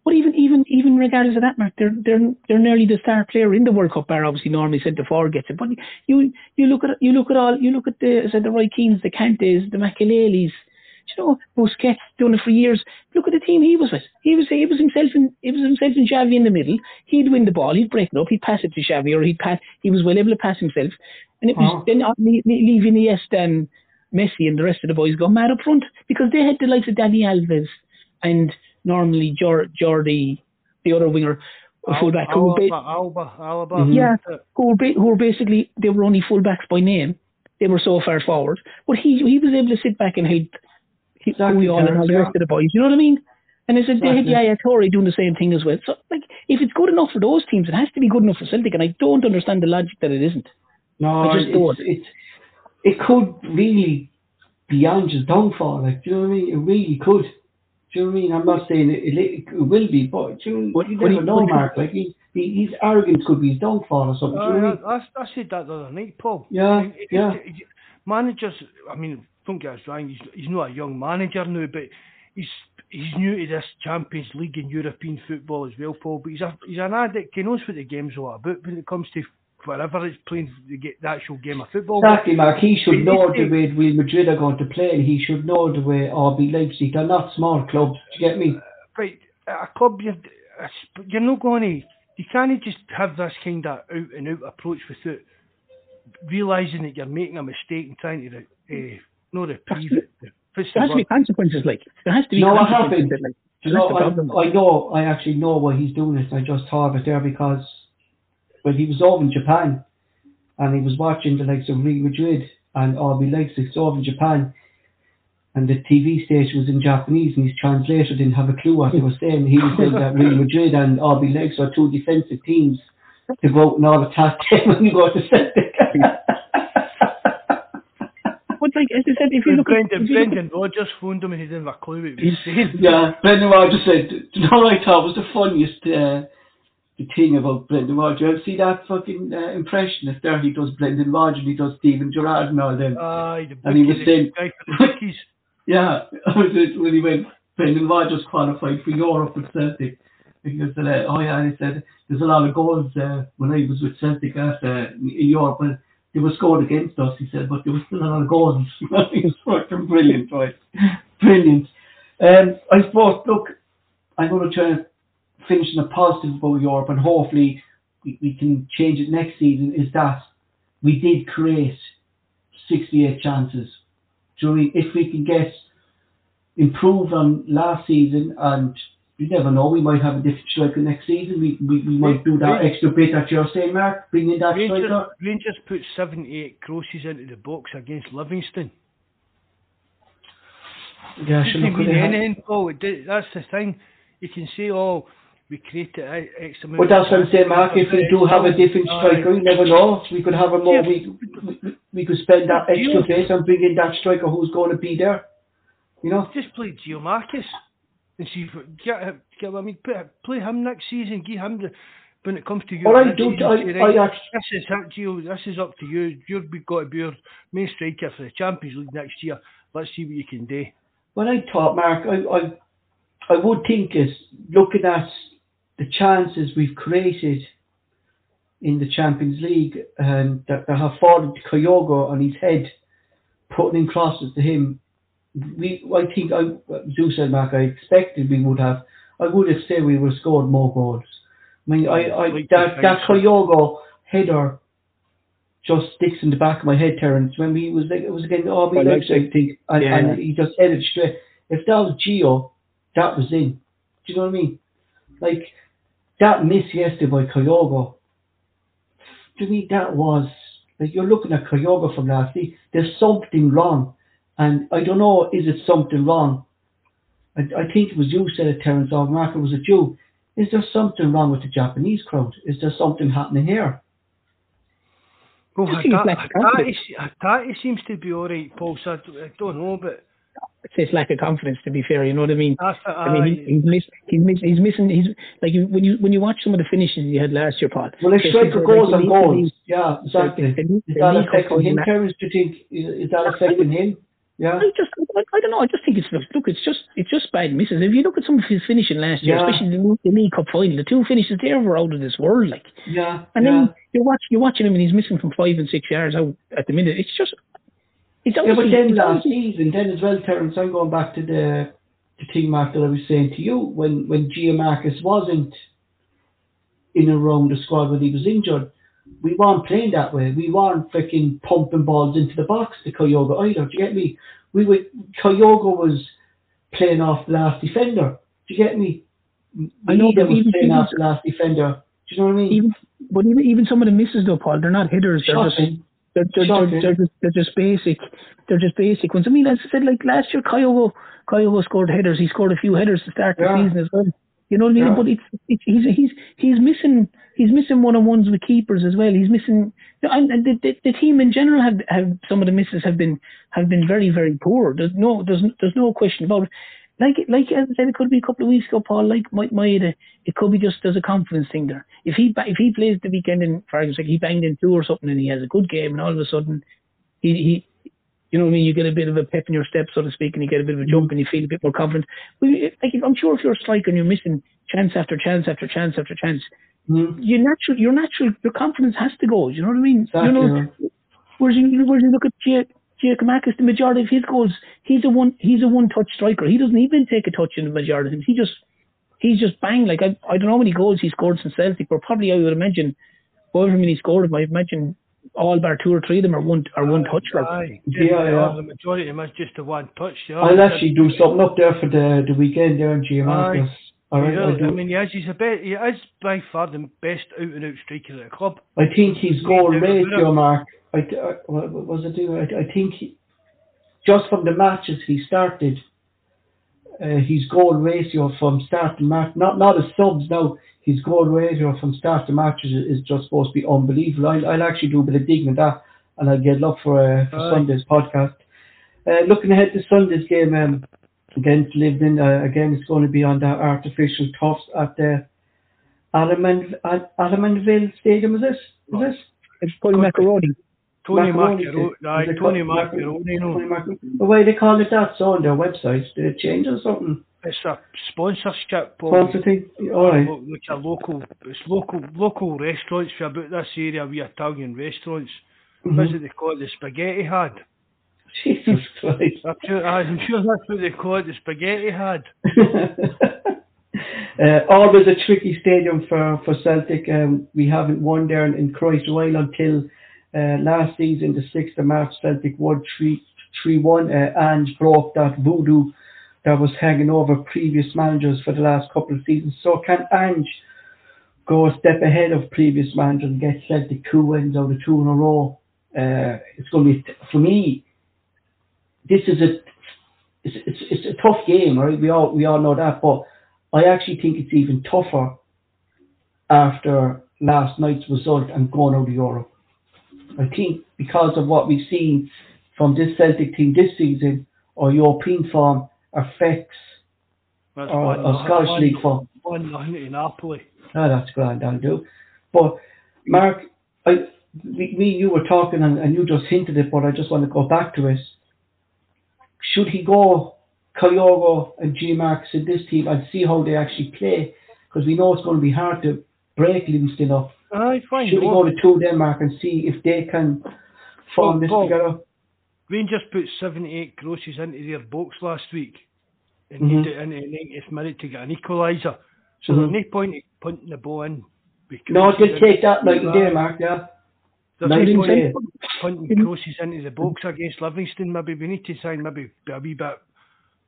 But even even even regardless of that, Mark, they're they're they're nearly the star player in the World Cup. Bar obviously normally centre forward gets it. But you you look at you look at all you look at the said the Roy Keanes, the Kantes, the Makeleles. You know, Busquets doing it for years. Look at the team he was with. He was he was himself in he was himself and Xavi in the middle. He'd win the ball, he'd break it up, he'd pass it to Xavi, or he'd pass. He was well able to pass himself, and it was Wow. then uh, le- le- leaving Iniesta and Messi and the rest of the boys go mad up front because they had the likes of Dani Alves and normally Jor- Jordi, the other winger, a Al- fullback, who were, ba- Alba, Alaba. Mhm. yeah, who were, ba- who were basically they were only fullbacks by name. They were so far forward, but he he was able to sit back and help he, Exactly, all and all the yeah. rest of the boys. You know what I mean? And I said they had Exactly. Yaya Toure doing the same thing as well. So like, if it's good enough for those teams, it has to be good enough for Celtic, and I don't understand the logic that it isn't. No, I just it's, thought- it's it could really be Ange's downfall. Like, do you know what I mean? It really could. Do you know what I mean? I'm not saying it, it, it will be, but do you, know, you never he- know, Mark. Like, he, he, his arrogance could be his downfall or something. do you know what I mean? Uh, I, I said that the other night, Paul. Yeah, it- yeah. it- it- managers, I mean, don't get us wrong, he's, he's not a young manager now, but he's he's new to this Champions League and European football as well, Paul. But he's a he's an addict. He knows what the game's all about when it comes to whatever it's playing the, ga- the actual game of football. Exactly, Mark. He should It- know it- the way Real Madrid are going to play, and he should know the way RB Leipzig. They're not small clubs. Do you get me? Right, a club, you're, you're not going to, you can't just have this kind of out and out approach without realising that you're making a mistake and trying to, uh, not reprieve it. There has to be consequences. Like there has to be No, what consequences. happened? Like, Do you know. I, I know, I actually know why he's doing it. I just thought of it there because when he was over in Japan and he was watching the likes of Real Madrid and RB Leipzig over in Japan and the TV station was in Japanese and his translator didn't have a clue what they were saying. He was saying that Real Madrid and RB Leipzig are two defensive teams to go out and all attack them when you go to Celtic. [LAUGHS] But like as I said, if you look at, Brendan, if you look at Brendan Rodgers phoned him and he didn't have a clue what he was saying. Yeah, Brendan Rodgers said, do you know what I thought was the funniest uh, the thing about Brendan Rodgers? Ever see that fucking uh, impressionist there? He does Brendan Rodgers, he does Steven Gerrard and all them. The And he was saying- the guy for the [LAUGHS] yeah, [LAUGHS] when he went, Brendan Rodgers qualified for Europe with Celtic. He said, uh, oh yeah, he said, there's a lot of goals uh, when I was with Celtic at, uh, in Europe. And they were scored against us, he said, but there was still a lot of goals. [LAUGHS] he was fucking brilliant, right? Brilliant. Um, I suppose, look, I'm going to try and finish on a positive about Europe, and hopefully we, we can change it next season. Is that we did create 68 chances. Do you know what I mean? If we can get improved on last season, and you never know, we might have a different striker next season. We we, we might do that extra bit that you're saying, Mark, bring in that Rangers, striker. Rangers put 78 crosses into the box against Livingston. Yeah, Doesn't sure, look mean anything, Paul. That's the thing. You can say, oh, we created a- X amount But that's what I'm saying, Mark. If we do have a different striker, you never know. We could have a more. Yeah. We, we, we could spend that extra Yeah. bit and bring in that striker who's going to be there. You know. Just play Giakoumakis and see if get him, get I mean. Put, play him next season. Give him the. When it comes to you, Well, I do- season, I- say, I right, act- this is it, Gio. This is up to you. You've got to be your main striker for the Champions League next year. Let's see what you can do. Well, I thought, Mark, I, I I would think is looking at the chances we've created in the Champions League and that, that have fallen to Kyogo on his head, putting in crosses to him. We, I think, I, Zeus said, Mark, I expected we would have, I would have said we would have scored more goals. I mean, I, I that, that Kyogo header just sticks in the back of my head, Terence. When we was like, it was against RB Well, Leipzig, I think, and, Yeah. and he just headed straight. If that was Gio, that was in. Do you know what I mean? Like that miss yesterday by Kyogo. To me, that was like you're looking at Kyogo from last week. There's something wrong, and I don't know. Is it something wrong? I, I think it was you said it, Terence, or Mark, was it you? Is there something wrong with the Japanese crowd? Is there something happening here? Well, Just think it's Hata- like confidence. Hatate Hatate seems to be alright, Paul, so I d- I don't know, but It's his lack of confidence, to be fair. You know what I mean? that's, I mean, he, he's miss, he's miss, he's missing. He's like when you when you watch some of the finishes he had last year, Paul. Well, if there's striker goals like and goals, yeah, exactly. the- the- Is that Nico affecting him, Coleman- Terence? Do you think is is that affecting him? Yeah. I just, I, I don't know. I just think it's look. It's just, it's just bad misses. If you look at some of his finishing last year, Yeah. especially the, the League Cup final, the two finishes there were out of this world. Like, Yeah. and yeah. then you're watch, you're watching him, and he's missing from five and six yards out at the minute. It's just, it's Yeah, but then last season, then as well, Terence, I'm going back to the the thing, Mark, that I was saying to you when when Giakoumakis wasn't in around the squad when he was injured. We weren't playing that way. We weren't freaking pumping balls into the box to Kyogo either. Do you get me? We would Kyogo was playing off the last defender. Do you get me? I know, but was playing off the last defender. Do you know what I mean? even, but even even some of the misses though, Paul, they're not hitters. They're just. They're, they're, they're, they're, just, they're just basic. They're just basic ones. I mean, as I said, like last year, Kyogo, Kyogo scored headers. He scored a few headers to start the season as well. You know what I mean? Yeah. But it's, it's he's he's he's missing he's missing one on ones with keepers as well. He's missing and and the, the, the team in general have have some of the misses have been have been very very poor. There's no there's there's no question about it. Like like as I said, it could be a couple of weeks ago, Paul. Like my Maeda, it could be just there's a confidence thing there. If he if he plays the weekend in, for example, he banged in two or something, and he has a good game, and all of a sudden he, he you know what I mean, you get a bit of a pep in your step, so to speak, and you get a bit of a jump and you feel a bit more confident. Like, I'm sure if you're a striker and you're missing chance after chance after chance after chance, Mm. your natural, your natural, your confidence has to go. You know what I mean? Exactly. You know, whereas you, whereas you look at Gia- Giakoumakis, the majority of his goals, he's a one, he's a one-touch striker. He doesn't even take a touch in the majority of them. He just, he's just bang. Like I, I don't know how many goals he scored since Celtic, but probably I would imagine, however many he scored, I imagine all bar two or three of them are one, are one touch. Like. Aye, Yeah, yeah. The majority of them is just a one touch. Yeah. I'll actually do something up there for the, the weekend there in Giakoumakis. All right, Yeah, I'll I mean, is, he's a bit, he is by far the best out and out striker at the club. I think goal Yeah, ratio. Mark. I, I what was it? do? I, I think he, just from the matches he started, uh, his goal ratio from start to match, not not as subs now. His goal ratio from start to matches is, is just supposed to be unbelievable. I'll, I'll actually do a bit of digging at that, and I'll get up for, uh, for Sunday's podcast. Uh, looking ahead to Sunday's game um, against Livingston, uh, again it's going to be on the artificial turf at the Alamand- Al- Almondvale Stadium. Is this? Is this? It's Paul Macaroni. Tony Macaroni, Macaroni, is Tony called Mac- Macaroni, you Tony know, Macaroni. The way they call it that's on their website, did it change or something? it's a sponsorship. Paul. Sponsor thing? Alright. Which are local, it's local, local restaurants for about this area, we Italian restaurants. Mhm. What's it they call it? The spaghetti had. [LAUGHS] Jesus Christ. I'm sure, I'm sure that's what they call it, the spaghetti had. [LAUGHS] uh, always a tricky stadium for, for Celtic. Um, we haven't won there in, in Croydon until uh, last season, the 6th of March, Celtic won 3 3 1. Uh, Ange broke that voodoo that was hanging over previous managers for the last couple of seasons. So, can Ange go a step ahead of previous managers and get Celtic two wins out of two in a row? Uh, it's going to be, for me, this is a it's, it's, it's a tough game, right? We all we all know that, but I actually think it's even tougher after last night's result and going out of Europe. I think because of what we've seen from this Celtic team this season, our European form affects That's our, one- our Scottish one- League form. One nothing to Napoli. Oh, that's grand, that'll do. But Mark, I we, me you were talking and, and you just hinted it, but I just want to go back to it. Should he go Kyogo and G Marks in this team and see how they actually play because we know it's going to be hard to break Livingston up. Aye, fine. Should he go to two Denmark and see if they can form Paul, this Paul. together? Rangers put 78 grosses into their box last week and Mhm. made it into the 90th minute to get an equaliser. So Mhm. there's no point in punting the ball in. No, crosses they'll take that night and Aye. day, Mark, yeah. There's Night no and point day. in punting crosses into the box against Livingston. Maybe we need to sign maybe be a wee bit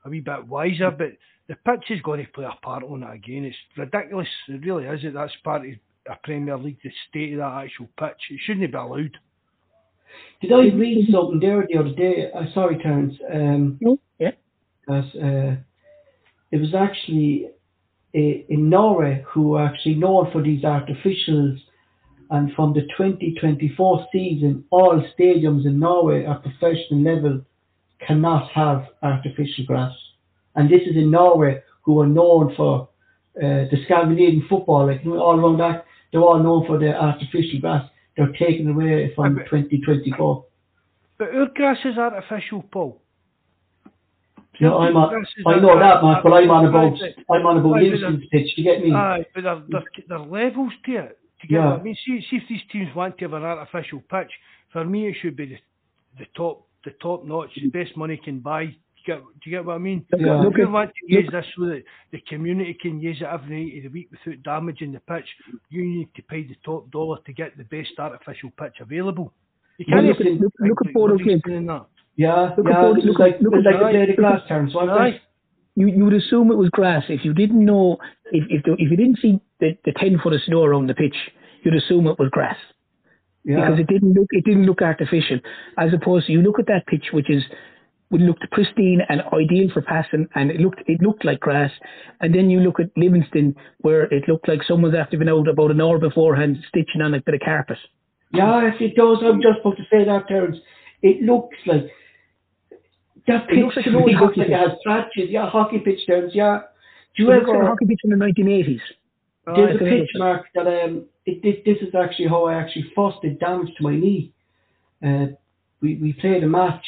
a wee bit wiser, but the pitch is going to play a part on it again. It's ridiculous. It really is. It that's part of a Premier League. The state of that actual pitch. It shouldn't be allowed. Did I read something there the other day? Uh, sorry, Terence. Um, No, yeah. as, uh, it was actually uh, in Norway who are actually known for these artificials. And from the 2024 season, all stadiums in Norway at professional level cannot have artificial grass. And this is in Norway, who are known for uh, the Scandinavian football, like you know, all around that, they're all known for their artificial grass. They're taken away from but- 2024. But our grass is artificial, Paul. No, I'm on, I know that, Mark, but I'm on about I'm on about Livingston's pitch. Do you get me? Aye, but there, there, there are levels to it. To Yeah. what I mean, see, see if these teams want to have an artificial pitch, for me it should be the, the top, the top notch, the best money can buy. Do you get, do you get what I mean? Yeah. If you want to use this so that the community can use it every night of the week without damaging the pitch, you need to pay the top dollar to get the best artificial pitch available. You can't look even at- look- look at Bodø/Glimt. that. Yeah, Look yeah. both- It was look like at- look at- like the aye, play the look glass terms, wasn't Aye. You you would assume it was grass if you didn't know if if, the, if you didn't see the, the ten foot of snow around the pitch, you'd assume it was grass Yeah. because it didn't look it didn't look artificial. As opposed to you look at that pitch which is would looked pristine and ideal for passing and it looked it looked like grass and then you look at Livingston where it looked like someone's after been out about an hour beforehand stitching on a bit of carpet. Yeah, if it does, I'm just about to say that, Terence. It looks like that It pitch looks like an old looks hockey like it pitch. has scratches. Yeah, hockey pitch, Terence. Yeah. Do It you like a ever? hockey pitch in the nineteen eighties. There's Aye. a pitch mark that um, it, this, this is actually how I actually first did damage to my knee. Uh, we we played a match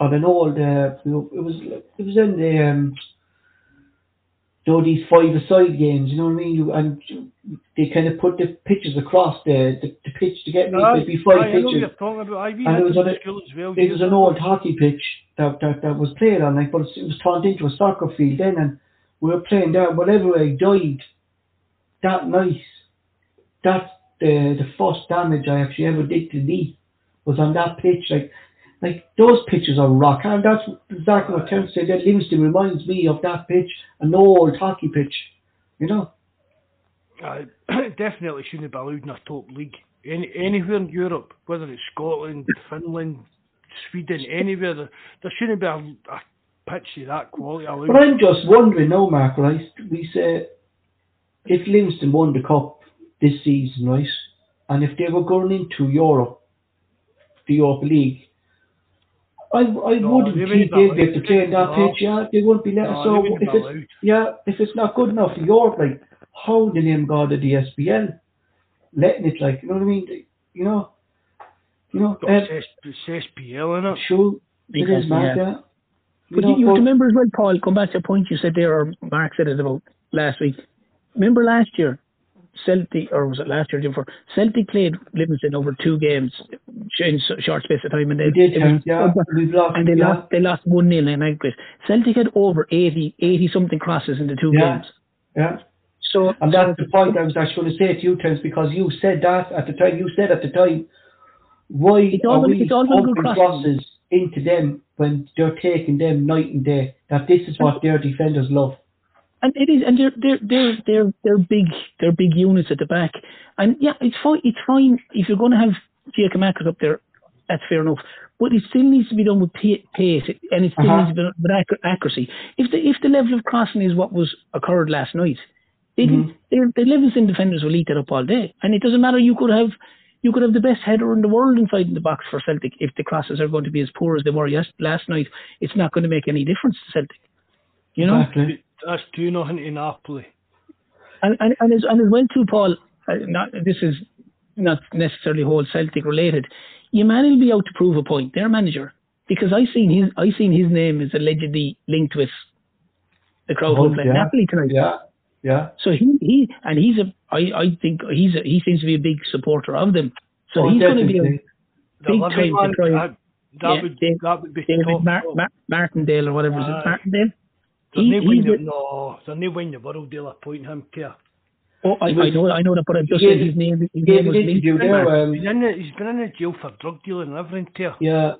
on an old. Uh, it was it was in the um, you know, these five-a-side games. You know what I mean? You, and they kind of put the pitches across the the, the pitch to get me. Aye, There'd be five aye, I know what you're talking about. And it was on a- well. It was an old hockey pitch that, that, that was played on, like, but it was turned into a soccer field then, and we were playing there. Whatever I died that night, that's the the first damage I actually ever did to knee was on that pitch. Like, like those pitches are rock, and that's exactly what Terence said. That Livingston reminds me of that pitch, an old hockey pitch. You know, uh, Aye, [CLEARS THROAT] definitely shouldn't be allowed in a top league. Any, anywhere in Europe, whether it's Scotland, Finland, Sweden, anywhere, there, there shouldn't be a, a pitch of that quality allowed. but I'm just wondering now, Mark. Right, we say if Livingston won the cup this season, right, and if they were going into Europe, the Europa League, I, I No, wouldn't they think wouldn't they'd be able to play in that allowed. pitch. Yeah, they wouldn't be let. No, so if be it's allowed. yeah, if it's not good enough for Europe, like how the name God of the SBL, letting it like you know what I mean? You know, you know, Got um, it's SPL in it. sure it Because, is mad. yeah. Yeah. But know, you, you have but- to remember as well, Paul, come back to a point you said there, or Mark said it about last week. Remember last year, Celtic, or was it last year, or before, Celtic played Livingston over two games in s- short space of time, and they, did, was- yeah. And they yeah. lost, they lost one 0 in aggregate. Celtic had over 80, 80 something crosses in the two Yeah. games. Yeah. So, And that's the point I was actually going to say to you, Terence, because you said that at the time. You said at the time, why It's all are well- we it's all good crosses. crosses into them when they're taking them night and day? That this is what their defenders love. And it is, and they're they're they're they're they're big they're big units at the back. And yeah, it's fine. It's fine if you're going to have Giakoumakis up there. That's fair enough. But it still needs to be done with pace, and it still Uh-huh. needs to be done with accuracy. If the if the level of crossing is what was occurred last night, they Mhm. didn't. The Livingston defenders will eat that up all day, and it doesn't matter. You could have you could have the best header in the world inside in the box for Celtic. If the crosses are going to be as poor as they were yes, last night, it's not going to make any difference to Celtic. You know. Exactly. That's 2 nothing to Napoli. And and and as, and as well too, Paul. Uh, not this is not necessarily whole Celtic related. Your man will be out to prove a point. Their manager, because I seen his I seen his name is allegedly linked with the crowd Oh, who played yeah. Napoli tonight. Yeah, yeah. So he he and he's a I I think he's a, he seems to be a big supporter of them. So Oh, he's going to be a big Livy time to try- that, that Yeah, would Dave- that would be David top. Mar- Mar- Martindale or whatever is Aye. it Martindale. They're He- no he's winning, no, they're no winning the world deal appointing him to. Oh, I, I know I know that, but I'm just He said gave- his name. His yeah, name was he's, been there, um, he's, in the, he's been in the jail for drug dealing and everything to. yeah,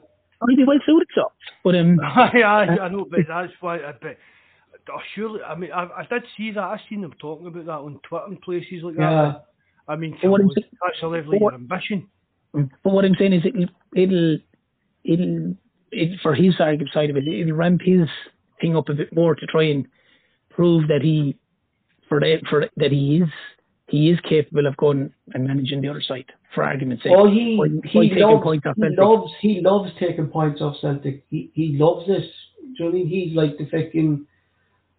he'd be well suited so. But um, [LAUGHS] Aye, aye, I know, but [LAUGHS] that's why. I bet. Oh, surely, I mean, I, I did see that. I seen them talking about that on Twitter and places like yeah. that. I mean, But what come I'm that's a level but of what- ambition. but what I'm saying is it'll it'll it'll it, for his side side of it, it'll ramp his thing up a bit more to try and prove that he for that for that he is he is capable of going and managing the other side. For argument's sake, Oh, he By- by he loves points off he loves he loves taking points off Celtic. He he loves it. Do you know what I mean? He's like the fucking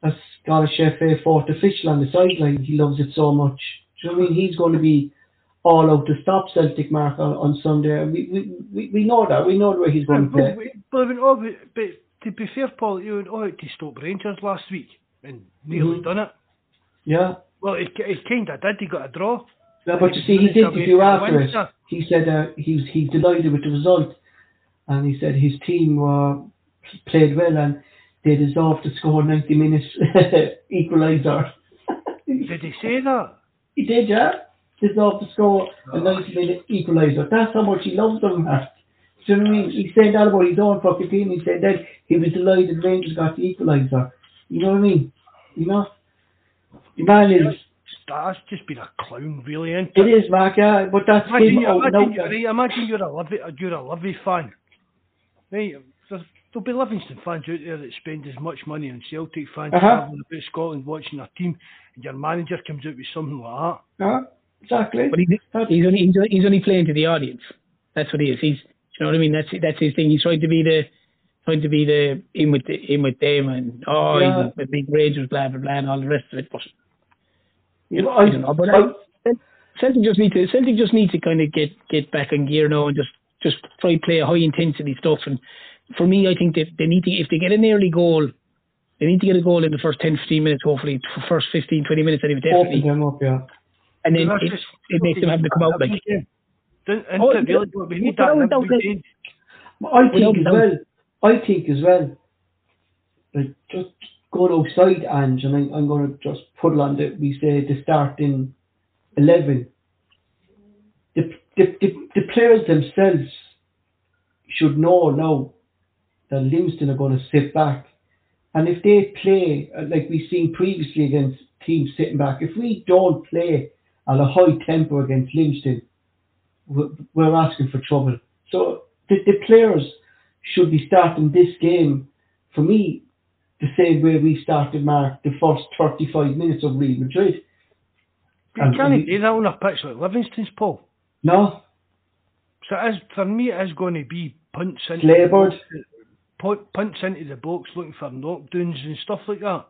a Scottish FA fourth official on the sideline. He loves it so much. Do you know what I mean? He's going to be all out to stop Celtic Mark on, on Sunday. We, we we we know that. We know where he's going to But, play. but, but, but, but to be fair, Paul, you went out to stop Rangers last week and nearly Mhm. done it. Yeah. Well, he, he kind of did. He got a draw. Yeah, but you see, he his interview after it, he said uh, he's he's delighted with the result, and he said his team uh, played well and they deserved to score 90 minutes [LAUGHS] equaliser. [LAUGHS] Did he say that? he did, yeah. Deserved to score a 90 minute equaliser. That's how much he loves them, man. Do you know what I mean? He said that about his own fucking team. He said that he was delighted Rangers got the equaliser. You know what I mean? You know? The man is, That's just been a clown, really, isn't it is, Mark, yeah, but that's Imagine, him you, out and imagine, out. you're, right, imagine you're a Livy, you're a Livy fan. Right, there'll be Livingston fans out there that spend as much money on Celtic fans Uh-huh. travelling about Scotland watching their team, and your manager comes out with something like that. Yeah, exactly. But he, he's only he's, only- he's only playing to the audience. That's what he is. He's you know what I mean. That's that's his thing. He's trying to be the trying to be the in with the, in with them and oh Yeah. he's a big Rangers blah blah blah and all the rest of it. But You know, I I, don't know. But I, Celtic just need to Celtic just need to kind of get get back in gear now and just just try to play a high intensity stuff. And for me, I think that they need to if they get an early goal. They need to get a goal in the first 10, 15 minutes, hopefully, first 15, 20 minutes, anyway, open definitely. them up, yeah. And then it, it makes them have to come out like, Don't, Oh, isn't it yeah. We need that in without every the- game. I think as well. I think as well. Like just going outside, Ange, and I, I'm going to just put it on the we say the starting eleven. The, the the the players themselves should know now that Livingston are going to sit back, and if they play uh, like we've seen previously against teams sitting back, if we don't play at a high tempo against Livingston, we're, we're asking for trouble. So the, the players should be starting this game, for me, the same way we started, Mark, the first 35 minutes of Real Madrid. You And- can't and- do that on a pitch like Livingston's, Paul. No, So it is, for me, it is going to be punts into the box, punts into the box looking for knockdowns and stuff like that.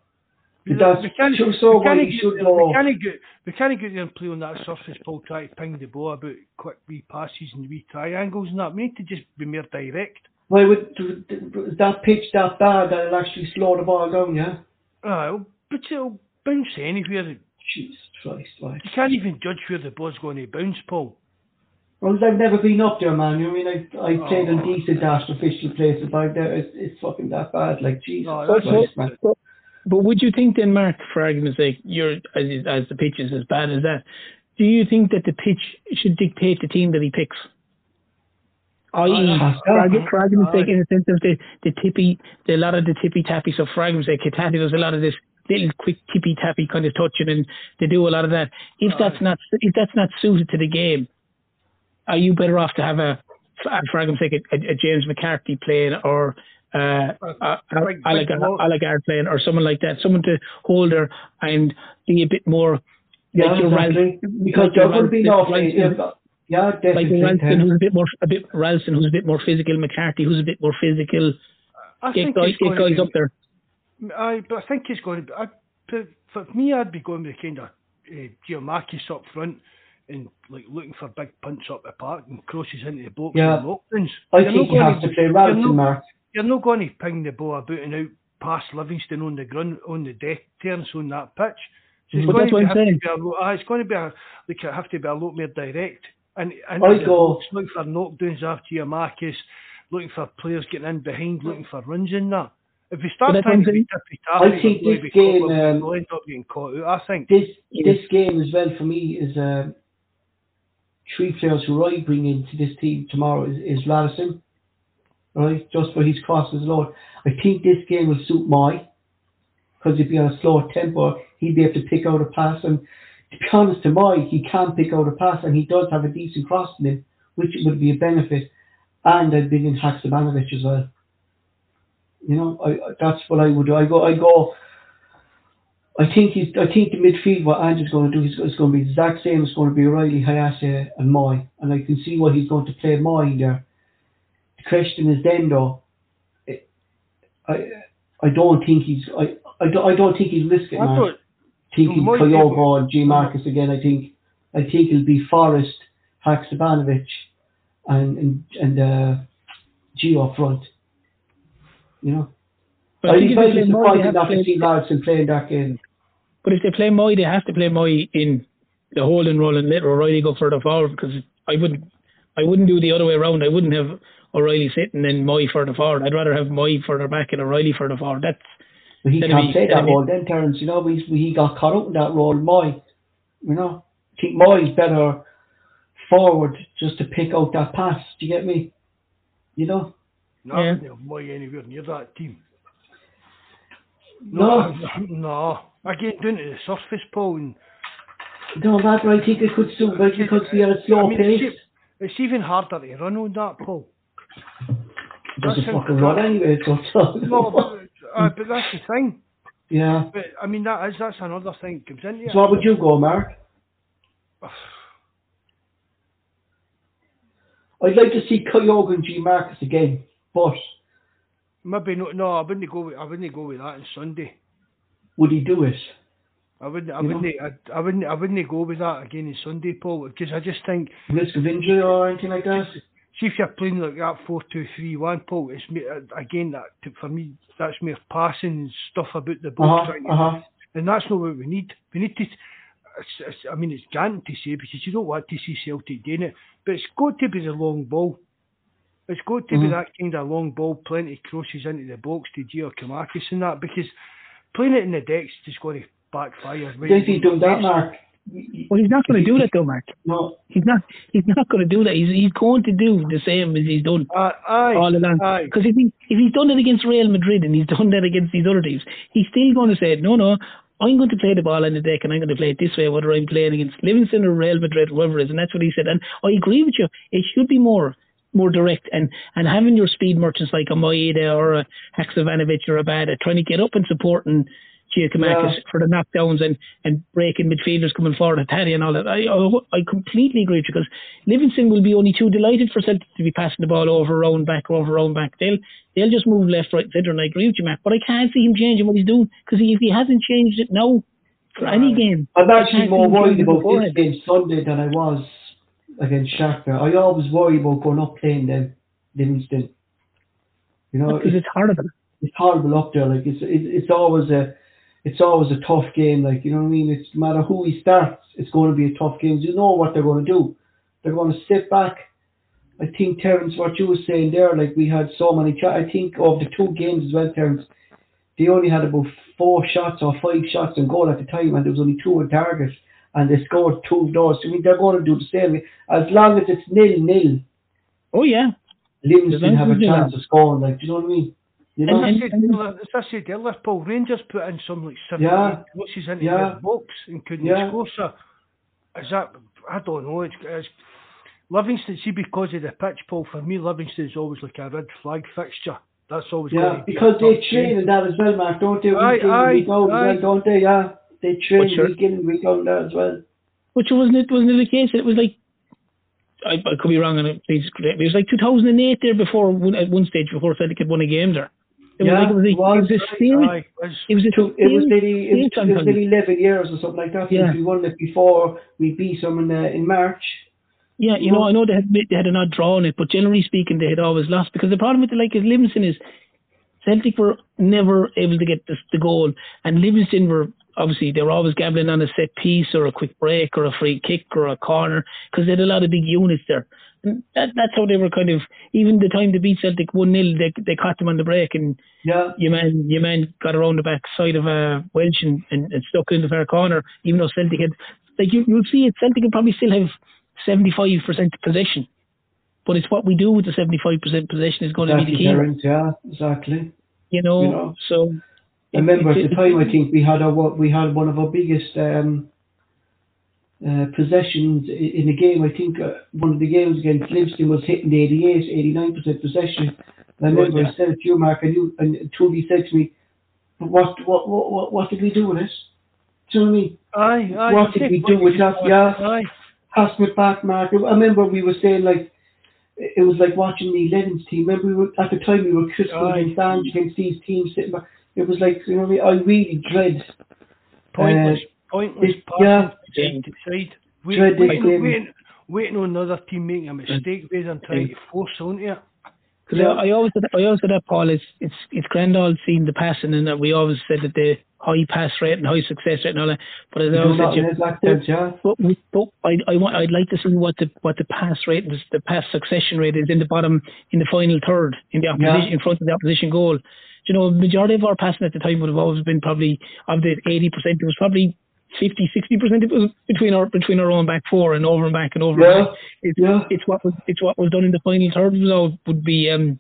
We, But that's we can't, so- we can't get, there- we can't get we can't get there and play on that surface, Paul. Try to ping the ball about quick wee passes and wee triangles and that. We need to just be more direct. why would that pitch that bad that it'll actually slow the ball down, yeah? Uh, but it'll bounce anywhere. Jesus Christ? You can't even judge where the ball's going to bounce, Paul. Well, I've never been up there, man. You know I mean? I, I played in Oh. decent artificial places, but I've it's, it's fucking that bad. Like, Jesus No, Christ, man. But would you think then, Mark, for argument's sake, you're as as the pitch is as bad as that? Do you think that the pitch should dictate the team that he picks? I.e., for, argu- for argument's sake, in the sense of the, the tippy, the, a lot of the tippy tappy. So, for argument's sake, Kitati does a lot of this little quick tippy tappy kind of touching, and they do a lot of that. If that's not if that's not suited to the game, are you better off to have a, for argument's sake, a, a James McCarthy playing or uh, a, a, Big- big Allegard, playing or someone like that, someone to hold her and be a bit more Yeah, like your exactly. Ralston, Because like your there will be no Ralston- yeah, yeah, like definitely. Ralston who's a bit more a bit Ralston who's a bit more physical, McCarthy who's a bit more physical. I Get think guys, get guys be- up there. Aye, but I think he's going to be. I, for- for me, I'd be going with kind of uh, Giakoumakis up front, and like looking for big punts up the park and crosses into the box Yeah. and openings. I You're think not he gonna- has to play you're Ralston, Mark. You're not going to ping the ball about and out past Livingston on the ground on the death turns on that pitch. So it's going to be a lot, ah, it's going to be a like it have to be a lot more direct. And and I the go- looking for knockdowns after your Marcus, looking for players getting in behind, looking for runs in that. If we start trying to be tippy I tappy, think we're this going to be game, um, we'll end up getting caught out. I think. This this game as well for me is uh, three players who I bring into this team tomorrow is, is Radisson, right? Just for his crosses alone. I think this game will suit Moy because he'd be on a slower tempo. He'd be able to pick out a pass, and to be honest, to Moy, he can pick out a pass, and he does have a decent cross in him, which would be a benefit. And I'd bring in Haksabanovic as well. You know, I, that's what I would do. I go, I go. I think he's. I think the midfield what Andrew's going to do is, going to be the exact same. It's going to be Riley, Hayase, and Moy, and I can see what he's going to play Moy there. Question is then though. it- I I don't think he's. I I don't, I don't think he's risking I that. thought Thinking Moy- Kyogo and G Marcus again. I think. I think it'll be Forrest, Haksabanovic, and and and uh, Gio up front. You know. But I think if they play Moy, they have to play- see Larson playing that game. But if they play Moy, they have to play Moy in the holding role and let O'Riley go further forward because I wouldn't, I wouldn't do the other way around. I wouldn't have O'Riley sitting and Moy further forward. I'd rather have Moy further back and O'Riley further forward. That's But he can't he- play that then role then, Terence. You know, he, he got caught up in that role. Moy, you know, I think Moy's better forward just to pick out that pass. Do you get me? You know? no, Yeah. I wouldn't have Moy anywhere near that team. No. no. Again, down to the surface, Paul, and No, that I think it could still, but because we are at slow I mean, pace. It's, it's even harder to run on that, Paul. Doesn't fucking run anyway, [LAUGHS] so, No, but, uh, but that's the thing. yeah. But I mean, that is that's another thing comes into it. So what would you go, Mark? [SIGHS] I'd like to see Kyogo and G Marcus again, but Maybe not. No, I wouldn't go. With, I wouldn't go with that on Sunday. would he do it? I wouldn't. I You wouldn't. I, I wouldn't. I wouldn't go with that again on Sunday, Paul, because I just think. Risk of injury or anything like that? See if you're playing like that four two three one, Paul. It's me, uh, again that for me. That's mere passing stuff about the ball. Uh huh. to- Uh huh. And that's not what we need. We need to. It's, it's, I mean, it's ganting to say because you don't want to see Celtic doing it, but it's got to be the long ball. It's got to be Mhm. that kind of long ball, plenty of crosses into the box to Giakoumakis and that because playing it in the decks is just going to backfire. If he's doing that. Mark. Well, he's not going to do that though, Mark. No, He's not. He's not going to do that. He's he's going to do the same as he's done Uh, aye, all along. Because if he if he's done it against Real Madrid and he's [LAUGHS] done that against these other teams, he's still going to say, no, no, I'm going to play the ball in the deck and I'm going to play it this way, whether I'm playing against Livingston or Real Madrid, whoever it is. And that's what he said. And I agree with you. It should be more more direct and and having your speed merchants like a Maeda or a Haksabanovic or a Bada trying to get up and support and Yeah. for the knockdowns and, and breaking midfielders coming forward, Italian and all that. I, I I completely agree with you because Livingston will be only too delighted for Celtic to be passing the ball over, round back, over, round back. They'll they'll just move left, right, centre, and I agree with you, Matt. But I can't see him changing what he's doing because if he hasn't changed it now for any game, I'm actually more worried about this game Sunday than I was against Shakhtar. I always worry about going up playing them Livingston. You know, because it's, it's horrible. it's horrible up there. Like it's it, it's always a it's always a tough game. Like you know what I mean. It's no matter who he starts, it's going to be a tough game. You know what they're going to do. They're going to sit back. I think Terence, what you were saying there, like we had so many. Ch- I think of the two games as well, Terence. They only had about four shots or five shots on goal at the time, and there was only two on target, and they scored two goals. I mean, they're going to do the same. As long as it's nil nil, Oh yeah, Livingston have a chance of scoring. Like, do you know what I mean? You know, As I And- said and- earlier- as I said earlier, Paul, Rangers put in some like seven Yeah. crosses into Yeah. the box and couldn't Yeah. score. So is that? I don't know. It's, it's Livingston. See, because of the pitch, Paul. For me, Livingston's always like a red flag fixture. That's always yeah, going to be because they train game. in that as well, Mark, don't they? Week Aye, in, aye, week out aye. well, don't they? Yeah, they train But sure. week in, week out there as well. which wasn't it wasn't it the case? It was like I, I could be wrong on it. Please correct me. It was like 2008 there before one, at one stage before Celtic had won a game there. It Yeah, was like it was, it was, a, it was a serious, Aye, it's- it was a Two, it was nearly it was, it was nearly eleven years or something like that Yeah. we won it before we beat them in uh, in March. Yeah, you know, I know they had they had an odd draw on it, but generally speaking, they had always lost because the problem with the like is Livingston is Celtic were never able to get the, the goal, and Livingston were obviously they were always gambling on a set piece or a quick break or a free kick or a corner because they had a lot of big units there. And that that's how they were kind of even the time they beat Celtic one 0 they they caught them on the break and Yeah, your man your man got around the back side of uh, Welsh and, and, and stuck in the far corner, even though Celtic had like you you'll see it Celtic will probably still have seventy five percent possession. But it's what we do with the seventy five percent possession is going to be the key. Terence, yeah, exactly. You know, You know. so I remember at the time, I think we had our we had one of our biggest um, uh, possessions in the game. I think uh, one of the games against Livingston was hitting the 88, 89 percent possession. And I remember yeah. I said it to you, Mark, and you and Toby said to me, what what what what, what did we do with it?" Do you know what I mean? Aye, aye. What did we do with that? Yeah. Aye. Pass me back, Mark. I remember we were saying like. It was like watching the Lennon's team. Remember, we were, at the time we were critical against Ange, against these teams sitting back. It was like, you know? I really dread Pointless, Uh, pointless passing yeah. to side. Wait, Dread waiting, waiting, waiting on another team making a mm. mistake rather than trying to force onto it. Because I, I always said, I always said that Paul is it's it's grand all seeing the passing and that we always said that the high pass rate and high success rate and all that. But as I always said, you, his black yeah. But, we, but I, I want, I'd like to see what the what the pass rate, is, the pass succession rate is in the bottom, in the final third, in the opposition, Yeah. in front of the opposition goal. You know, majority of our passing at the time would have always been probably of the eighty percent. It was probably 50, 60 percent. It was between our between our own back four and over and back and over. Yeah, And back. It's, yeah. it's what was it's what was done in the final third. So would be um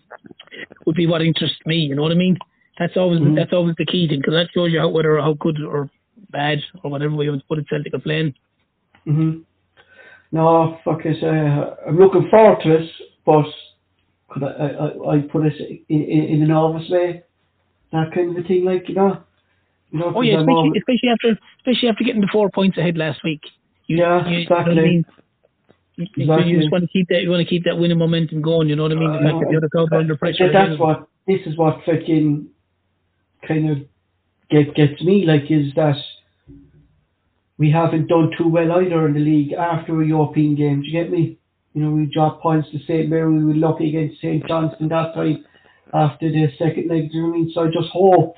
would be what interests me. You know what I mean? That's always Mm-hmm. that's always the key thing because that shows you how whether how good or bad or whatever way you want to put it Celtic are playing. hmm No, fuck it. Uh, I'm looking forward to it, but could I, I, I- I put it in, in, in an obvious way? That kind of a thing, like, you know? Oh yeah, especially, especially after especially after getting the four points ahead last week. You, Yeah, you, you know I exactly. mean? Exactly. you just want to keep that you want to keep that winning momentum going. You know what I mean? The I fact that the other clubs are under uh, pressure. That's again. what, this is what fucking kind of get, gets me, like, is that we haven't done too well either in the league after a European game. Do you get me? You know, we dropped points to St. Mirren, we were lucky against St. Johnstone that time after the second leg. Do you know what I mean? So I just hope.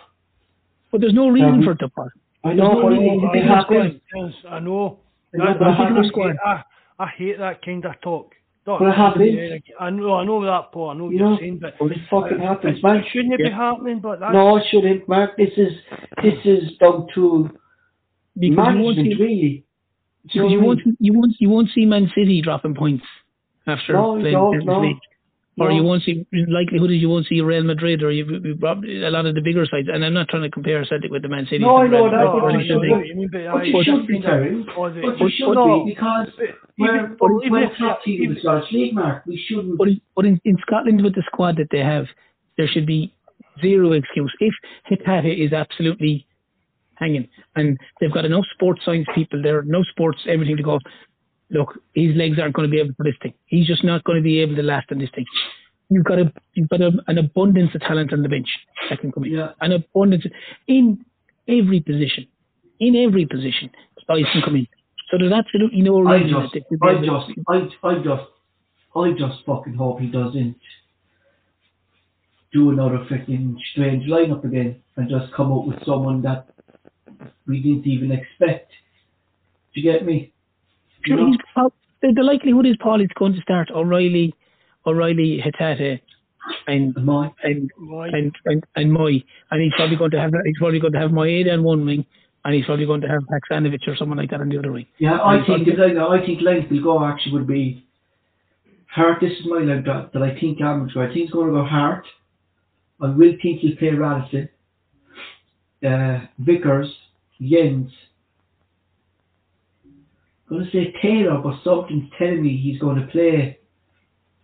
But there's no reason Um, for it to Paul. I know, no but reason. it, It's a it big happens. Yes, I know. I That- I, hate, I, I hate that kind of talk. Don't- But it happens. I know, I know that, Paul. I know what You you're know, saying, but but it fucking happens, man. Shouldn't it be Yeah. happening? But that's, No, it shouldn't, Mark. This is this is down to Because you won't management, see, really. Because you know what I won't you won't you won't see Man City dropping points after No, playing don't, Champions no. League. Or No. you won't see likelihood is you won't see Real Madrid or you, you probably a lot of the bigger sides. And I'm not trying to compare Celtic with the Man City. No, I know Real that, Madrid but you should big. what you mean, but, But you should be, kind of- Terry. But you but- should but no, be because but we're, but we're, even we're top team in the Scottish League, Mark. We shouldn't. But in, but in, in Scotland, with the squad that they have, there should be zero excuse. If Hatate is absolutely hanging, and they've got enough sports science people there, no sports, everything to go. Look, his legs aren't going to be able for this thing. He's just not going to be able to last on this thing. You've got a you've got a, an abundance of talent on the bench that can come in. Yeah. An abundance in every position, in every position, guys can come in. So there's absolutely no reason. I just, that they could be I just, I, I just, I just fucking hope he doesn't do another freaking strange lineup again and just come up with someone that we didn't even expect. Do you get me? You Sure, know? he's, Paul- the, the likelihood is Paul is going to start O'Riley, O'Riley, Hatate, and Am and and and and Mooy, and he's probably going to have he's probably going to have Maeda on one wing, and he's probably going to have Haksabanovic or someone like that on the other wing. Yeah, I think on- the line, I think length will go actually would be Hart. This is my line that, that I think Gavin I think it's going to go Hart. I will think he'll play Radisson, uh, Vickers, Jenz. Going to say Taylor, but something's telling me he's going to play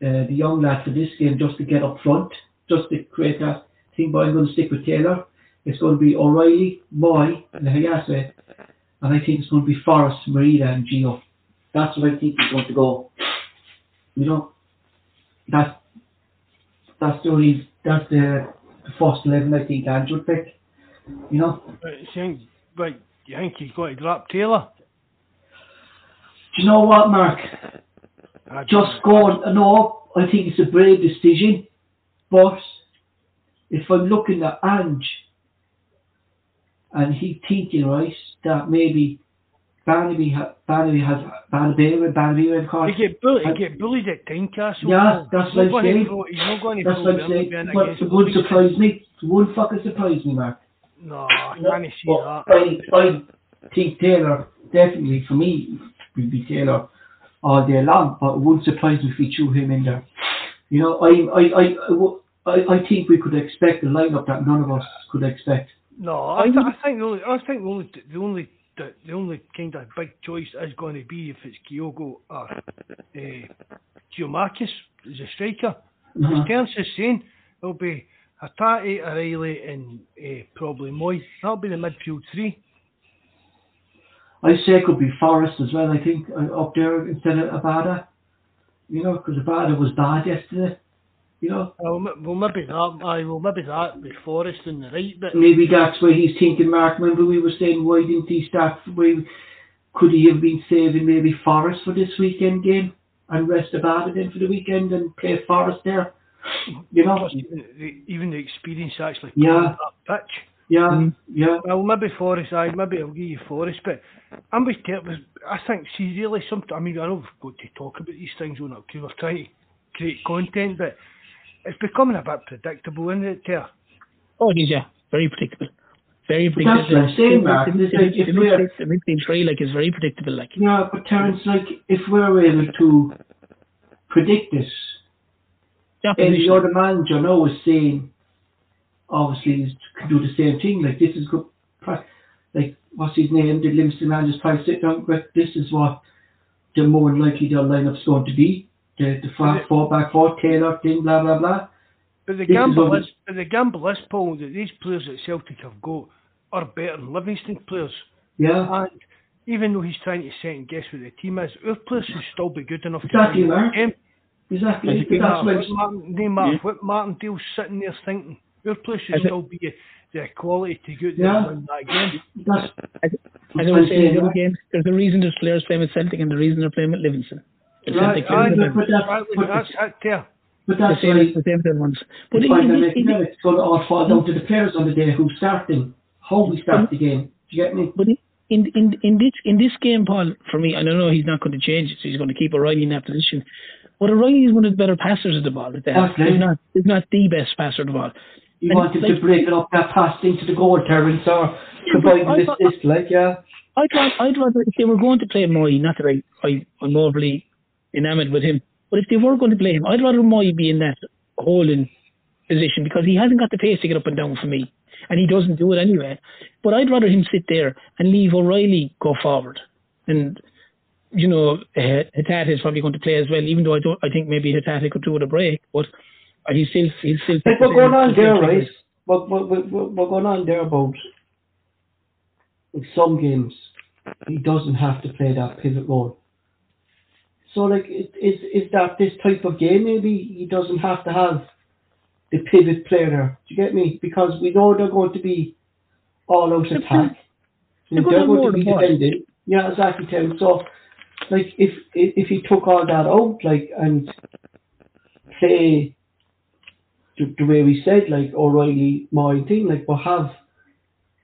uh, the young lad for this game just to get up front, just to create that thing. But I'm going to stick with Taylor. It's going to be O'Riley, Mooy, and Hatate. And I think it's going to be Forrest, Marita, and Gio. That's what I think is going to go. You know, that's that's the only that's the the first eleven I think would pick. You know. Right, you think, he's going to drop Taylor? Do you know what, Mark? I Just know. go. No, I think it's a brave decision, but if I'm looking at Ange and he thinking right that maybe Bernabei ha- Bernabei has Bernabei Bernabei red card. He get bullied. He get bullied at Tynecastle. Yeah, that's what I'm saying. He's not going to That's what I'm saying. But it would surprise me. It would fucking surprise me, Mark. No, I can't see but that. I, I think Taylor, definitely for me, would be Taylor all day long, but it wouldn't surprise me if we threw him in there. You know, I, I, I, I, I, I think we could expect a lineup that none of us could expect. No, I, th- I think the only, I think the only, the only, the, the only kind of big choice is going to be if it's Kyogo or uh, Giakoumakis as a striker. Uh-huh. As Terence is saying, it'll be Hatate, O'Riley, and uh, probably Mooy. That'll be the midfield three. I say it could be Forrest as well, I think, uh, up there instead of Abada. You know, because Abada was bad yesterday. You know, Well, well maybe that. I will maybe that with Forrest in the right bit. maybe that's where he's thinking, Mark. Remember we were saying, why didn't he start? Why, could he have been saving maybe Forrest for this weekend game and rest Abada then for the weekend and play Forrest there? You know, even the, experience actually Yeah. that pitch. Yeah, mm. yeah. Well, maybe Forrest, I maybe I'll give you Forrest, but I'm with Kurt. Was I think she's really something. I mean, I know we've got to talk about these things on it because we're trying to create content, but it's becoming a bit predictable, isn't it, Ter? Oh, it is, yeah. Very predictable. Very But that's predictable. what I'm saying, Mark. The, It's like the, if we're- midfield- the midfield three, like, is very predictable, like. Yeah, but Terence, like, if we're able to predict this, The and opposition. the other manager now is saying, obviously, is can do the same thing. Like this is good. Like what's his name? The Livingston manager's probably sit down. But this is what the more than likely their lineup's going to be. The the front it- four back four Taylor thing blah blah blah. But the This is gamble but the gamble is, Paul, that these players that Celtic have got are better than Livingston players. Yeah, And even though he's trying to second guess what the team is, our players should still be good enough Exactly, to win Mark. the eh? game. exactly. As But that's No what matter what Martin, no matter what Martindale's sitting there thinking, our players should As it- still be the quality to go out there Yeah. and win that game. that's As, as I what was I'm saying saying, the other game, there's a reason there's players playing with Celtic and the reason they're playing with Livingston. The Right, Celtic aye, players but are that's- but that's it there. but the same, why the same as ones. But it's in, why in, they're this, making in, it. It's going to all fall down to the players on the day who's starting, how we start the game. Do you get me? But in, in in in this in this game, Paul, for me, I don't know he's not going to change it, so he's going to keep O'Riley in that position. But O'Riley is one of the better passers of the ball that they have. Okay. He's not he's not the best passer of the ball. You And wanted to break it up that pass into the goal, Terence, or but provide I the assist, like, yeah. I'd rather, I'd rather if they were going to play Mooy, not that I, I I'm overly enamoured with him, but if they were going to play him, I'd rather Mooy be in that holding position because he hasn't got the pace to get up and down for me, and he doesn't do it anyway. But I'd rather him sit there and leave O'Riley go forward, and you know uh, is probably going to play as well, even though I don't. I think maybe Hatate could do with a break, but he's still he's still. Like, we're going on there, right? We're, we're, we're, we're going on there about in some games, he doesn't have to play that pivot role. So, like, it, is, is that this type of game, maybe he doesn't have to have the pivot player there? Do you get me? Because we know they're going to be all out They're attack. they're gonna they're going to be the ball. defending. Yeah, exactly, Tim. So, like, if if if he took all that out, like, and play the, the way we said, like O'Riley, my thing, like, but have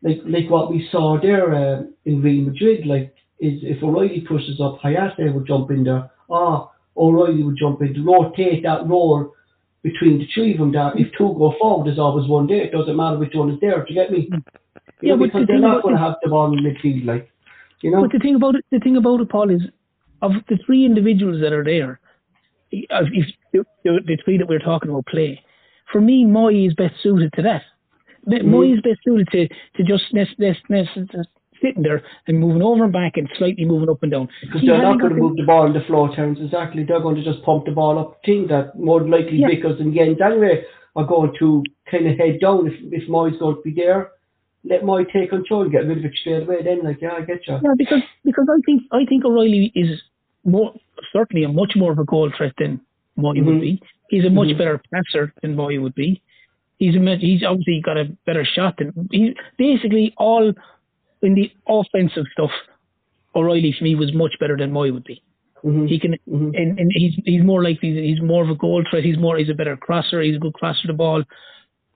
like like what we saw there uh, in Real Madrid, like, is if O'Riley pushes up, Hatate would jump in there. Ah, O'Riley would jump in to rotate that role between the three of them. There, if two go forward, there's always one there. It doesn't matter which one is there. Do you get me? You Yeah, know, because the they're not going to have the ball in midfield, like, you know. But the thing about it, the thing about it, Paul, is of the three individuals that are there, if, if the three that we're talking about play, for me, Mooy is best suited to that. Mm-hmm. Mooy is best suited to, to just nest, nest, nest, nest, sitting there and moving over and back and slightly moving up and down. Because they're hasn't going to move the ball on the floor, Terence. Exactly. They're going to just pump the ball up. Think that more likely Yeah. Vickers and Jenz anyway are going to kind of head down if, if Mooy's going to be there. Let Mooy take control, and get rid of it straight away. Then, like, yeah, I get you. Yeah, because because I think I think O'Riley is more certainly a much more of a goal threat than Mooy Mhm. would be. He's a much Mhm. better passer than Mooy would be. He's a, he's obviously got a better shot than he basically all in the offensive stuff. O'Riley for me was much better than Mooy would be. Mm-hmm. He can, and, and he's he's more like he's, he's more of a goal threat. He's more he's a better crosser. He's a good crosser of the ball.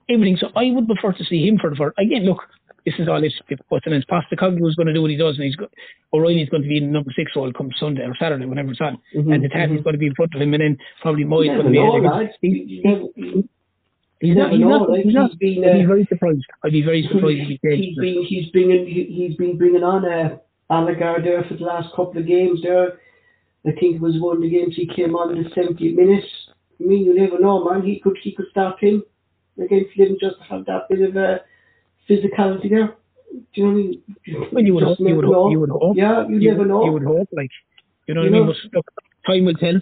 Everything. So I would prefer to see him for the first. Again, look, this is all if if what's in his past. The Cognitive is going to do what he does, and he's got O'Riley's going to be in the number six role come Sunday or Saturday, whenever it's on, Mhm, and the Tatty's mhm. going to be in front of him, and then probably Mooy's going to be. never know, ahead of him. lads. He- You never- you- He's not. He's not. He's not. he's been, I'd be uh, very surprised. I'd be very surprised if he he's been he's been he, he's been bringing on uh, Abildgaard there for the last couple of games there. I think it was one of the games he came on in the 70th minute. I mean, you never know, man. He could he could start him against Lim just to have that bit of uh, physicality there. Do you know what I mean? Well, you would Just hope. You never would know. hope. You would hope. Yeah, you, You, never know. you would hope, like you know You what I mean. But look, time will tell.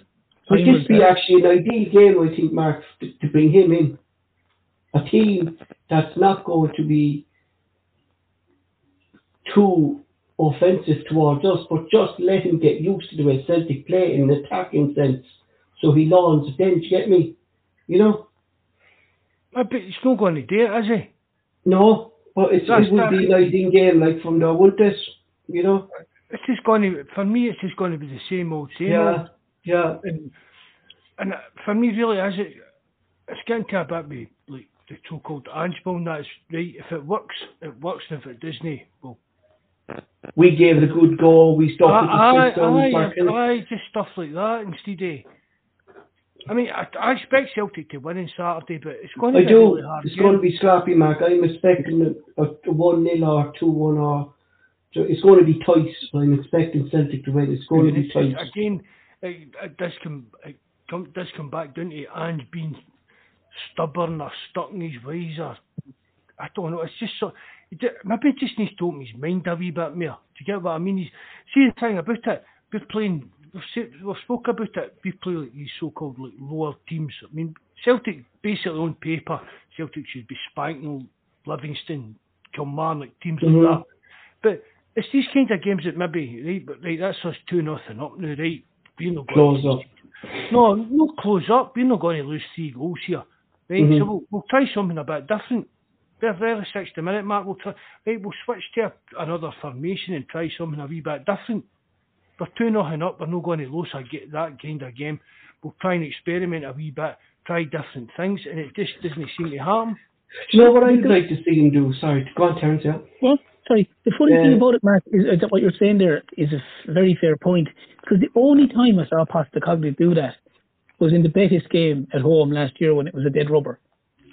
Would Time will this be tell. actually an ideal game, I think, Mark, to, to bring him in? A team that's not going to be too offensive towards us, but just let him get used to the way Celtic play in an attacking sense. So he learns then, do you get me? You know? I bet he's not going to do it, is he? No, but it's, That's it would be not- ideal game, like from the Winters, you know? It's just going to, for me, it's just going to be the same old, same Yeah, old. yeah. And, and for me, really, as it, it's getting to a bit me, like the so-called Angeball, and that's right. If it works, it works, and if it doesn't, well, We gave it a good go, we stopped aye, it. the aye, back in. aye, just stuff like that instead of. I mean, I, I expect Celtic to win on Saturday, but it's going to I be do. really hard It's game. going to be scrappy, Mark. I'm expecting a, a one 0 or two one or so it's going to be tight. I'm expecting Celtic to win. It's going to be tight. again, it, it does come, it come, does come back down to Ange being stubborn or stuck in his ways, or I don't know. It's just so. Maybe it just needs to open his mind a wee bit more. Do you get what I mean? He's, see the thing about it. We're playing. We've, said, we've spoke about it. We play like these so-called like lower teams. I mean, Celtic basically on paper, Celtic should be spanking Livingston, Kilmarnock teams Mhm. like that. But it's these kinds of games that maybe right, but right, that's us two nothing up now, right? We're not going Close up. no, no close up. We're not going to lose three goals here. Right, Mhm. so we'll, we'll try something a bit different. Very, very 60 minute mark, we'll try, right, we'll switch to a, another formation and try something a wee bit different. We're 2 nothing up, we're not going to lose a, get that kind of game. We'll try and experiment a wee bit, try different things, and it just doesn't seem to happen. Do you know what I'd like to see him do? Sorry, go on, Terence. Yeah. Well, sorry. The funny Yeah. thing about it, Mark, is, is that what you're saying there is a very fair point. Because the only time I saw Postecoglou do that was in the Betis game at home last year when it was a dead rubber.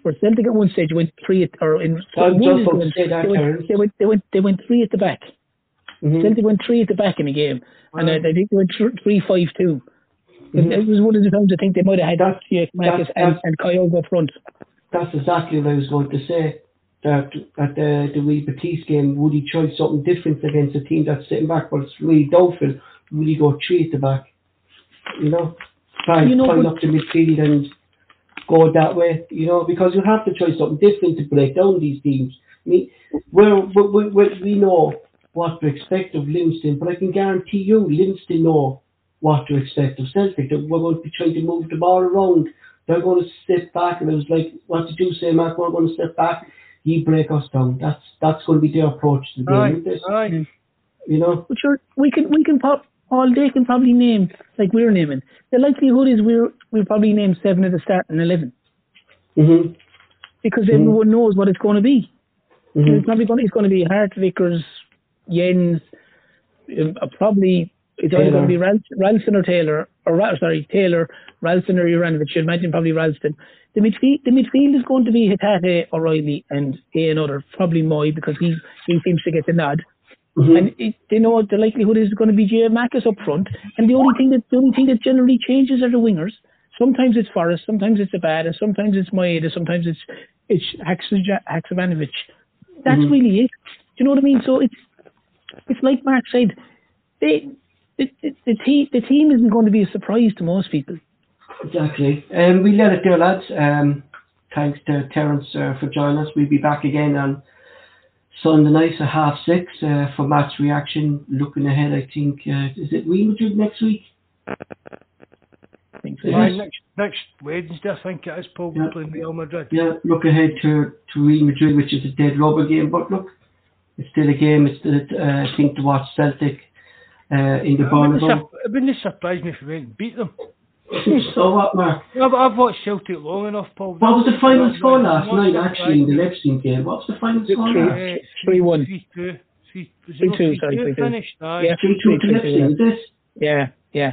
Where Celtic at one stage went three at, or in I was one just of to say that, they, went, they went they went they went three at the back. Mhm. Celtic went three at the back in the game, and I, I think they went thr- three five two. Mhm. It was one of the times I think they might have had That's- Marcus that's- and, that's- and Kyle up front. That's exactly what I was going to say. That at the the wee Betis game, would he try something different against a team that's sitting back? But it's really doubtful. Would he go three at the back? You know, try You know, but- up the midfield and go that way. You know, because you have to try something different to break down these teams. I mean, we we we know what to expect of Livingston, but I can guarantee you, Livingston know what to expect of Celtic. That we're going to be trying to move the ball around. They're going to step back, and it was like, what did you say, Mark? We're going to step back. He break us down. That's that's going to be their approach to the game. Aye, isn't it? aye. You know, But sure, we can we can pop all they can probably name like we're naming. The likelihood is we're we'll probably name seven at the start and eleven hmm because everyone knows what it's going to be. hmm It's probably going. It's going to be Hart, Vickers, Jenz, uh, probably it's either going to be Ralston, Ralston or Taylor, or sorry Taylor, Ralston or Juranovic. You'd imagine probably Ralston. The midfield, the midfield is going to be Hatate, O'Riley, and a another probably Mooy because he he seems to get the nod. hmm And it, they know the likelihood is going to be J. Marcus up front. And the only thing that the only thing that generally changes are the wingers. Sometimes it's Forrest, sometimes it's Abada, sometimes it's Maeda, sometimes it's it's. Haksabanovic. That's Mhm. really it. Do you know what I mean? So it's it's like Mark said, they the, the, the team the team isn't going to be a surprise to most people. Exactly. Um, we let it there, lads. Um, thanks to Terence uh, for joining us. We'll be back again on Sunday night at half six uh, for match reaction. Looking ahead, I think uh, is it Real Madrid next week? happening. So Aye, yes. next next Wednesday, I think it is. Paul Yeah. playing Real Madrid. Yeah, look ahead to, to Real Madrid, which is a dead rubber game, but look, it's still a game. It's still a uh, thing to watch Celtic uh, in the It wouldn't, it wouldn't surprise me if we went and beat them. so what, Mark? No, but I've watched Celtic long enough, Paul. What was the final score last Not night, actually, in the me. Leipzig game? What was the final Three- score three- last? Uh, Three one. Three two. Three, was it Three not two, three sorry, two three two. finished? Aye. Yeah. 3 2 to Leipzig, is this? Yeah, yeah.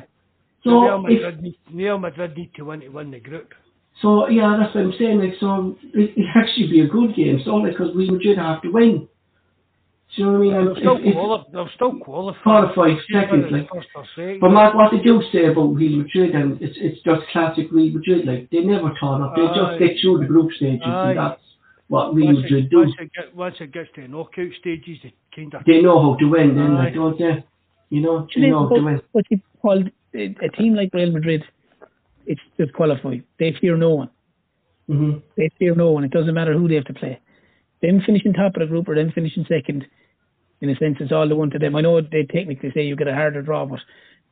So So, Real if, Madrid, need, Real Madrid need to win to win the group. so yeah, that's what I'm saying. Like, so it, it [LAUGHS] actually be a good game. So, like, because Real Madrid have to win. Do you know what I mean? They'll still, if- if- quali- they'll still qualify. Qualify Just second, the like. first or second. But Mark, what they do say about Real Madrid, and it's it's just classic Real Madrid. Like they never turn up. They Aye. just get through the group stages, Aye. and that's what Real once, Madrid it, do. once, it get, once it gets to the knockout stages, they kind of. They know how to win, then, like, don't they? You know, they you know how to win. but, but you, Paul, a, a team like Real Madrid, it's just qualified. They fear no one. hmm They fear no one. It doesn't matter who they have to play. Them finishing top of the group or them finishing second, in a sense, it's all the one to them. I know they technically say you get a harder draw, but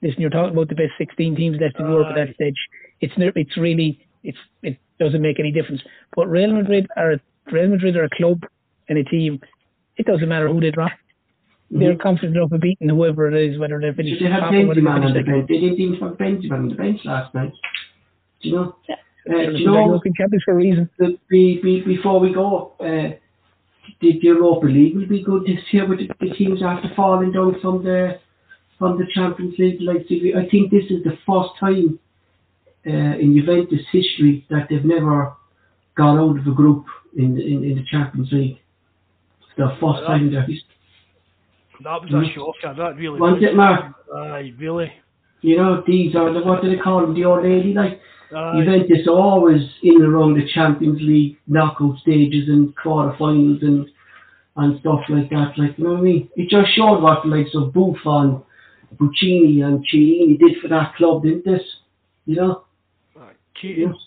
listen, you're talking about the best 16 teams left in Europe at that stage. It's it's really it's it doesn't make any difference. But Real Madrid are a- Real Madrid are a club and a team. It doesn't matter who they draw. They're confident enough of beating whoever it is, whether they're So finished they had top or whether on the bench. They didn't even have Benzema on the bench last night. Do you know? Uh, They're do you know champions for a reason. that be, be, before we go, uh, the, the Europa League will be good this year with the, teams after falling down from the from the Champions League. Like I think this is the first time uh, in Juventus history that they've never got out of a group in the, in, in the Champions League. It's the first time in their history. That was Mhm. a shocker. That really was. it, Mark? Aye, really. You know, these are the what do they call them? The old lady like. Aye. Juventus are always in and around the Champions League knockout stages and quarterfinals and and stuff like that. Like you know what I mean? It just showed what the likes of Buffon, Bonucci and Chiellini did for that club, didn't this? You know? Cheating. [LAUGHS]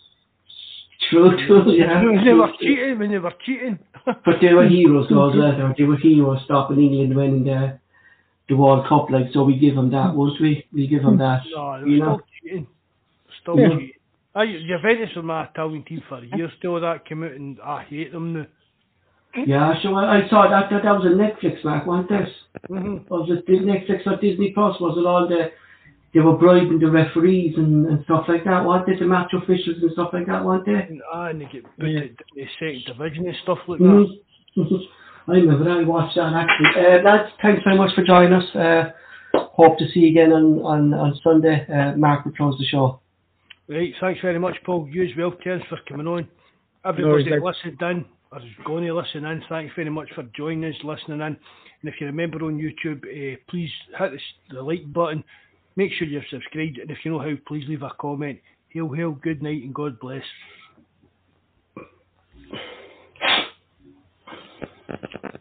True, true, yeah. [LAUGHS] When they were cheating, when they were cheating. [LAUGHS] But they were heroes though. They were- They were heroes stopping England winning the the World Cup, like so we give them that, won't we? We give them that. No, you know? still cheating. Still Yeah. cheating. Aye, Juventus were my Italian team for years till that came out and I hate them now. Yeah, so I, I saw that, that that was a Netflix Mark, wasn't this? Mm-hmm. was it Netflix or Disney Plus? Was it all the they were bribing the referees and, and stuff like that? Weren't they the match officials and stuff like that? Weren't they? And, and they get put Yeah. second division and stuff like Mhm. that. [LAUGHS] I remember I watched that actually. Uh, lads, thanks very much for joining us. Uh, hope to see you again on on, on Sunday. Uh, Mark will close the show. Right, thanks very much, Paul. You as well, Terence, for coming on. No Everybody that worries, listened in, or is going to listen in, thanks very much for joining us, listening in. And if you remember on YouTube, uh, please hit the, the like button. Make sure you're subscribed, and if you know how, please leave a comment. Hail, hail, good night, and God bless. [LAUGHS]